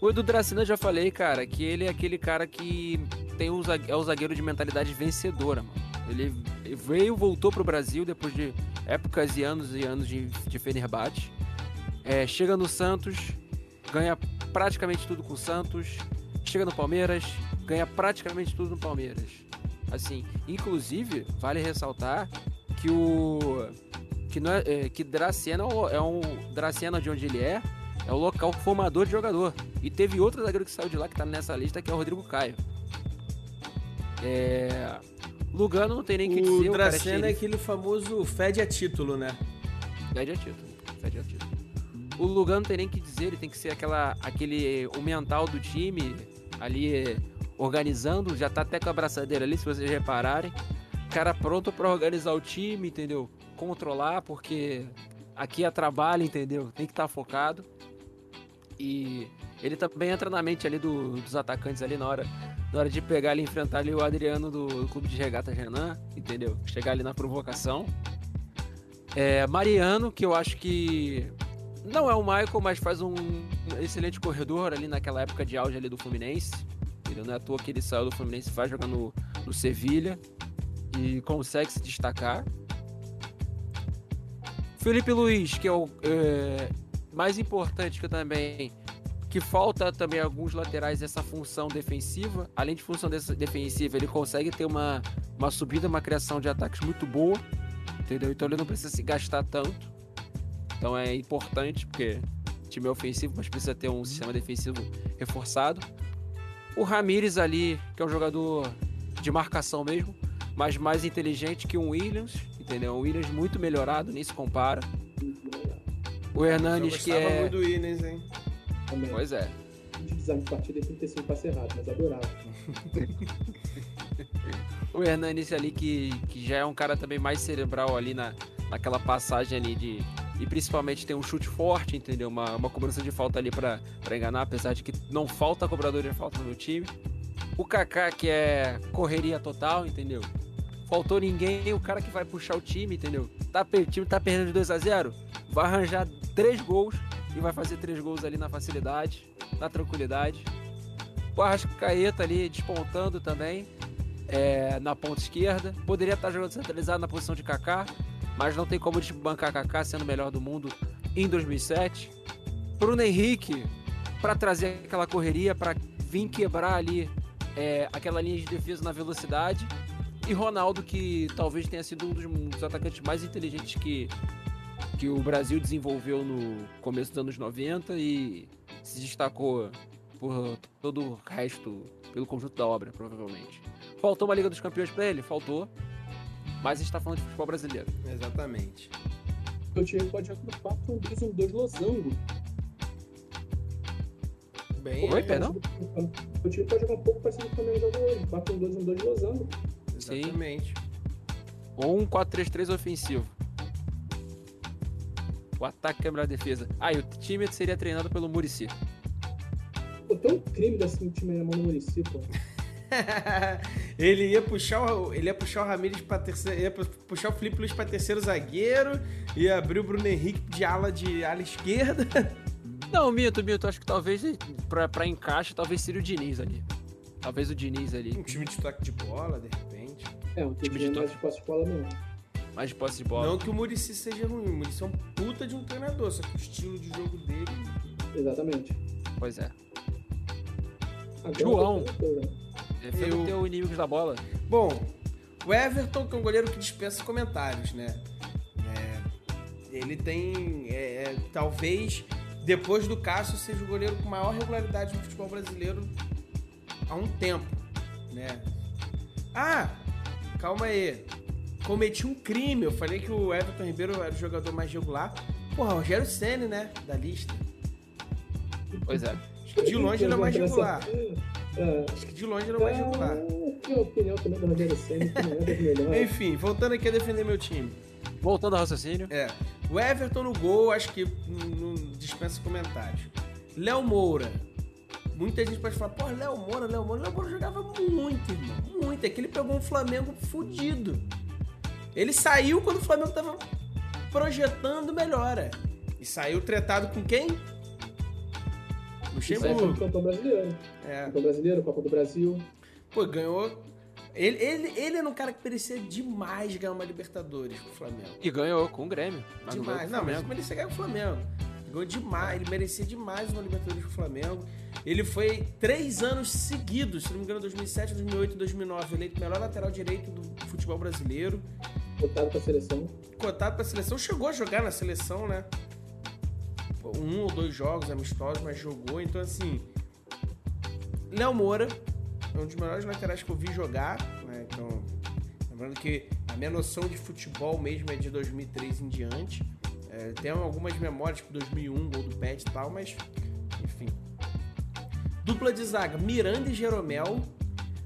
O Edu Dracina já falei, cara, que ele é aquele cara que tem um, é o zagueiro de mentalidade vencedora, mano. Ele veio, voltou pro Brasil depois de épocas e anos e anos de, de Fenerbahçe. É, chega no Santos, ganha praticamente tudo com o Santos. Chega no Palmeiras, ganha praticamente tudo no Palmeiras. Assim, inclusive, vale ressaltar que o que não é, é que Dracena é um Dracena de onde ele é, é o local formador de jogador. E teve outro zagueiro que saiu de lá que tá nessa lista, que é o Rodrigo Caio. É... Lugano não tem nem que dizer. O Dracena é, é aquele famoso fede a título, né? Fede a título. Fede a título. O Lugano não tem nem que dizer, ele tem que ser aquela, aquele, o mental do time ali organizando, já tá até com a abraçadeira ali, se vocês repararem. Cara pronto para organizar o time, entendeu? Controlar, porque aqui é trabalho, entendeu? Tem que estar tá focado. E ele também entra na mente ali do, dos atacantes ali na hora, na hora de pegar ali enfrentar ali o Adriano do, Clube de Regata Renan, entendeu? Chegar ali na provocação. É, Mariano, que eu acho que não é o Michael, mas faz um excelente corredor ali naquela época de auge ali do Fluminense. Entendeu? Não é à toa que ele saiu do Fluminense vai jogar no, no Sevilha e consegue se destacar. Felipe Luiz, que é o é, mais importante que também que falta também alguns laterais essa função defensiva. Além de função defensiva, ele consegue ter uma, uma subida, uma criação de ataques muito boa, entendeu? Então ele não precisa se gastar tanto. Então é importante, porque time é ofensivo, mas precisa ter um sistema defensivo reforçado. O Ramires ali, que é um jogador de marcação mesmo, mas mais inteligente que o Williams, entendeu? O Williams muito melhorado, nem se compara. O Hernanes, que é. muito do Williams, hein? Também. Pois é. De design de partida é 35 passe errado, mas adorava. o Hernanes ali que, que já é um cara também mais cerebral ali na, naquela passagem ali de. E principalmente tem um chute forte, entendeu? Uma, uma cobrança de falta ali para enganar, apesar de que não falta cobrador de falta no time. O Kaká, que é correria total, entendeu? Faltou ninguém, o cara que vai puxar o time, entendeu? Tá, o time tá perdendo de 2 a 0 vai arranjar três gols e vai fazer três gols ali na facilidade, na tranquilidade. O Arrascaeta ali despontando também é, na ponta esquerda. Poderia estar jogando centralizado na posição de Kaká, mas não tem como desbancar Kaká sendo o melhor do mundo em 2007. Bruno Henrique, para trazer aquela correria, para vir quebrar ali é, aquela linha de defesa na velocidade. E Ronaldo, que talvez tenha sido um dos, um dos atacantes mais inteligentes que, que o Brasil desenvolveu no começo dos anos 90 e se destacou por todo o resto, pelo conjunto da obra, provavelmente. Faltou uma Liga dos Campeões para ele? Faltou. Mas a gente tá falando de futebol brasileiro. Exatamente. O time pode jogar no 4 1 2 1 2 losango. Bem, Oi, perdão? O time pode jogar um pouco parecido com o Flamengo jogou hoje. 4 1 2 1 2 losango. Exatamente. Ou um 4-3-3 ofensivo. O ataque quebra a defesa. Ah, e o time seria treinado pelo Murici. Pô, tem um crime desse time na mão do Muricy, pô. ele ia puxar o, ele ia puxar o Ramires para terceiro, ia puxar o Felipe Luiz para terceiro zagueiro, ia abrir o Bruno Henrique de ala de ala esquerda. Não, Mito, Mito, acho que talvez pra, pra encaixe, talvez seria o Diniz ali. Talvez o Diniz ali. Um time de toque de bola, de repente. É, um time de de mais de posse de bola mesmo. Mais de posse de bola. Não que o Murici seja ruim, o Murici é um puta de um treinador, só que o estilo de jogo dele. Exatamente. Pois é. Agora João. vendo. Defenda Eu- o teu inimigos da bola. Bom, o Everton, que é um goleiro que dispensa comentários, né? É, ele tem. é, é, talvez, depois do Cássio, seja o goleiro com maior regularidade no futebol brasileiro há um tempo, né? Ah, calma aí. Cometi um crime. Eu falei que o Everton Ribeiro era o jogador mais regular. Porra, Rogério Senna, né? Da lista. Pois é. Acho que de longe ele é mais regular. É, Acho que de longe ele é mais regular. é, Tem a opinião também do Rogério Senna, que não é. Enfim, voltando aqui a defender meu time. Voltando ao raciocínio. É. O Everton no gol, acho que não dispensa comentários. Léo Moura. Muita gente pode falar, pô, Léo Moura, Léo Moura. Léo Moura jogava muito, irmão. Muito. É que ele pegou um Flamengo fudido. Ele saiu quando o Flamengo tava projetando melhora. E saiu tretado com quem? Luxemburgo. campeão brasileiro. É. Campeão brasileiro, Copa do Brasil. Pô, ganhou. Ele, ele, ele era um cara que merecia demais ganhar uma Libertadores com o Flamengo. E ganhou com o Grêmio. Demais. Não, mas merecia ganhar com o Flamengo. Ganhou demais. Ele merecia demais uma Libertadores com o Flamengo. Ele foi três anos seguidos, se não me engano, 2007, 2008 e 2009, eleito melhor lateral direito do futebol brasileiro. Botado pra seleção. Cotado pra seleção. Chegou a jogar na seleção, né? Um ou dois jogos amistosos, mas jogou. Então, assim... Léo Moura é um dos melhores laterais que eu vi jogar, né? Então, lembrando que a minha noção de futebol mesmo é de 2003 em diante. É, tem algumas memórias, tipo 2001, gol do Pet e tal, mas enfim. Dupla de zaga, Miranda e Jeromel.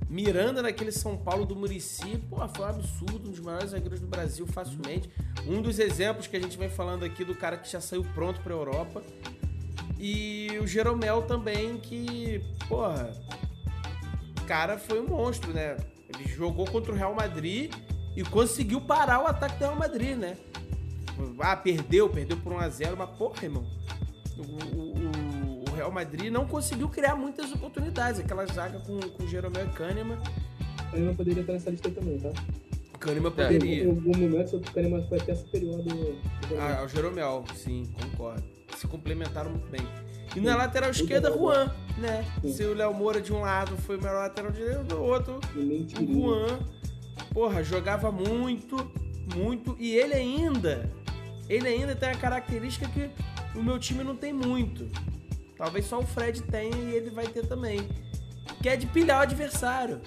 Miranda naquele São Paulo do Murici, pô, foi um absurdo, um dos maiores zagueiros do Brasil facilmente. Um dos exemplos que a gente vem falando aqui do cara que já saiu pronto pra Europa. E o Jeromel também, que, porra, o cara foi um monstro, né? Ele jogou contra o Real Madrid e conseguiu parar o ataque do Real Madrid, né? Ah, perdeu, perdeu por 1x0, mas porra, irmão. O, o- o Real Madrid não conseguiu criar muitas oportunidades. Aquela zaga com, com Jeromel e Kahneman. Kahneman poderia estar nessa lista também, tá? O Kahneman É. Em poderia. algum momento, o Kahneman foi até superior do. do Ah, ao Jeromel, sim, concordo. Se complementaram muito bem. E na lateral esquerda, Juan, né? Sim. Se o Léo Moura de um lado foi o melhor lateral direito, do outro, o. Juan, porra, jogava muito, muito. E ele ainda, ele ainda tem a característica que o meu time não tem muito. Talvez só o Fred tenha e ele vai ter também. Que é de pilhar o adversário.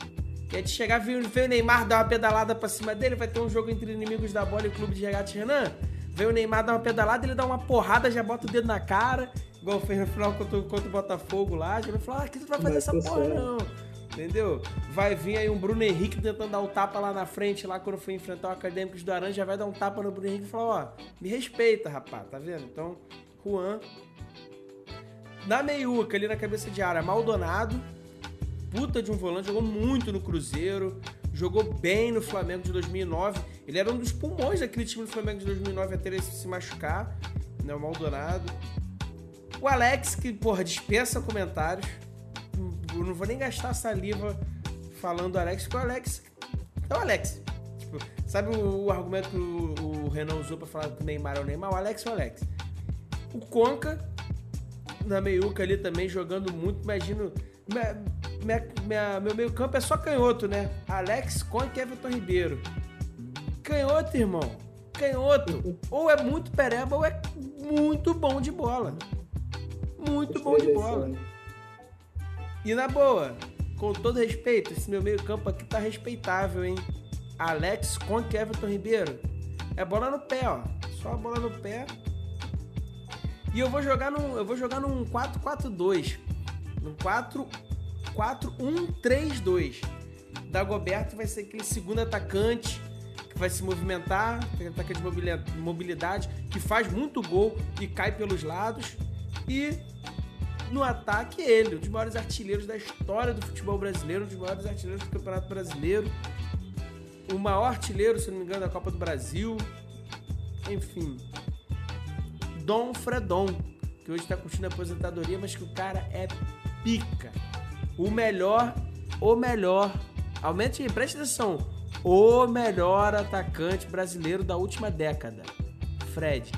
Que é de chegar, ver, o Neymar dar uma pedalada pra cima dele, vai ter um jogo entre inimigos da bola e o clube de regate Renan. Vê o Neymar dar uma pedalada, ele dá uma porrada, já bota o dedo na cara, igual fez no final contra, o- contra o Botafogo lá. Já vai falar, ah, que tu vai fazer essa ser porra não. Entendeu? Vai vir aí um Bruno Henrique tentando dar o tapa lá na frente, lá quando for enfrentar o Acadêmicos do Aranha, já vai dar um tapa no Bruno Henrique e falar, ó, me respeita, rapaz, tá vendo? Então, Juan. Na meiuca, ali na cabeça de área, Maldonado. Puta de um volante, jogou muito no Cruzeiro, jogou bem no Flamengo de 2009. Ele era um dos pulmões daquele time do Flamengo de 2009 até ele se machucar, né, o Maldonado. O Alex, que, porra, dispensa comentários. Eu não vou nem gastar saliva falando do Alex, porque o Alex é o Alex. Tipo, sabe o, o argumento que o, o Renan usou pra falar que o Neymar é o Neymar? O Alex é o Alex. O Conca, na meiuca ali também, jogando muito. Imagino. Minha, minha, minha, meu meio campo é só canhoto, né? Alex Con e Everton Ribeiro. Canhoto, irmão. Canhoto. Ou é muito pereba ou é muito bom de bola. Muito bom de bola. E na boa, com todo respeito, esse meu meio campo aqui tá respeitável, hein? Alex com Everton Ribeiro. É bola no pé, ó. Só a bola no pé. E eu vou jogar num, eu vou jogar num 4-4-2. Num 4-4-1-3-2. Dagoberto vai ser aquele segundo atacante que vai se movimentar, tem ataque de mobilidade, que faz muito gol e cai pelos lados. E no ataque, ele, um dos maiores artilheiros da história do futebol brasileiro, um dos maiores artilheiros do Campeonato Brasileiro, o maior artilheiro, se não me engano, da Copa do Brasil. Enfim. Dom Fredon, que hoje está curtindo a aposentadoria, mas que o cara é pica. O melhor, o melhor. Aumente, preste atenção. O melhor atacante brasileiro da última década. Fred.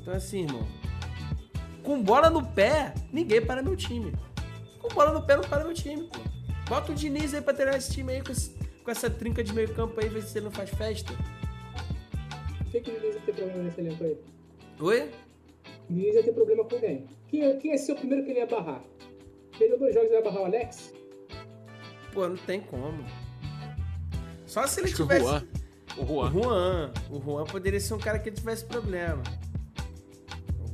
Então assim, irmão, com bola no pé, ninguém para meu time. Com bola no pé, não para meu time, pô. Bota o Diniz aí pra treinar esse time aí com, esse, com essa trinca de meio campo aí, ver se ele não faz festa. Por que, que o Diniz vai ter problema nesse elenco aí? Oi? O Diniz vai ter problema com quem? Quem, é, quem é ser o primeiro que ele ia barrar? Perdeu dois jogos e vai barrar o Alex? Pô, não tem como. Só se ele Acho tivesse. O Juan. O Juan. O Juan poderia ser um cara que tivesse problema.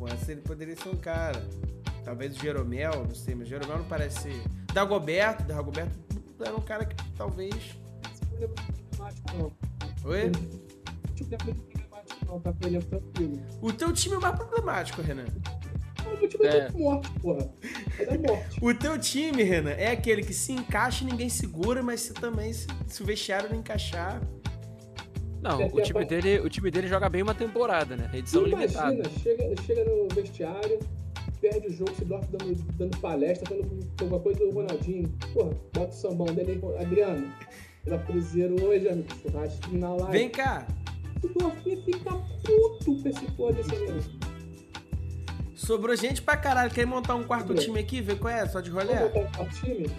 Juan ele poderia ser um cara. Talvez o Jeromel, não sei, mas o Jeromel não parece ser. Dagoberto, Dagoberto era um cara que talvez. Oi? O teu time é mais problemático, Renan. O time é, é morte, porra. É morte. o teu time, Renan, é aquele que se encaixa e ninguém segura, mas se também, se, se o vestiário não encaixar, não, o time, dele, o time dele joga bem uma temporada, né? Edição Imagina, limitada. Chega, chega no vestiário, perde o jogo, se dorme dando, dando palestra, dando alguma coisa do Ronaldinho. Porra, bota o sambão dele aí, Adriano. Pela Cruzeiro hoje, amigo. Churrasco na live. Vem cá. Se dormir, fica puto pra esse porra desse elenco. Sobrou gente pra caralho. Quer montar um quarto time aqui? Vê qual é? Só de rolê? Vamos montar um quarto time?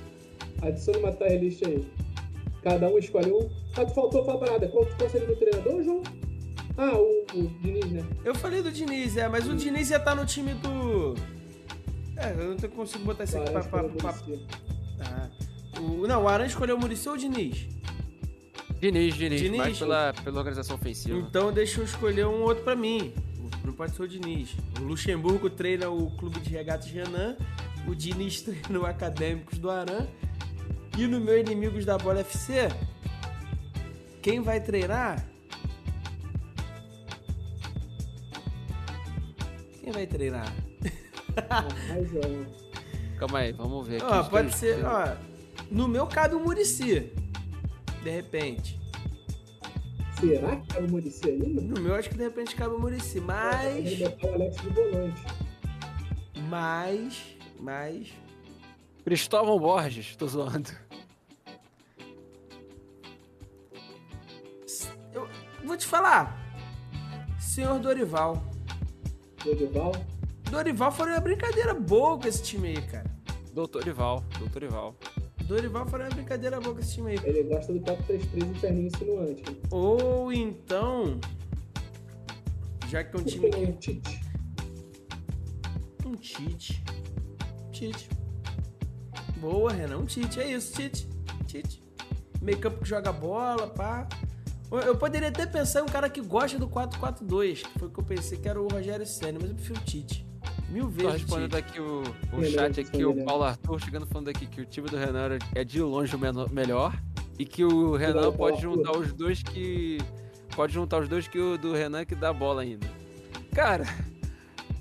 Adicione uma tier list aí. Cada um escolhe um. Ah, tu faltou falar parada. Qual, qual seria do treinador, João? Ah, o, o, Diniz, né? Eu falei do Diniz, é, mas o Diniz ia estar tá no time do. É, eu não consigo botar isso aqui pra. pra, pra... Ah. O, não, o Aran escolheu o Muricy ou o Diniz? Diniz, Diniz, Diniz, mais pela, pela organização ofensiva. Então deixa eu escolher um outro pra mim. Não pode ser o Diniz. O Luxemburgo treina o clube de regatas Renan. O Diniz treina o Acadêmicos do Aran. E no meu Inimigos da Bola FC, quem vai treinar? Quem vai treinar? Calma aí, vamos ver. Ó, pode ser, ó. No meu cabe o Murici. De repente. Será que cabe o Murici ainda? No meu acho que de repente cabe o Murici, mas. Mas. Mas. Cristóvão Borges, tô zoando. Eu vou te falar. Senhor Dorival. Dorival? Dorival foi uma brincadeira boa com esse time aí, cara. Doutor Ival, doutor Ival. Dorival foi uma brincadeira boa com esse time aí. Ele gosta do 4-3-3 e perninho insinuante. Ou então. Já que é um time que. Um Tite. Um Tite. Tite. Boa, Renan. Um Tite. É isso, Tite. Tite. Meio campo que joga bola, pá. Eu poderia até pensar em um cara que gosta do 4-4-2, que foi o que eu pensei que era o Rogério Senna, mas eu prefiro o Tite. Mil vezes. Tô respondendo aqui o, o chat aqui, o Paulo Arthur chegando falando aqui que o time do Renan é de longe o menor, melhor e que o Renan pode juntar os dois que. Pode juntar os dois que o do Renan que dá bola ainda. Cara,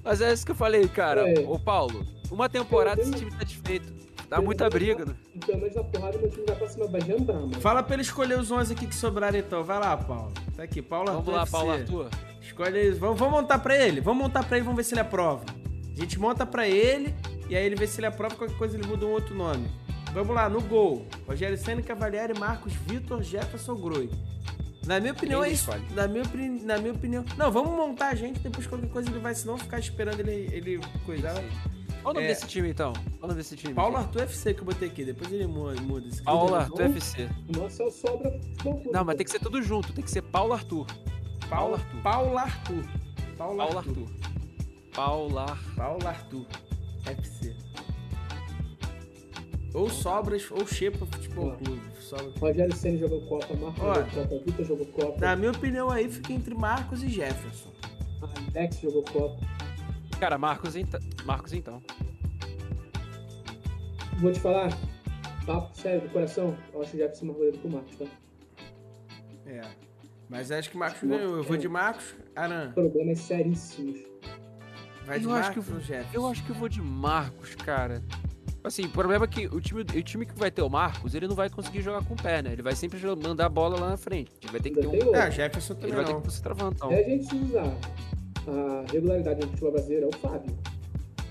mas é isso que eu falei, cara. É. Ô Paulo, uma temporada esse time tá desfeito. Dá muita briga, né? Pelo menos na porrada meu time vai pra cima, vai andar, mano. Fala pra ele escolher os 11 aqui que sobraram então. Vai lá, Paulo. Tá aqui, Paulo Vamos Arthur. Vamos lá, Paulo Arthur. Escolhe eles. Vamos, vamos montar pra ele. Vamos montar pra ele, vamos ver se ele aprova. A gente monta pra ele e aí ele vê se ele aprova qualquer coisa, ele muda um outro nome. Vamos lá, no gol. Rogério Senna, Cavalieri, Marcos Vitor, Jefferson Groi. Na minha opinião, Quem é isso. Na minha, opini- na minha opinião. Não, vamos montar a gente, depois qualquer coisa ele vai, senão ficar esperando ele, ele coisar. Qual o nome É. desse time, então? Qual o nome desse time? Paulo Arthur FC que eu botei aqui, depois ele muda. muda esse Paulo. Arthur FC. O nosso é o Sobra Futebol Clube. Não, mas tem que ser tudo junto. Tem que ser Paulo Arthur. Paulo Arthur. Paulo Arthur. Paulo Arthur. Paulo Arthur. Paulo Arthur. FC. Ou Sobras, ou Xepa Futebol. Clube. Rogério Senna jogou Copa, Marcos jogou Copa, Vitor jogou Copa, Na minha opinião aí fica entre Marcos e Jefferson. Alex jogou Copa. Cara, Marcos, então. Marcos então. Vou te falar, papo sério, do coração, eu acho o Jefferson mais goleiro que o Marcos, tá? É. Mas acho que Marcos Marcos, ganhou. Eu vou é. de Marcos, Aran. Problemas seríssimos. Vai de Eu acho Marcos que eu- Jefferson? Eu acho que eu vou de Marcos, cara. Assim, o problema é que o time, o time que vai ter o Marcos, ele não vai conseguir jogar com o pé, né? Ele vai sempre mandar a bola lá na frente. Ele vai ter que ter um. É, Jefferson Ele também vai ter não. que se travando, então. Se a gente usar a regularidade no futebol brasileiro, é o Fábio.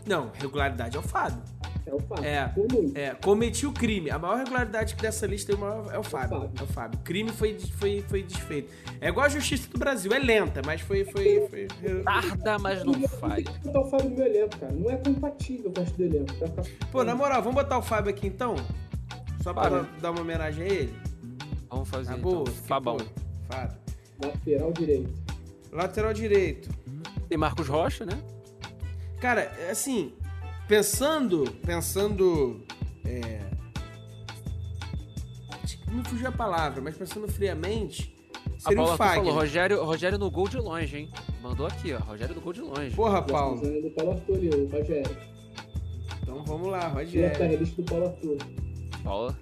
Não, regularidade é o Fábio. É o Fábio. É. Por muito. É, cometi o crime. A maior regularidade dessa lista é o, maior- é o Fábio. Fábio. É o Fábio. O crime foi, foi, foi desfeito. É igual a justiça do Brasil, é lenta, mas foi. foi, foi... Tarda, mas não falha. Tem que botar o Fábio no meu elenco, cara. Não é compatível com o resto do elenco. Vai ficar- Pô, na moral, vamos botar o Fábio aqui então? Só pra Fábio. dar uma homenagem a ele? Vamos fazer Tá então. boa? Fabão. Ficou. Fábio. Lateral direito. Lateral direito. Tem Marcos Rocha, né? Cara, é assim, pensando, pensando, é... Me fugiu a palavra, mas pensando friamente, A seria Paula o Fagner. falou, Rogério, Rogério no gol de longe, hein? Mandou aqui, ó. Rogério no gol de longe. Porra, Paulo. estamos usando do Paulo Arthur ali, o Rogério. Então vamos lá, Tira a Rogério. do Paulo Arthur. Paula.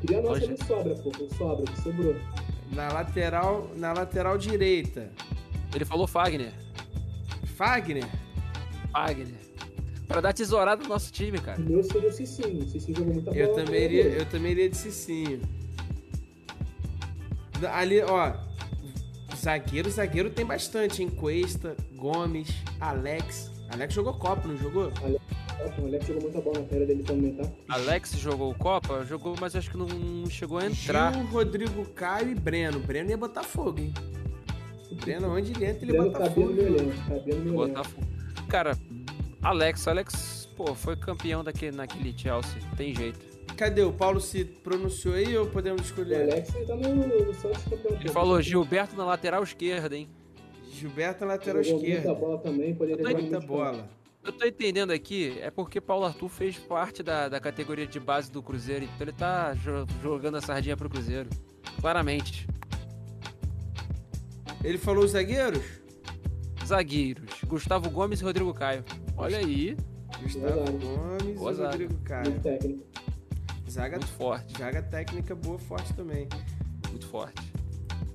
Queria a nossa Rogério. sobra, pô. Sobra, que sobrou. Na lateral, na lateral direita, Ele falou Fagner. Fagner. Fagner. Pra dar tesourada no nosso time, cara. O meu seria o Cicinho. O Cicinho jogou muita bola. Eu também carreira iria, eu também iria de Cicinho. Ali, ó, zagueiro, zagueiro tem bastante, hein? Cuesta, Gomes, Alex. Alex jogou Copa, não jogou? O Alex jogou muita bola na carreira dele também, tá? Alex jogou Copa? Jogou, mas acho que não chegou a entrar. Gil, Rodrigo Caio e Breno. Breno ia botar fogo, hein? Breno, onde ele entra, ele bota fogo. Botafogo. Cara, Alex, Alex, pô, foi campeão daquele, naquele Chelsea. Tem jeito. Cadê? O Paulo se pronunciou aí ou podemos O escolher? Alex ele tá no, no Santos campeão. Ele falou Gilberto na lateral esquerda, hein? Gilberto na lateral Jogou esquerda. muita bola também, poderia jogar Muita bola. Eu tô entendendo aqui, é porque Paulo Arthur fez parte da, da categoria de base do Cruzeiro, então ele tá jo- jogando a sardinha pro Cruzeiro. Claramente. Ele falou os zagueiros? Zagueiros, Gustavo Gomes e Rodrigo Caio. Olha aí, Gustavo. Gomes Boa e zaga. Rodrigo Caio. Zaga, muito forte, zaga técnica boa, forte também. muito forte.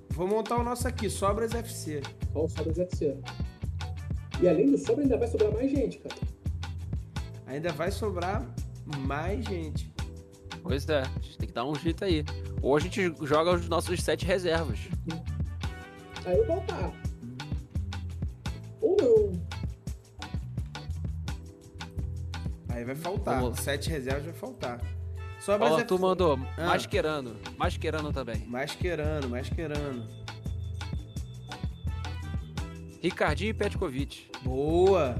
Vou montar o nosso aqui, Sobras FC. Só o Sobras FC. E além do Sobra, ainda vai sobrar mais gente, cara. Ainda vai sobrar mais gente. Pois é, a gente tem que dar um jeito aí. Ou a gente joga os nossos sete reservas. Aí eu voltar. Ou não. Aí vai faltar. Vamos. Sete reservas vai faltar. Paulo FC. Arthur mandou Ah. Mascherano. Mascherano também. Mascherano, Mascherano. Ricardinho e Petkovic. Boa.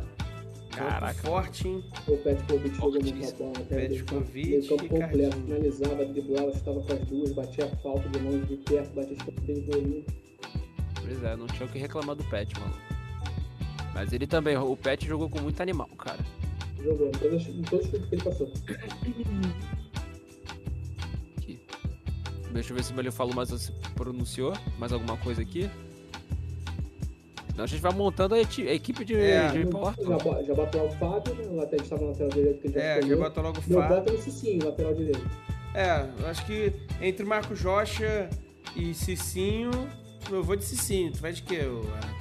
Caraca. Campo forte, hein? O Petkovic jogou bola. cara. Ele Petkovic, campo completo. Finalizava, driblava, chutava com as duas, batia a falta de longe, de perto, batia escanteio, golinho. Pois é, não tinha o que reclamar do Pet, mano. Mas ele também, o Pet jogou com muito animal, cara. Jogou em todos, os que ele passou. Aqui. Deixa eu ver se o Melhor falou, mas se pronunciou. Mais alguma coisa aqui? Senão a gente vai montando a, eti- a equipe de, É, de Já, Arthur. bo- já botou o Fábio, né? o lateral estava no lateral direito que ele já É, já botou logo o Meu Fábio. voto é no Cicinho, lateral direito. É, eu acho que entre Marcos Rocha e Cicinho, eu vou de Cicinho. Tu vai de quê? ô, Ara?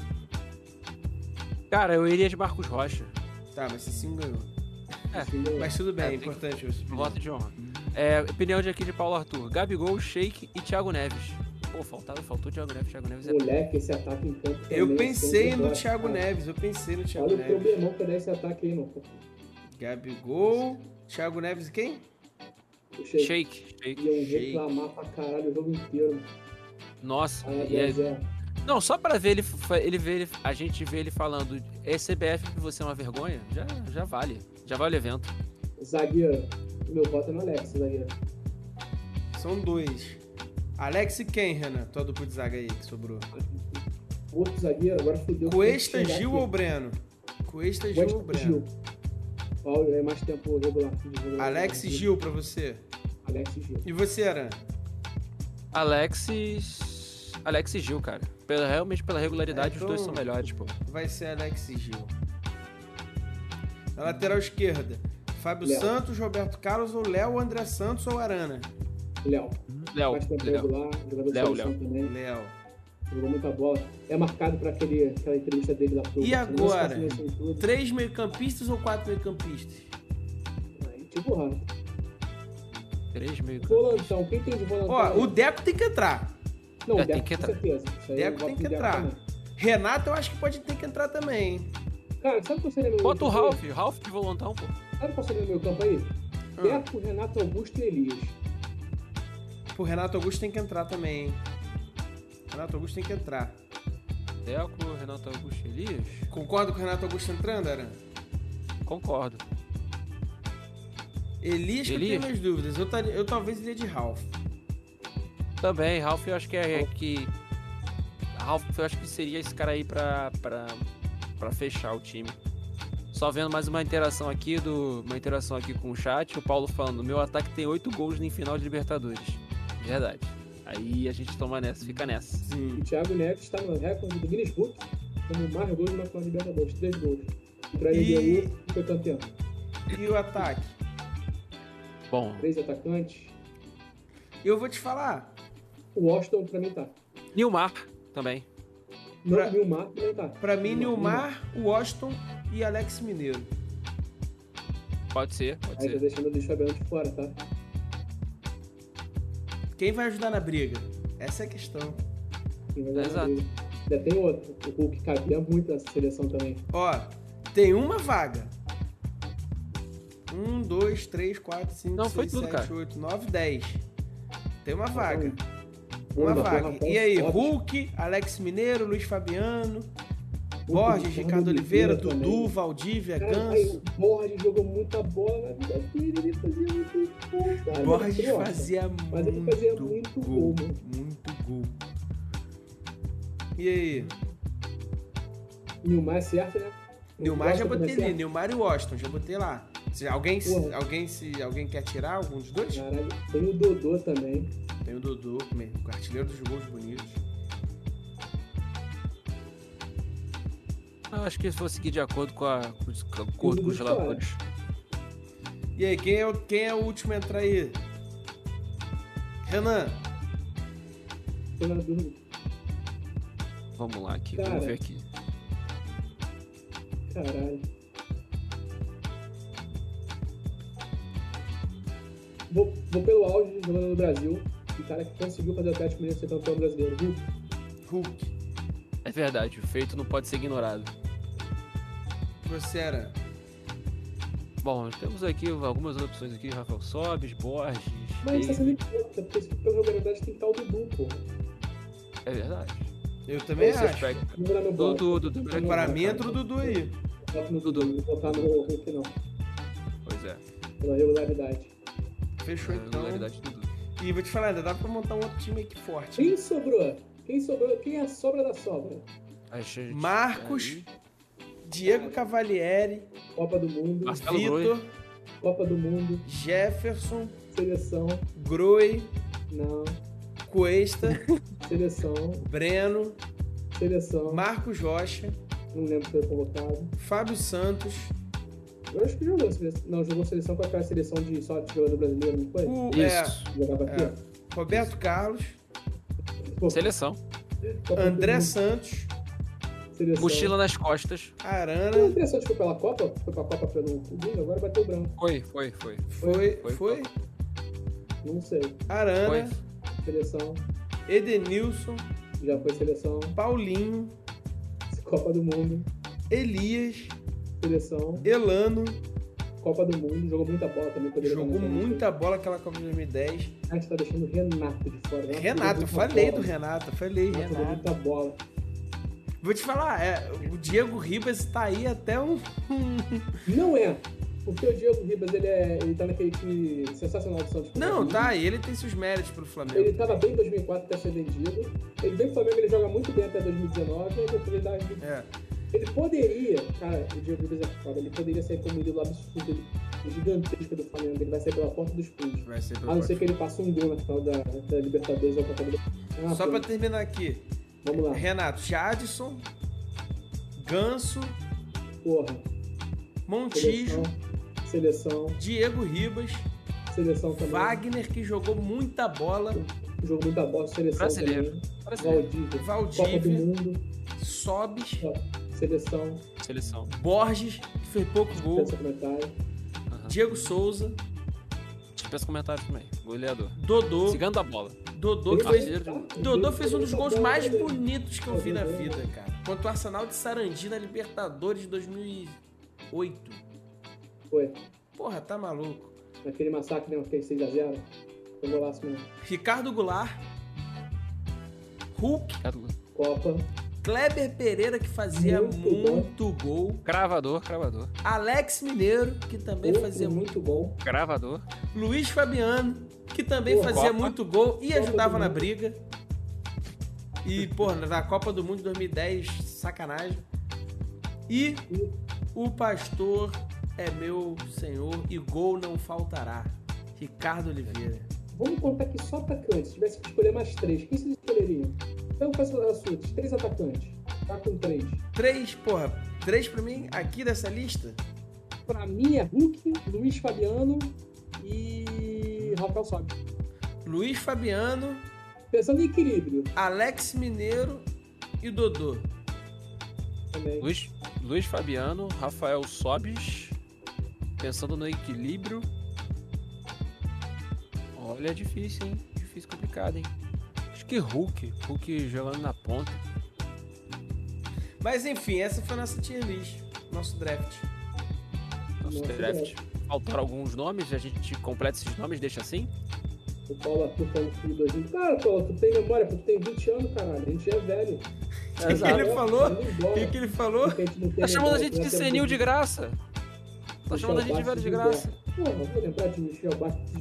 Cara, eu iria de Marcos Rocha. Tá, mas Cicinho ganhou. É, Mas tudo bem, É, é, que- importante. isso. Voto de honra. É, opinião de aqui de Paulo Arthur. Gabigol, Sheik e Thiago Neves. Pô, faltava, faltou o Thiago Neves. Thiago Neves é Moleque, esse ataque em campo. Eu pensei no Thiago cara. Neves, eu pensei no Thiago Olha o Neves. problemão que dá esse ataque aí, não. Gabigol, Thiago Neves e quem? O Sheik Sheik. Sheik. iam reclamar pra caralho o jogo inteiro. Nossa, Ah, e é- Zé. não, só pra ver ele, ele ver ele, a gente ver ele falando, é CBF, você é uma vergonha, já, já vale. Já vale o evento. Zagueiro. Meu voto é no Alex, zagueiro. São dois. Alex e quem, Renan? Tua dupla de zaga aí que sobrou. Outro zagueiro, agora fudeu. Cuesta, que Gil aqui. ou Breno? Cuesta, Gil Cuesta ou Breno? Gil. Qual é mais tempo regular? regular- Alex e Gil pra você. Alex e Gil. E você, Aran? Alexis. Alex e Gil, cara. Pela, realmente pela regularidade, É, os dois então- são melhores, pô. Vai ser Alex e Gil. Na lateral esquerda, Fábio Léo. Santos, Roberto Carlos ou Léo, André Santos ou Arana? Léo. Léo, Léo. Léo, também. Léo. Jogou muita bola. É marcado por aquele, aquela entrevista dele lá pro E agora? Três meio-campistas ou quatro meio-campistas? Aí, Tipo. Três meio Volantão. Quem tem de volantão? Ó, o Deco tem que entrar. Não, o tem Deco, que com entrar. certeza. Deco tem que entrar. também. Renato, eu acho que pode ter que entrar também, hein? Cara, sabe qual seria meu Bota o Ralph, Ralph de volantão, pô. Sabe qual seria o meu campo aí? Ah. Deco, Renato Augusto e Elias. O Renato Augusto tem que entrar também, hein? Renato Augusto tem que entrar. Deco, Renato Augusto e Elias? Concorda com o Renato Augusto entrando, Aran? Concordo. Elias, que eu Elias? tenho minhas dúvidas. Eu, taria- eu talvez iria de Ralph. Também, Ralph, eu acho que é que. Ralph, eu acho que seria esse cara aí pra, pra, pra fechar o time. Só vendo mais uma interação aqui do. Uma interação aqui com o chat, o Paulo falando, meu ataque tem oito gols em final de Libertadores. Verdade. Aí a gente toma nessa, fica nessa. Sim. O Thiago Neves está no recorde do Guinness Book como mais gols na final de Libertadores. Três gols. O Brasileiro E- foi campeão. E o ataque? Bom, Três atacantes. Eu vou te falar. O Washington pra mim tá. Nilmar também. Não, Pra- Nilmar também tá. Pra mim, Nilmar, Washington e Alex Mineiro. Pode ser, pode Aí tá ser. deixando o Luiz Fabiano de fora, tá? Quem vai ajudar na briga? Essa é a questão. Quem vai ganhar Exato. Ainda tem outro. O Hulk cabia muito nessa seleção também. Ó, tem uma vaga. Um, dois, três, quatro, cinco, Não, foi seis, tudo, sete, cara. oito, nove, dez. Tem uma vaga. Uma porra, vaga. E aí. Hulk, Alex Mineiro, Luiz Fabiano, Borges, Ricardo Oliveira, Oliveira Dudu, também. Valdívia, Cara, aí, Ganso. o Borges jogou muita bola na vida dele, ele fazia muito gol, cara. Borges fazia Mas ele muito, fazia muito gol, mano. Muito gol. E aí? Nilmar é certo, né? Nilmar já Washington botei é ali. Nilmar e Washington, já botei lá. Se alguém, se, alguém, se alguém quer tirar algum dos dois? Caralho, tem o Dodô também. Tem o Dodô, o artilheiro dos gols bonitos. Eu acho que se for seguir de acordo com, a, com os- com acordo com os jogadores. E aí, quem é, o, quem é o último a entrar aí? Renan, Tô na dúvida. Vamos lá aqui, Cara. vamos ver aqui. Caralho. Vou, vou pelo auge jogando no Brasil. O cara que conseguiu fazer o Atlético Mineiro ser campeão brasileiro. Hulk. Hulk, É verdade, o feito não pode ser ignorado. você era. Bom, temos aqui algumas opções aqui, Rafael Sobes, Borges, Mas tá David. sendo idiota, porque se pela regularidade tem que estar o Dudu, pô. É verdade. Eu também Esse acho. Dudu, Dudu, Dudu. Para mim entra o Dudu aí. Dudu. não vou botar no Hulk não. Pois é, Pela regularidade. Fechou a então. regularidade do Dudu. E vou te falar, ainda dá pra montar um outro time aqui forte. Quem sobrou? Quem sobrou? Quem é a sobra da sobra? A gente- Marcos. aí, Diego Cavalieri, Copa do Mundo, Marcelo Vitor, Copa do Mundo, Jefferson, seleção, Groi, não, Cuesta, seleção, Breno, seleção, Marcos Rocha, não lembro se foi convocado. Fábio Santos, Eu acho que jogou seleção. Não, jogou seleção com aquela seleção de só de jogador brasileiro, não foi? o, é, Isso. Jogava aqui. É. Roberto Carlos, Pô, Seleção. André Santos, seleção. Mochila nas costas. O Arana. André Santos foi pela Copa? Foi pra Copa pelo Mundo, agora bateu branco. Foi, foi, foi. Foi, Foi, foi, Não sei. Arana, Foi. Seleção, Edenilson, já foi seleção. Paulinho, Copa do Mundo, Elias, seleção, Elano, Copa do Mundo, jogou muita bola também. Jogou muita bola aquela Copa de 2010. A gente tá deixando o Renato de fora. Né? Renato, eu falei bola. do Renato, falei, Renato. Renato. muita bola. Vou te falar, é, o Diego Ribas tá aí até um. Não é. Porque o Diego Ribas, ele, é, ele tá naquele time sensacional do Santos. Não, tá, e ele tem seus méritos pro Flamengo. Ele tava bem em 2004 até ser vendido. Ele vem pro Flamengo, ele joga muito bem até 2019, e depois ele dá... É. Ele poderia, cara, o Diego Ribas é foda, ele poderia sair como ídolo absurdo, ele, gigantesco do Flamengo, ele vai sair pela porta dos fundos. Vai ser pela A não ser que ele passe um gol na final da, da Libertadores ou Copa do ah, Só pra terminar aqui. Vamos lá. Renato, Jadson, Ganso, Porra. Montijo. Seleção. Seleção. Diego Ribas. Seleção também. Wagner, que jogou muita bola. Jogou muita bola, seleção Brasileiro. também. Brasileiro. Valdívia. Valdívia. Copa do Mundo. Sobes. Seleção. Seleção. Borges, que fez pouco gol. Dispensa comentário. Uhum. Diego Souza. Dispensa comentário também. Goleador. Dodô. Cigando a bola. Dodô fez, Dodô fez um dos gols mais bonitos que eu vi na vida, cara. Contra o Arsenal de Sarandi na Libertadores de 2008. Foi. Porra, tá maluco. Naquele massacre, né? Aquele 6x0. Foi golaço mesmo. Ricardo Goulart. Hulk. Copa. Kleber Pereira, que fazia muito, muito gol. Cravador, cravador. Alex Mineiro, que também Outro fazia muito gol. Cravador. Luiz Fabiano, que também fazia Copa. muito gol e Copa ajudava na briga. E, pô, na Copa do Mundo 2010, sacanagem. E o pastor é meu senhor e gol não faltará. Ricardo Oliveira. Vamos contar aqui só atacantes. Se tivesse que escolher mais três, quem vocês escolheriam? Então faz assuntos. Três atacantes. Tá com três. Três, porra. Três pra mim, aqui dessa lista? Pra mim é Hulk, Luiz Fabiano e Rafael Sobe. Luiz Fabiano. Pensando em equilíbrio. Alex Mineiro e Dodô. Também. Luiz, Luiz Fabiano, Rafael Sobes pensando no equilíbrio. Olha, é difícil, hein? Difícil, complicado, hein? Acho que Hulk. Hulk jogando na ponta. Mas enfim, essa foi a nossa tier list. Nosso draft. Nosso, nosso draft. draft. Faltaram alguns nomes, a gente completa esses nomes, deixa assim? O Paulo Arthur falando que 2000. Cara, Paulo, tu tem memória, tu tem 20 anos, caralho. A gente é velho. O que, que, ele falou? O que, que ele falou? Tá chamando a gente de senil de graça. Tá chamando a gente de velho de graça. Pô, vou lembrar de Michel Bastos.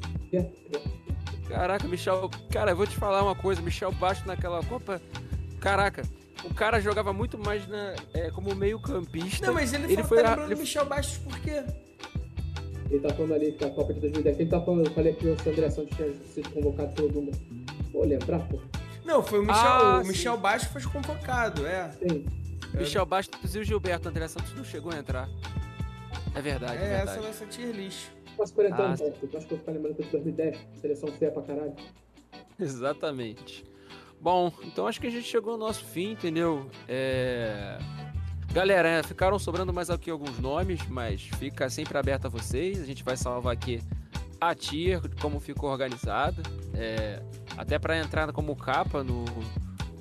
Caraca, Michel. Cara, eu vou te falar uma coisa. Michel Bastos naquela Copa. Caraca, o cara jogava muito mais na, é, como meio-campista. Não, mas ele, ele foi. Tá ele... Michel Bastos por quê? Ele tá falando ali que a Copa de 2010. Ele tá falando, eu falei que o André Santos tinha sido convocado pelo Dumba. Pô, lembrar, pô. Não, foi o Michel. Ah, o Michel Bastos foi convocado, é. Sim. Michel Bastos e o Gilberto André Santos não chegou a entrar. É verdade. É, é verdade. essa vai ser tier list. Quase 40 anos, ah, acho que eu vou ficar lembrando de 2010, seleção feia pra caralho. Exatamente. Bom, então acho que a gente chegou ao nosso fim, entendeu? É... Galera, é, ficaram sobrando mais aqui alguns nomes, mas fica sempre aberto a vocês. A gente vai salvar aqui a tier, como ficou organizada. É... Até para entrar como capa no.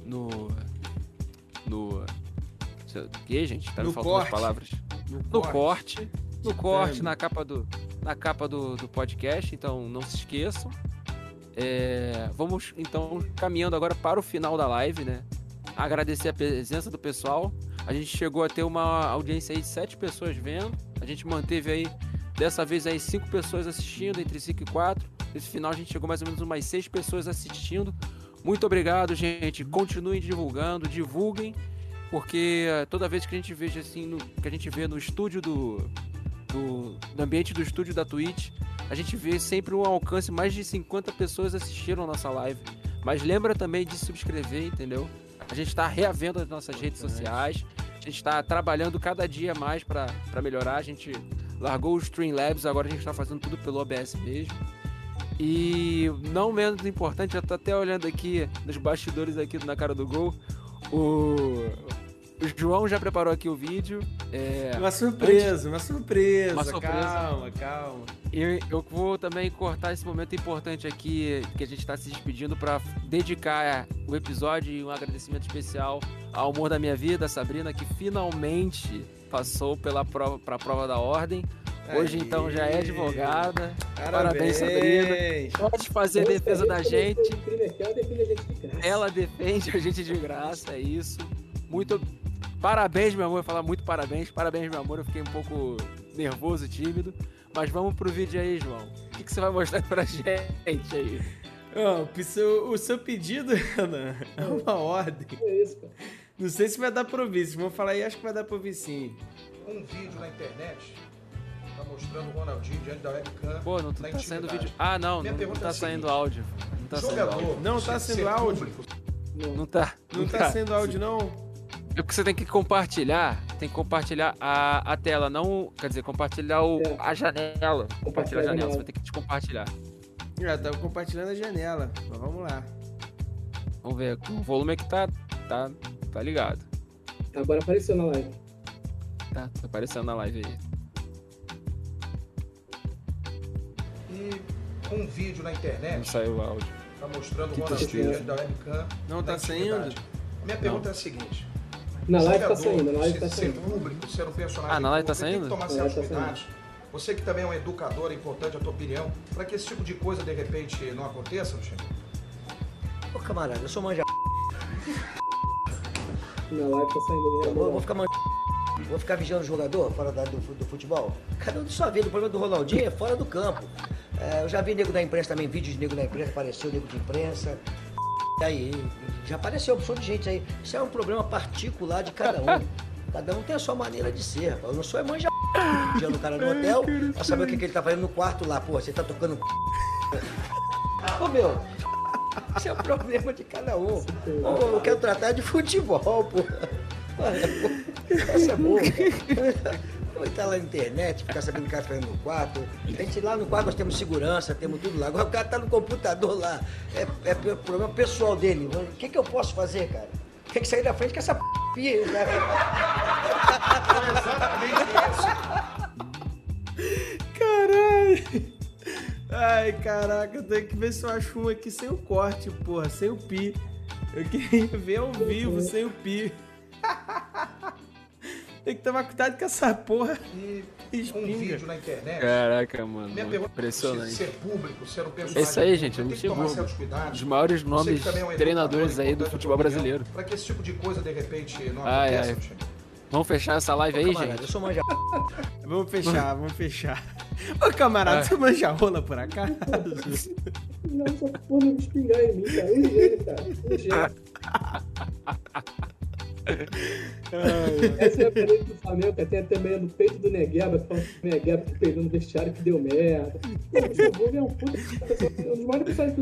No. No. O que, gente? Tá me faltando as palavras. No, no corte. corte no corte, na capa do, na capa do, do podcast, então não se esqueçam. É, vamos então caminhando agora para o final da live, né? Agradecer a presença do pessoal. A gente chegou a ter uma audiência aí de sete pessoas vendo. A gente manteve aí, dessa vez aí, cinco pessoas assistindo, entre cinco e quatro. Nesse final a gente chegou mais ou menos umas seis pessoas assistindo. Muito obrigado, gente. Continuem divulgando, divulguem, porque toda vez que a gente veja assim, no, que a gente vê no estúdio do, do, do ambiente do estúdio da Twitch, a gente vê sempre um alcance, mais de 50 pessoas assistiram a nossa live. Mas lembra também de subscrever, entendeu? A gente está reavendo as nossas redes sociais, a gente está trabalhando cada dia mais para melhorar. A gente largou o Streamlabs, agora a gente está fazendo tudo pelo OBS mesmo. E não menos importante, já tô até olhando aqui nos bastidores aqui na cara do gol, o, o João já preparou aqui o vídeo. É... Uma surpresa, Antes... uma surpresa. Uma surpresa. Calma, calma. E eu vou também cortar esse momento importante aqui que a gente está se despedindo para dedicar o episódio e um agradecimento especial ao amor da minha vida, Sabrina, que finalmente passou pela prova, para a prova da ordem. Hoje, então, já é advogada. Parabéns, Sabrina. Pode fazer a defesa da gente. Ela defende a gente de graça, é isso. Muito. Parabéns, meu amor. Eu vou falar muito parabéns. Parabéns, meu amor. Eu fiquei um pouco nervoso, tímido. Mas vamos pro vídeo aí, João. O que, que você vai mostrar pra gente aí? Oh, o, seu, o seu pedido, Ana, é uma ordem. É isso, cara. Não sei se vai dar pra ouvir. Se vão falar aí, acho que vai dar pra ouvir sim. Um vídeo na internet tá mostrando o Ronaldinho diante da webcam. Pô, não tá saindo vídeo. Ah, não, não, não tá é saindo áudio. Não tá saindo áudio. Não tá sendo áudio. Não tá. Não, não tá, tá sendo áudio, não. É porque você tem que compartilhar, tem que compartilhar a, a tela, não. Quer dizer, compartilhar o, é. a janela. Compartilhar a janela, você vai ter que te compartilhar. Já tá compartilhando a janela. Mas vamos lá. Vamos ver. O volume é que tá. tá, tá ligado. Agora apareceu na live. Tá, tá aparecendo na live aí. E um vídeo na internet. Não saiu o áudio. Tá mostrando o Ronaldinho da webcam. Não tá saindo? Minha pergunta não. é a seguinte. Na live tá saindo, na live tá saindo. Ser público, ser um personagem. Ah, na live tá saindo? Tem que tomar certos tá cuidados. Você que também é um educador, é importante a tua opinião, para que esse tipo de coisa de repente não aconteça, Luciano? Ô camarada, eu sou manja. Na live tá saindo. Eu vou, vou ficar manja. Vou ficar vigiando o jogador fora da, do, do, futebol? Cada um de sua vida. O problema do Ronaldinho é fora do campo. É, eu já vi nego da imprensa também, vídeos de nego da imprensa, apareceu nego de imprensa. Aí, já apareceu opção de gente aí. Isso é um problema particular de cada um. Cada um tem a sua maneira de ser. Eu não sou é manja no cara no hotel pra saber o que, que ele tá fazendo no quarto lá. Pô, você tá tocando. Ô meu, isso é um problema de cada um. Ô, eu quero tratar de futebol, pô. Essa é boa. Ou tá lá na internet, ficar sabendo o que tá fazendo no quarto. A gente lá no quarto nós temos segurança, temos tudo lá. Agora o cara tá no computador lá. É, é problema pessoal dele. O que, que eu posso fazer, cara? Tem que sair da frente com essa p. Né? Caralho! Ai, caraca, eu tenho que ver se eu acho um aqui sem o corte, porra, sem o pi. Eu queria ver ao vivo, sem o pi. Tem que tomar cuidado com essa porra. E um vídeo na internet. Caraca, mano. impressionante. Ser público, ser um personagem. É isso aí, gente. Eu não chegou. Um dos maiores nomes é um treinadores aí do futebol brasileiro. Para que esse tipo de coisa de repente não ai, aconteça. Ai. Vamos fechar essa live aí, camarada, gente? Eu sou manja. vamos fechar, vamos fechar. Ô, camarada, ah. você manja rola por acaso? Não, essa porra não espingar em mim, cara. Um jeito, cara. Jeito. Essa é a parede do Flamengo, que tem até meio no peito do Negueba, que fala que o Negueba que perdeu no vestiário que deu merda. O Luxemburgo é um puta. É um dos maiores personagens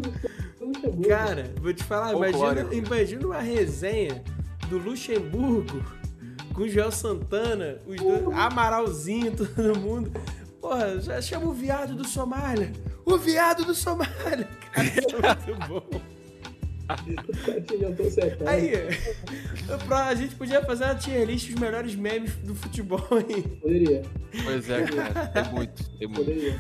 do Luxemburgo. Cara, vou te falar, imagina, imagina uma resenha do Luxemburgo com o Joel Santana, os dois, Amaralzinho, todo mundo. Porra, já chama o viado do Somália. O viado do Somália. Cara, isso é muito bom. Aí, a gente podia fazer uma tier list dos melhores memes do futebol aí. Poderia. Pois é, cara. É muito. É muito. Poderia.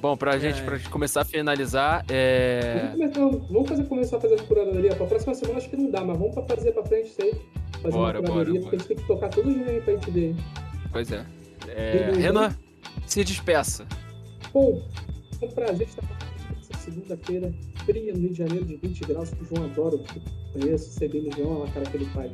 Bom, pra gente, é. pra começar a finalizar, é. Vamos, começar, vamos fazer, começar a fazer a curadoria. Pra próxima semana acho que não dá, mas vamos fazer pra frente isso aí. Fazer bora, uma curadoria, bora, porque bora. a gente tem que tocar todos os memes pra gente ver. Pois é. é... Renan, se despeça. Bom, é um prazer estar segunda-feira fria no Rio de Janeiro de 20 graus, que o João adora, eu conheço, CB no João, a cara que ele faz.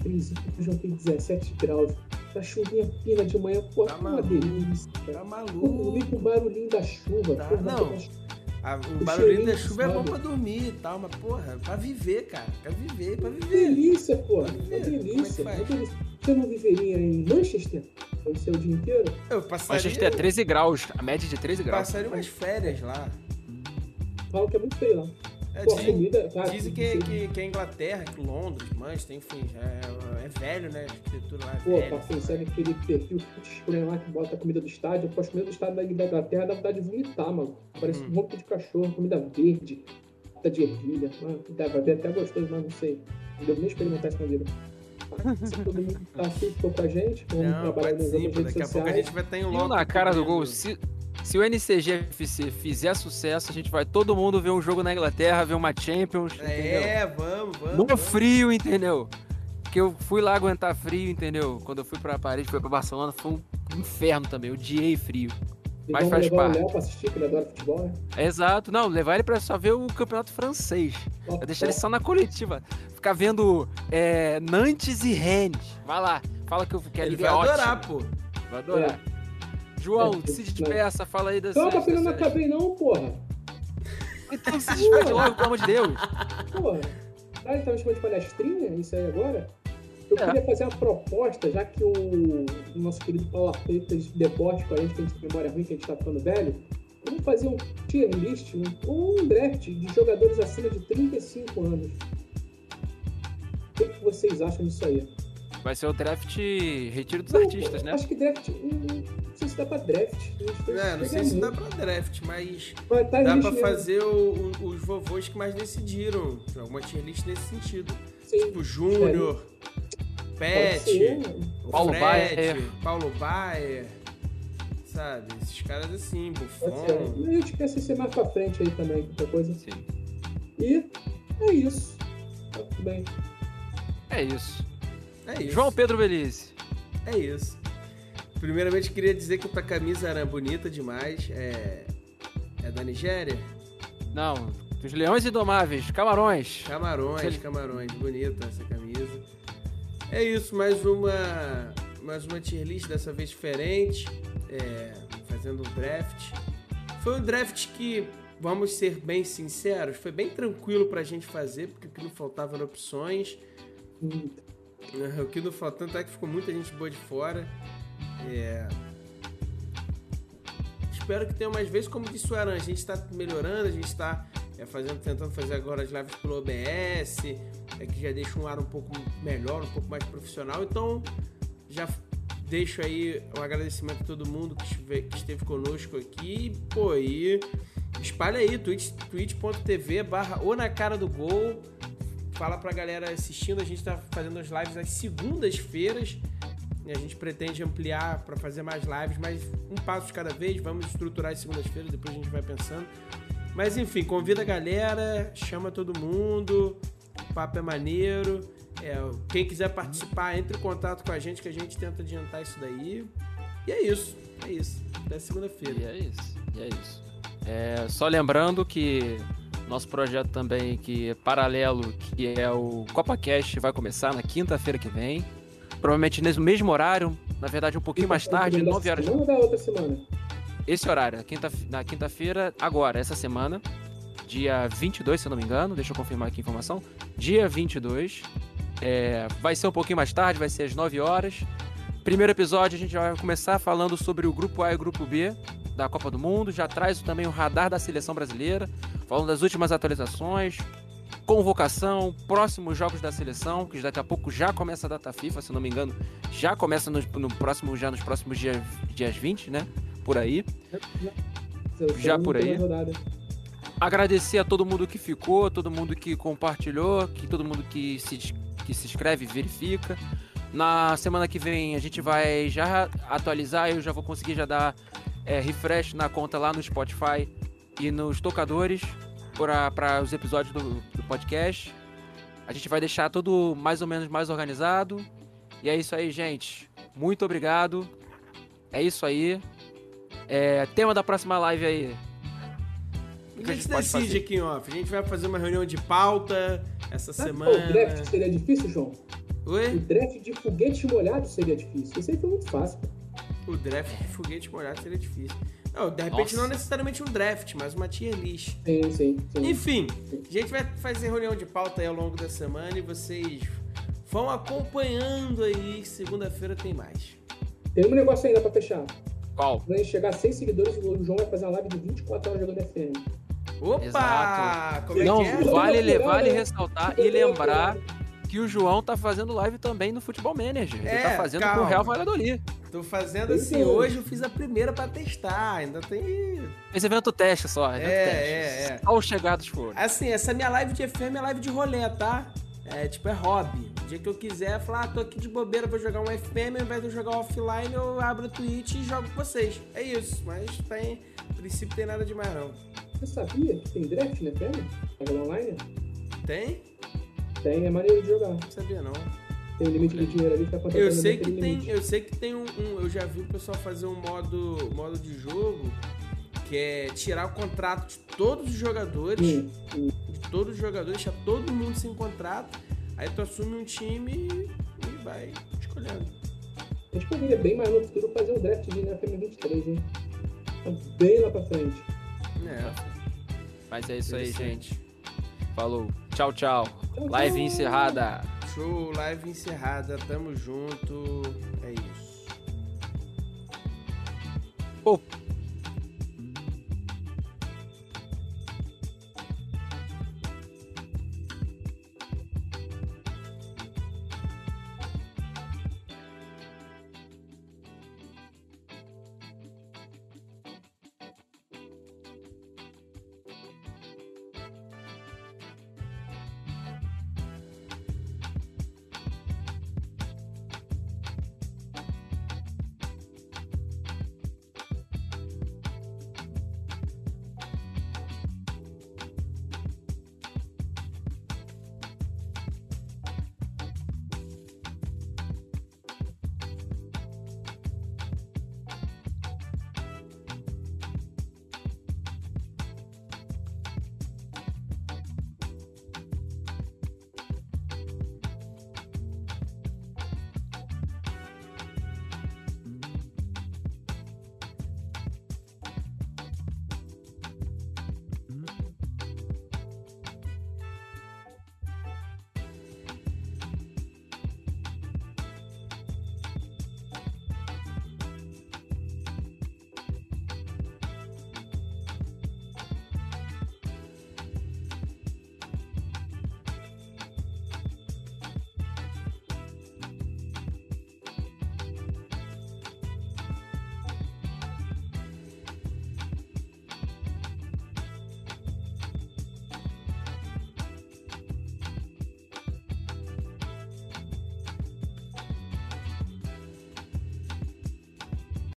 Frizinho, o João tem 17 graus. Tá chuvinha fina de manhã, pô, tá uma delícia. Tá maluco. Vem com o barulhinho da chuva. Tá, não. A, o, o barulhinho da chuva sabe? é bom pra dormir e tal, mas, porra, pra viver, cara. Pra viver, pra viver. Delícia, pô. É delícia. É delícia. Você não viveria em Manchester? Vai ser o dia inteiro? Eu passaria... Manchester é 13 graus, a média de 13 graus. Passaria umas férias lá. Falam que é muito feio lá. É, Pô, dizem, comida, cara, dizem que, que, que a Inglaterra, que Londres, Manchester, enfim, é, é velho, né? A arquitetura lá é Pô, velho. Pô, pra pensar naquele perfil estranho lá que bota a comida do estádio, após comida do estádio da Inglaterra dá vontade de vomitar, mano. Parece hum. um roupa de cachorro, comida verde, comida de ervilha. Mano, deve ver até gostoso, mas não sei. Não devo nem experimentar isso na vida. Se todo mundo tá aqui, com a gente, vamos não, trabalhar nas redes Daqui sociais. a pouco a gente vai estar em logo. na cara do gol, se, se o NCGFC fizer sucesso, a gente vai todo mundo ver um jogo na Inglaterra, ver uma Champions. É, entendeu? vamos, vamos. No frio, entendeu? Que eu fui lá aguentar frio, entendeu? Quando eu fui pra Paris, fui pra Barcelona, foi um inferno também, odiei frio. E Mas faz levar parte. o Léo pra assistir, que ele adora futebol, né? É exato, não, levar ele pra só ver o campeonato francês. Vai deixar ele só na coletiva. Ficar vendo é, Nantes e Rennes. Vai lá, fala que, eu, que a Ele liga vai é adorar, pô. Vai adorar. João, É, se não. despeça, fala aí da Calma, sexta filho, não acabei não, porra. Então se despede logo, pelo amor de Deus. Porra. Ah, ele tava chamando de palestrinha, isso aí agora? Eu É. queria fazer uma proposta, já que o, o nosso querido Paulo Arpeita de deporte com a gente, que a gente tem memória ruim, que a gente tá ficando velho, vamos fazer um tier list, um, um draft de jogadores acima de 35 anos. O que, que vocês acham disso aí? Vai ser o draft retiro dos Não, artistas, né? Acho que draft. Não sei se dá pra draft. Que É, não sei se dá pra draft, mas Mas tá dá pra mesmo. fazer o- o- os vovôs que mais decidiram. Alguma tier list nesse sentido. Sim. Tipo, Júnior, Pode Pet, ser. o Paulo Fred, Baier. Paulo Baier, sabe? Esses caras assim, Buffon. A gente pensa em ser mais pra frente aí também, qualquer coisa. Sim. E é isso. Tá tudo bem. É isso. É isso. João Pedro Belize. É isso. Primeiramente, queria dizer que tua camisa era bonita demais. É, é da Nigéria? Não, dos Leões Indomáveis, Camarões. Camarões, Ele- camarões. Bonita essa camisa. É isso, mais uma mais uma tier list, dessa vez diferente. é, fazendo um draft. Foi um draft que, vamos ser bem sinceros, foi bem tranquilo pra gente fazer, porque o que não faltava eram opções. O que não faltou, tanto é que ficou muita gente boa de fora. É, Espero que tenha mais vezes, como disse o Aran, a gente está melhorando, a gente está é, fazendo, tentando fazer agora as lives pelo OBS, é, que já deixa um ar um pouco melhor, um pouco mais profissional. Então, já deixo aí um agradecimento a todo mundo que esteve, que esteve conosco aqui. Pô, e espalha aí, twitch- twitch.tv barra ou na cara do gol. Fala pra galera assistindo, a gente tá fazendo as lives às segundas-feiras. E a gente pretende ampliar para fazer mais lives, mas um passo de cada vez. Vamos estruturar as segundas-feiras, depois a gente vai pensando. Mas enfim, convida a galera, chama todo mundo, o papo é maneiro. É, quem quiser participar, entre em contato com a gente que a gente tenta adiantar isso daí. E é isso, é isso. Até E segunda-feira. é isso, e é isso. É, só lembrando que nosso projeto também, que é paralelo, que é o CopaCast, vai começar na quinta-feira que vem. Provavelmente nesse mesmo horário, na verdade um pouquinho mais tarde, Dessa 9 horas. Semana da outra semana? Esse horário, na quinta- na quinta-feira, agora, essa semana, dia 22, se eu não me engano, deixa eu confirmar aqui a informação. Dia 22, é, vai ser um pouquinho mais tarde, vai ser às 9 horas. Primeiro episódio, a gente vai começar falando sobre o grupo A e o grupo B da Copa do Mundo. Já traz também o radar da seleção brasileira, falando das últimas atualizações, convocação, próximos jogos da seleção, que daqui a pouco já começa a data FIFA, se não me engano, já começa no, no próximo, já nos próximos dias, dias 20, né? Por aí. Já por aí. Agradecer a todo mundo que ficou, todo mundo que compartilhou, que todo mundo que se, que se inscreve verifica. Na semana que vem a gente vai já atualizar, eu já vou conseguir já dar é, refresh na conta lá no Spotify e nos tocadores para os episódios do, do podcast. A gente vai deixar tudo mais ou menos mais organizado. E é isso aí, gente. Muito obrigado. É isso aí. É, tema da próxima live aí. O que A gente decide aqui em off. A gente vai fazer uma reunião de pauta essa Sabe semana. o draft seria difícil, João? O Oi? draft de foguete molhado seria difícil. Isso aí foi muito fácil. O draft de foguete molhado seria difícil. Não, de repente Nossa. não necessariamente um draft, mas uma tier list. Sim, sim, sim. Enfim, a gente vai fazer reunião de pauta aí ao longo da semana e vocês vão acompanhando aí. Segunda-feira tem mais. Tem um negócio ainda pra fechar. Qual? Quando a gente chegar a 100 seguidores, o João vai fazer uma live de 24 horas jogando FM. Opa! Exato. Como é Não, que é? vale, vale né? ressaltar e lembrar? Que o João tá fazendo live também no Futebol Manager. Ele É, tá fazendo com calma. o Real Valladolid. Tô fazendo assim, que- hoje eu fiz a primeira pra testar, ainda tem... Esse evento teste só, evento É, teste. é, é. Só os chegados foram. Assim, essa minha live de FM é live de rolê, tá? É tipo, é hobby. O dia que eu quiser, falar, ah, tô aqui de bobeira, vou jogar um FM, ao invés de eu jogar offline, eu abro o Twitch e jogo com vocês. É isso, mas tem. No princípio tem nada demais não. Você sabia que tem draft na FM? Jogar online? Tem? Tem, é maneiro de jogar. Não sabia não. tem um limite de dinheiro ali, tá contratando Eu sei que tem, limite. eu sei que tem um, um- eu já vi o pessoal fazer um modo, modo de jogo que é tirar o contrato de todos os jogadores, Sim, sim. de todos os jogadores, deixar todo mundo sem contrato, aí tu assume um time e vai escolhendo. A gente poderia bem mais no futuro fazer um draft de NFL 23, hein? Tá Bem lá pra frente. É. Mas é isso aí, gente. Falou. Tchau, tchau. Live encerrada. Show, live encerrada, tamo junto. É isso. Pô,